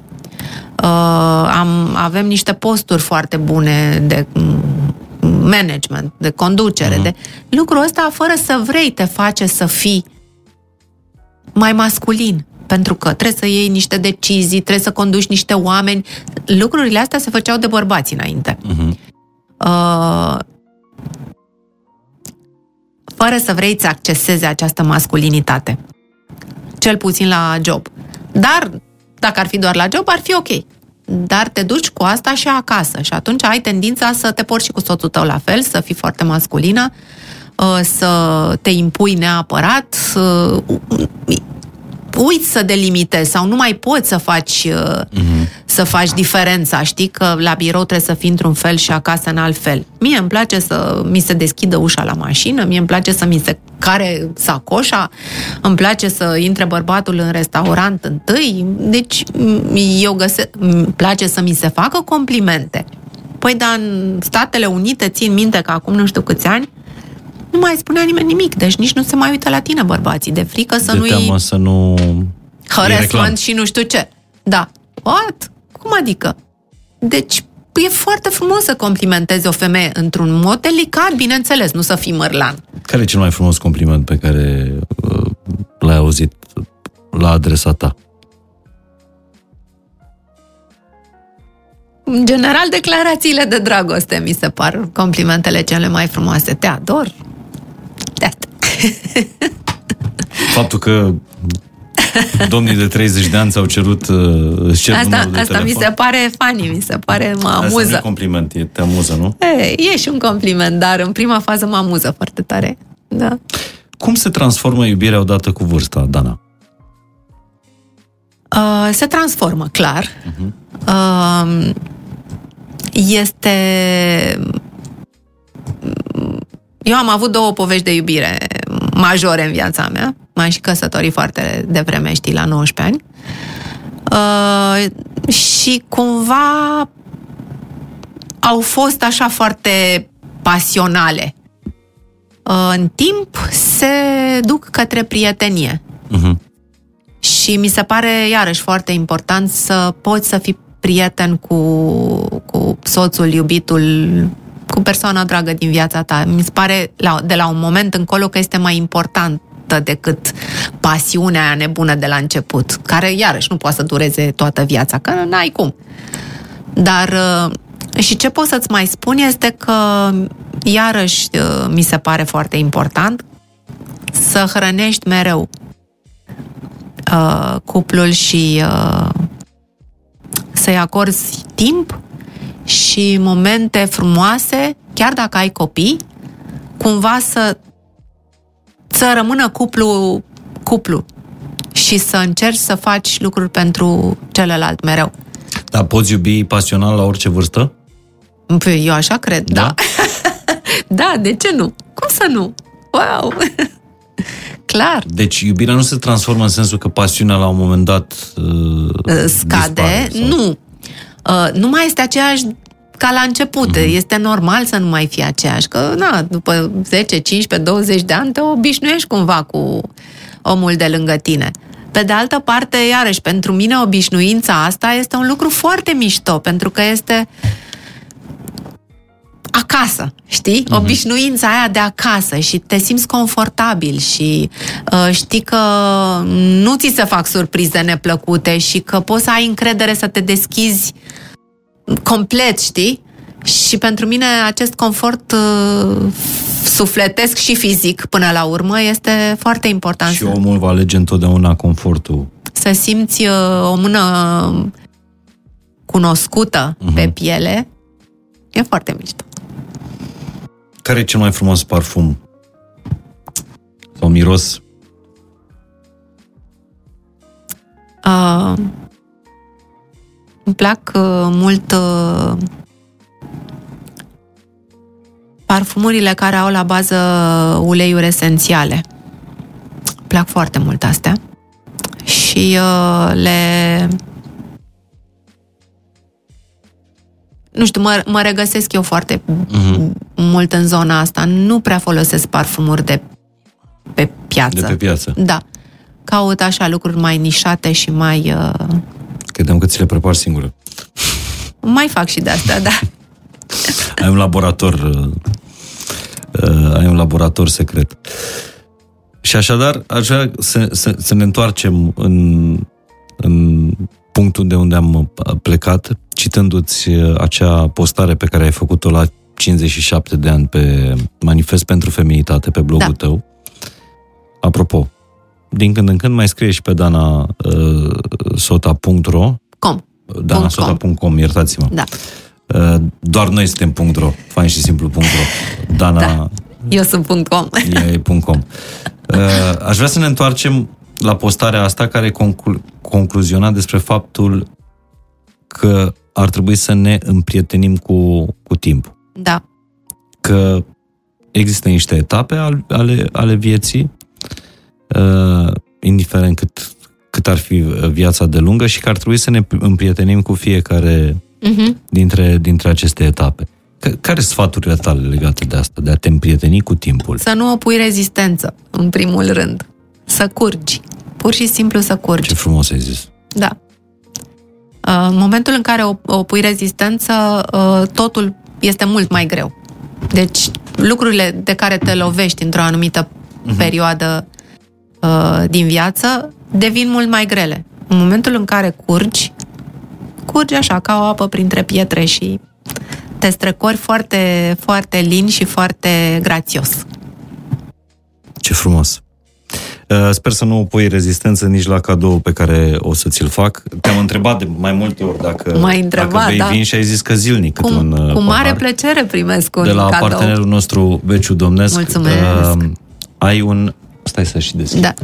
Speaker 2: Uh, am, avem niște posturi foarte bune de mm, management, de conducere.
Speaker 3: Mhm.
Speaker 2: De, lucrul ăsta, fără să vrei, te face să fii mai masculin. Pentru că trebuie să iei niște decizii, trebuie să conduci niște oameni. Lucrurile astea se făceau de bărbați înainte.
Speaker 3: Mhm.
Speaker 2: Uh, fără să vrei să acceseze această masculinitate. Cel puțin la job. Dar, dacă ar fi doar la job, ar fi ok. Dar te duci cu asta și acasă. Și atunci ai tendința să te porți și cu soțul tău la fel, să fii foarte masculină, uh, să te impui neapărat, să uiți să delimitezi sau nu mai poți să faci mm-hmm. să faci diferența, știi că la birou trebuie să fii într-un fel și acasă în alt fel. Mie îmi place să mi se deschidă ușa la mașină, mie îmi place să mi se care sacoșa, îmi place să intre bărbatul în restaurant întâi, deci eu găsesc, îmi place să mi se facă complimente. Păi, dar în Statele Unite, țin minte că acum nu știu câți ani, nu mai spunea nimeni nimic, deci nici nu se mai uită la tine bărbații, de frică să
Speaker 3: de
Speaker 2: nu-i
Speaker 3: teamă să nu... e reclam.
Speaker 2: harassment și nu știu ce. Da. What? Cum adică? Deci e foarte frumos să complimentezi o femeie într-un mod delicat, bineînțeles, nu să fii mărlan.
Speaker 3: Care e cel mai frumos compliment pe care uh, l-ai auzit la adresa ta?
Speaker 2: În general, declarațiile de dragoste mi se par complimentele cele mai frumoase. Te ador. De asta. [laughs]
Speaker 3: Faptul că domnii de 30 de ani ți-au cerut uh, îți cer
Speaker 2: Asta,
Speaker 3: numărul de
Speaker 2: asta mi
Speaker 3: telefon.
Speaker 2: se pare funny, mi se pare, mă
Speaker 3: Asta nu e
Speaker 2: amuză.
Speaker 3: compliment, e, te amuză, nu?
Speaker 2: E, e și un compliment, dar în prima fază mă amuză foarte tare. Da.
Speaker 3: Cum se transformă iubirea odată cu vârsta, Dana?
Speaker 2: Uh, se transformă, clar. Uh, este... Eu am avut două povești de iubire majore în viața mea. M-am și căsătorit foarte devreme, știi, la 19 ani. Uh, și cumva au fost așa foarte pasionale. Uh, în timp se duc către prietenie.
Speaker 3: Mhm.
Speaker 2: Și mi se pare, iarăși, foarte important să poți să fii prieten cu, cu soțul, iubitul, cu persoana dragă din viața ta. Mi se pare la, de la un moment încolo că este mai importantă decât pasiunea aia nebună de la început, care, iarăși, nu poate să dureze toată viața, că n-ai cum. Dar uh, și ce pot să-ți mai spun este că, iarăși, uh, mi se pare foarte important să hrănești mereu uh, cuplul și uh, să-i acorzi timp și momente frumoase, chiar dacă ai copii, cumva să să rămână cuplu cuplu și să încerci să faci lucruri pentru celălalt mereu.
Speaker 3: Dar poți iubi pasional la orice vârstă?
Speaker 2: Păi eu așa cred, da. Da, [laughs] de ce nu? Cum să nu? Wow! [laughs] Clar.
Speaker 3: Deci iubirea nu se transformă în sensul că pasiunea la un moment dat uh,
Speaker 2: Scade,
Speaker 3: dispare, sau-
Speaker 2: nu. Uh, nu mai este aceeași ca la început.
Speaker 3: Mhm.
Speaker 2: Este normal să nu mai fie aceeași. Că, na, după 10, 15, 20 de ani te obișnuiești cumva cu omul de lângă tine. Pe de altă parte, iarăși, pentru mine obișnuința asta este un lucru foarte mișto, pentru că este acasă, știi? Uh-huh. Obișnuința aia de acasă și te simți confortabil și uh, știi că nu ți se fac surprize neplăcute și că poți să ai încredere să te deschizi complet, știi? Și pentru mine acest confort uh, sufletesc și fizic până la urmă este foarte important.
Speaker 3: Și
Speaker 2: să-
Speaker 3: omul va alege întotdeauna confortul.
Speaker 2: să simți uh, o mână cunoscută uh-huh. pe piele, e foarte mișto.
Speaker 3: Care e cel mai frumos parfum? Sau miros?
Speaker 2: Uh, îmi plac uh, mult uh, parfumurile care au la bază uleiuri esențiale. Îmi plac foarte mult astea. Și uh, le... Nu știu, mă, mă regăsesc eu foarte
Speaker 3: Mhm.
Speaker 2: mult în zona asta. Nu prea folosesc parfumuri de pe piață.
Speaker 3: De pe piață.
Speaker 2: Da. Caut așa lucruri mai nișate și mai... Uh,
Speaker 3: Credeam că ți le prepar singură.
Speaker 2: mai fac și de asta, da. [laughs]
Speaker 3: Ai un laborator uh, uh, ai un laborator secret. Și așadar, aș vrea să, să, să ne întoarcem în, în punctul de unde am uh, plecat, citându-ți uh, acea postare pe care ai făcut-o la 57 de ani pe Manifest pentru Feminitate, pe blogul
Speaker 2: Da.
Speaker 3: tău. Apropo, din când în când mai scrie și pe dana uh, sota.ro
Speaker 2: Com.
Speaker 3: danasota.com, iertați-mă.
Speaker 2: Da.
Speaker 3: Uh, Doar noi suntem .ro, fain și simplu.ro. Dana
Speaker 2: Da. Eu sunt punct .com.
Speaker 3: e .com. Uh, Aș vrea să ne întoarcem la postarea asta care conclu- concluziona despre faptul că ar trebui să ne împrietenim cu, cu timpul.
Speaker 2: Da.
Speaker 3: Că există niște etape al- ale, ale vieții, uh, indiferent cât, cât ar fi viața de lungă și că ar trebui să ne împrietenim cu fiecare
Speaker 2: Mhm.
Speaker 3: dintre, dintre aceste etape. C- care sunt sfaturile tale legate de asta, de a te împrieteni cu timpul?
Speaker 2: Să nu opui rezistență, în primul rând. Să curgi. Pur și simplu să curgi.
Speaker 3: Ce frumos ai zis.
Speaker 2: Da. Uh, În momentul în care op- opui rezistență, uh, totul este mult mai greu. Deci, lucrurile de care te lovești într-o anumită perioadă uh, din viață devin mult mai grele. În momentul în care curgi, curgi așa, ca o apă printre pietre și te strecori foarte, foarte lin și foarte grațios.
Speaker 3: Ce frumos. Uh, Sper să nu pui rezistență nici la cadou pe care o să ți-l fac. Te-am întrebat de mai multe ori dacă,
Speaker 2: M-ai întrebat,
Speaker 3: dacă bei
Speaker 2: da.
Speaker 3: vin și ai zis că zilnic câte
Speaker 2: Cu,
Speaker 3: un uh,
Speaker 2: cu mare
Speaker 3: pahar.
Speaker 2: plăcere primesc un
Speaker 3: De la
Speaker 2: cadou.
Speaker 3: partenerul nostru Beciu Domnesc.
Speaker 2: Mulțumesc.
Speaker 3: ai un... Stai să și deschid.
Speaker 2: Da.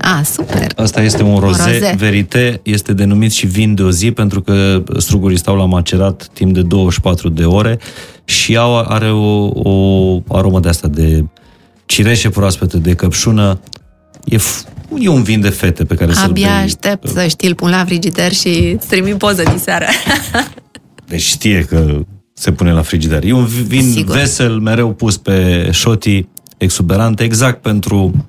Speaker 2: A, super.
Speaker 3: Asta este un roze,
Speaker 2: roze.
Speaker 3: verite, este denumit și vin de o zi pentru că strugurii stau la macerat timp de 24 de ore și au, are o, o aromă de asta de cireșe proaspete, de căpșună. E, f- e un vin de fete pe care să-l
Speaker 2: Abia
Speaker 3: bei.
Speaker 2: aștept să știi, îl pun la frigider și îți trimit poză din seară. [laughs]
Speaker 3: Deci știe că se pune la frigider. E un vin
Speaker 2: Sigur.
Speaker 3: vesel, mereu pus pe șotii, exuberant, exact pentru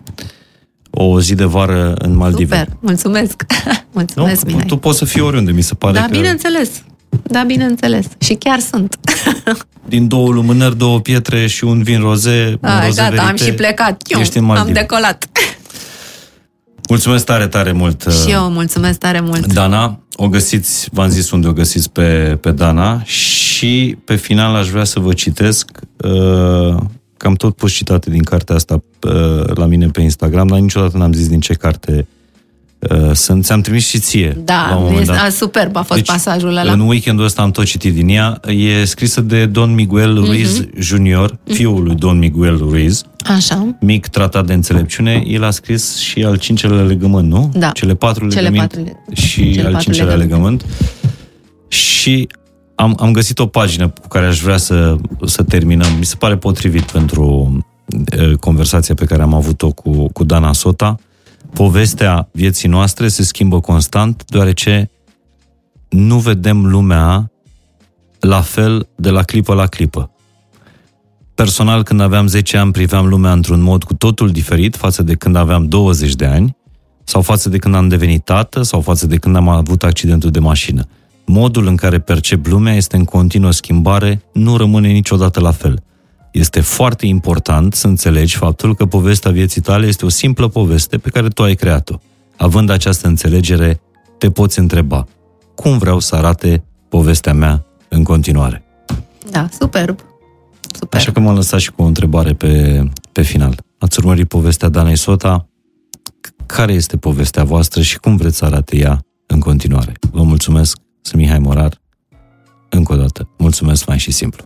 Speaker 3: o zi de vară în Maldive.
Speaker 2: Super, mulțumesc. [laughs] Mulțumesc,
Speaker 3: nu,
Speaker 2: Mihai.
Speaker 3: tu poți să fii oriunde, mi se pare
Speaker 2: Da,
Speaker 3: că
Speaker 2: bineînțeles. Da, bineînțeles. Și chiar sunt. [laughs]
Speaker 3: din două lumânări, două pietre și un vin roze, un
Speaker 2: A,
Speaker 3: roze
Speaker 2: gata, am
Speaker 3: verite,
Speaker 2: și plecat. Eu
Speaker 3: ești în
Speaker 2: am
Speaker 3: Maldive.
Speaker 2: decolat.
Speaker 3: Mulțumesc tare, tare mult.
Speaker 2: Și eu mulțumesc tare mult.
Speaker 3: Dana, o găsiți, v-am zis unde o găsiți pe, pe Dana și pe final aș vrea să vă citesc uh, că am tot pus citate din cartea asta uh, la mine pe Instagram, dar niciodată n-am zis din ce carte Uh, Sunt, ți-am trimis și ție. la
Speaker 2: Da,
Speaker 3: un moment
Speaker 2: este,
Speaker 3: dat.
Speaker 2: a, superb a fost deci, pasajul ăla.
Speaker 3: În weekendul ăsta am tot citit din ea. E scrisă de Don Miguel
Speaker 2: Mhm.
Speaker 3: Ruiz Jr., fiul lui Don Miguel Ruiz,
Speaker 2: Așa.
Speaker 3: mic tratat de înțelepciune. El a scris și al cincelea legământ, nu?
Speaker 2: Da.
Speaker 3: Cele patru
Speaker 2: Cele
Speaker 3: legăminte
Speaker 2: patru-
Speaker 3: și
Speaker 2: cele
Speaker 3: al
Speaker 2: patru
Speaker 3: cincelea
Speaker 2: legăminte.
Speaker 3: legământ. Și am, am găsit o pagină cu care aș vrea să, să terminăm. Mi se pare potrivit pentru uh, conversația pe care am avut-o cu, cu Dana Sota. Povestea vieții noastre se schimbă constant, deoarece nu vedem lumea la fel de la clipă la clipă. Personal, când aveam 10 ani, priveam lumea într-un mod cu totul diferit față de când aveam 20 de ani, sau față de când am devenit tată, sau față de când am avut accidentul de mașină. Modul în care percep lumea este în continuă schimbare, nu rămâne niciodată la fel. Este foarte important să înțelegi faptul că povestea vieții tale este o simplă poveste pe care tu ai creat-o. Având această înțelegere, te poți întreba, cum vreau să arate povestea mea în continuare?
Speaker 2: Da, superb. Super.
Speaker 3: Așa că m-am lăsat și cu o întrebare pe, pe final. Ați urmărit povestea Danei Sota? Care este povestea voastră și cum vreți să arate ea în continuare? Vă mulțumesc, sunt Mihai Morar. Încă o dată, mulțumesc fain și simplu.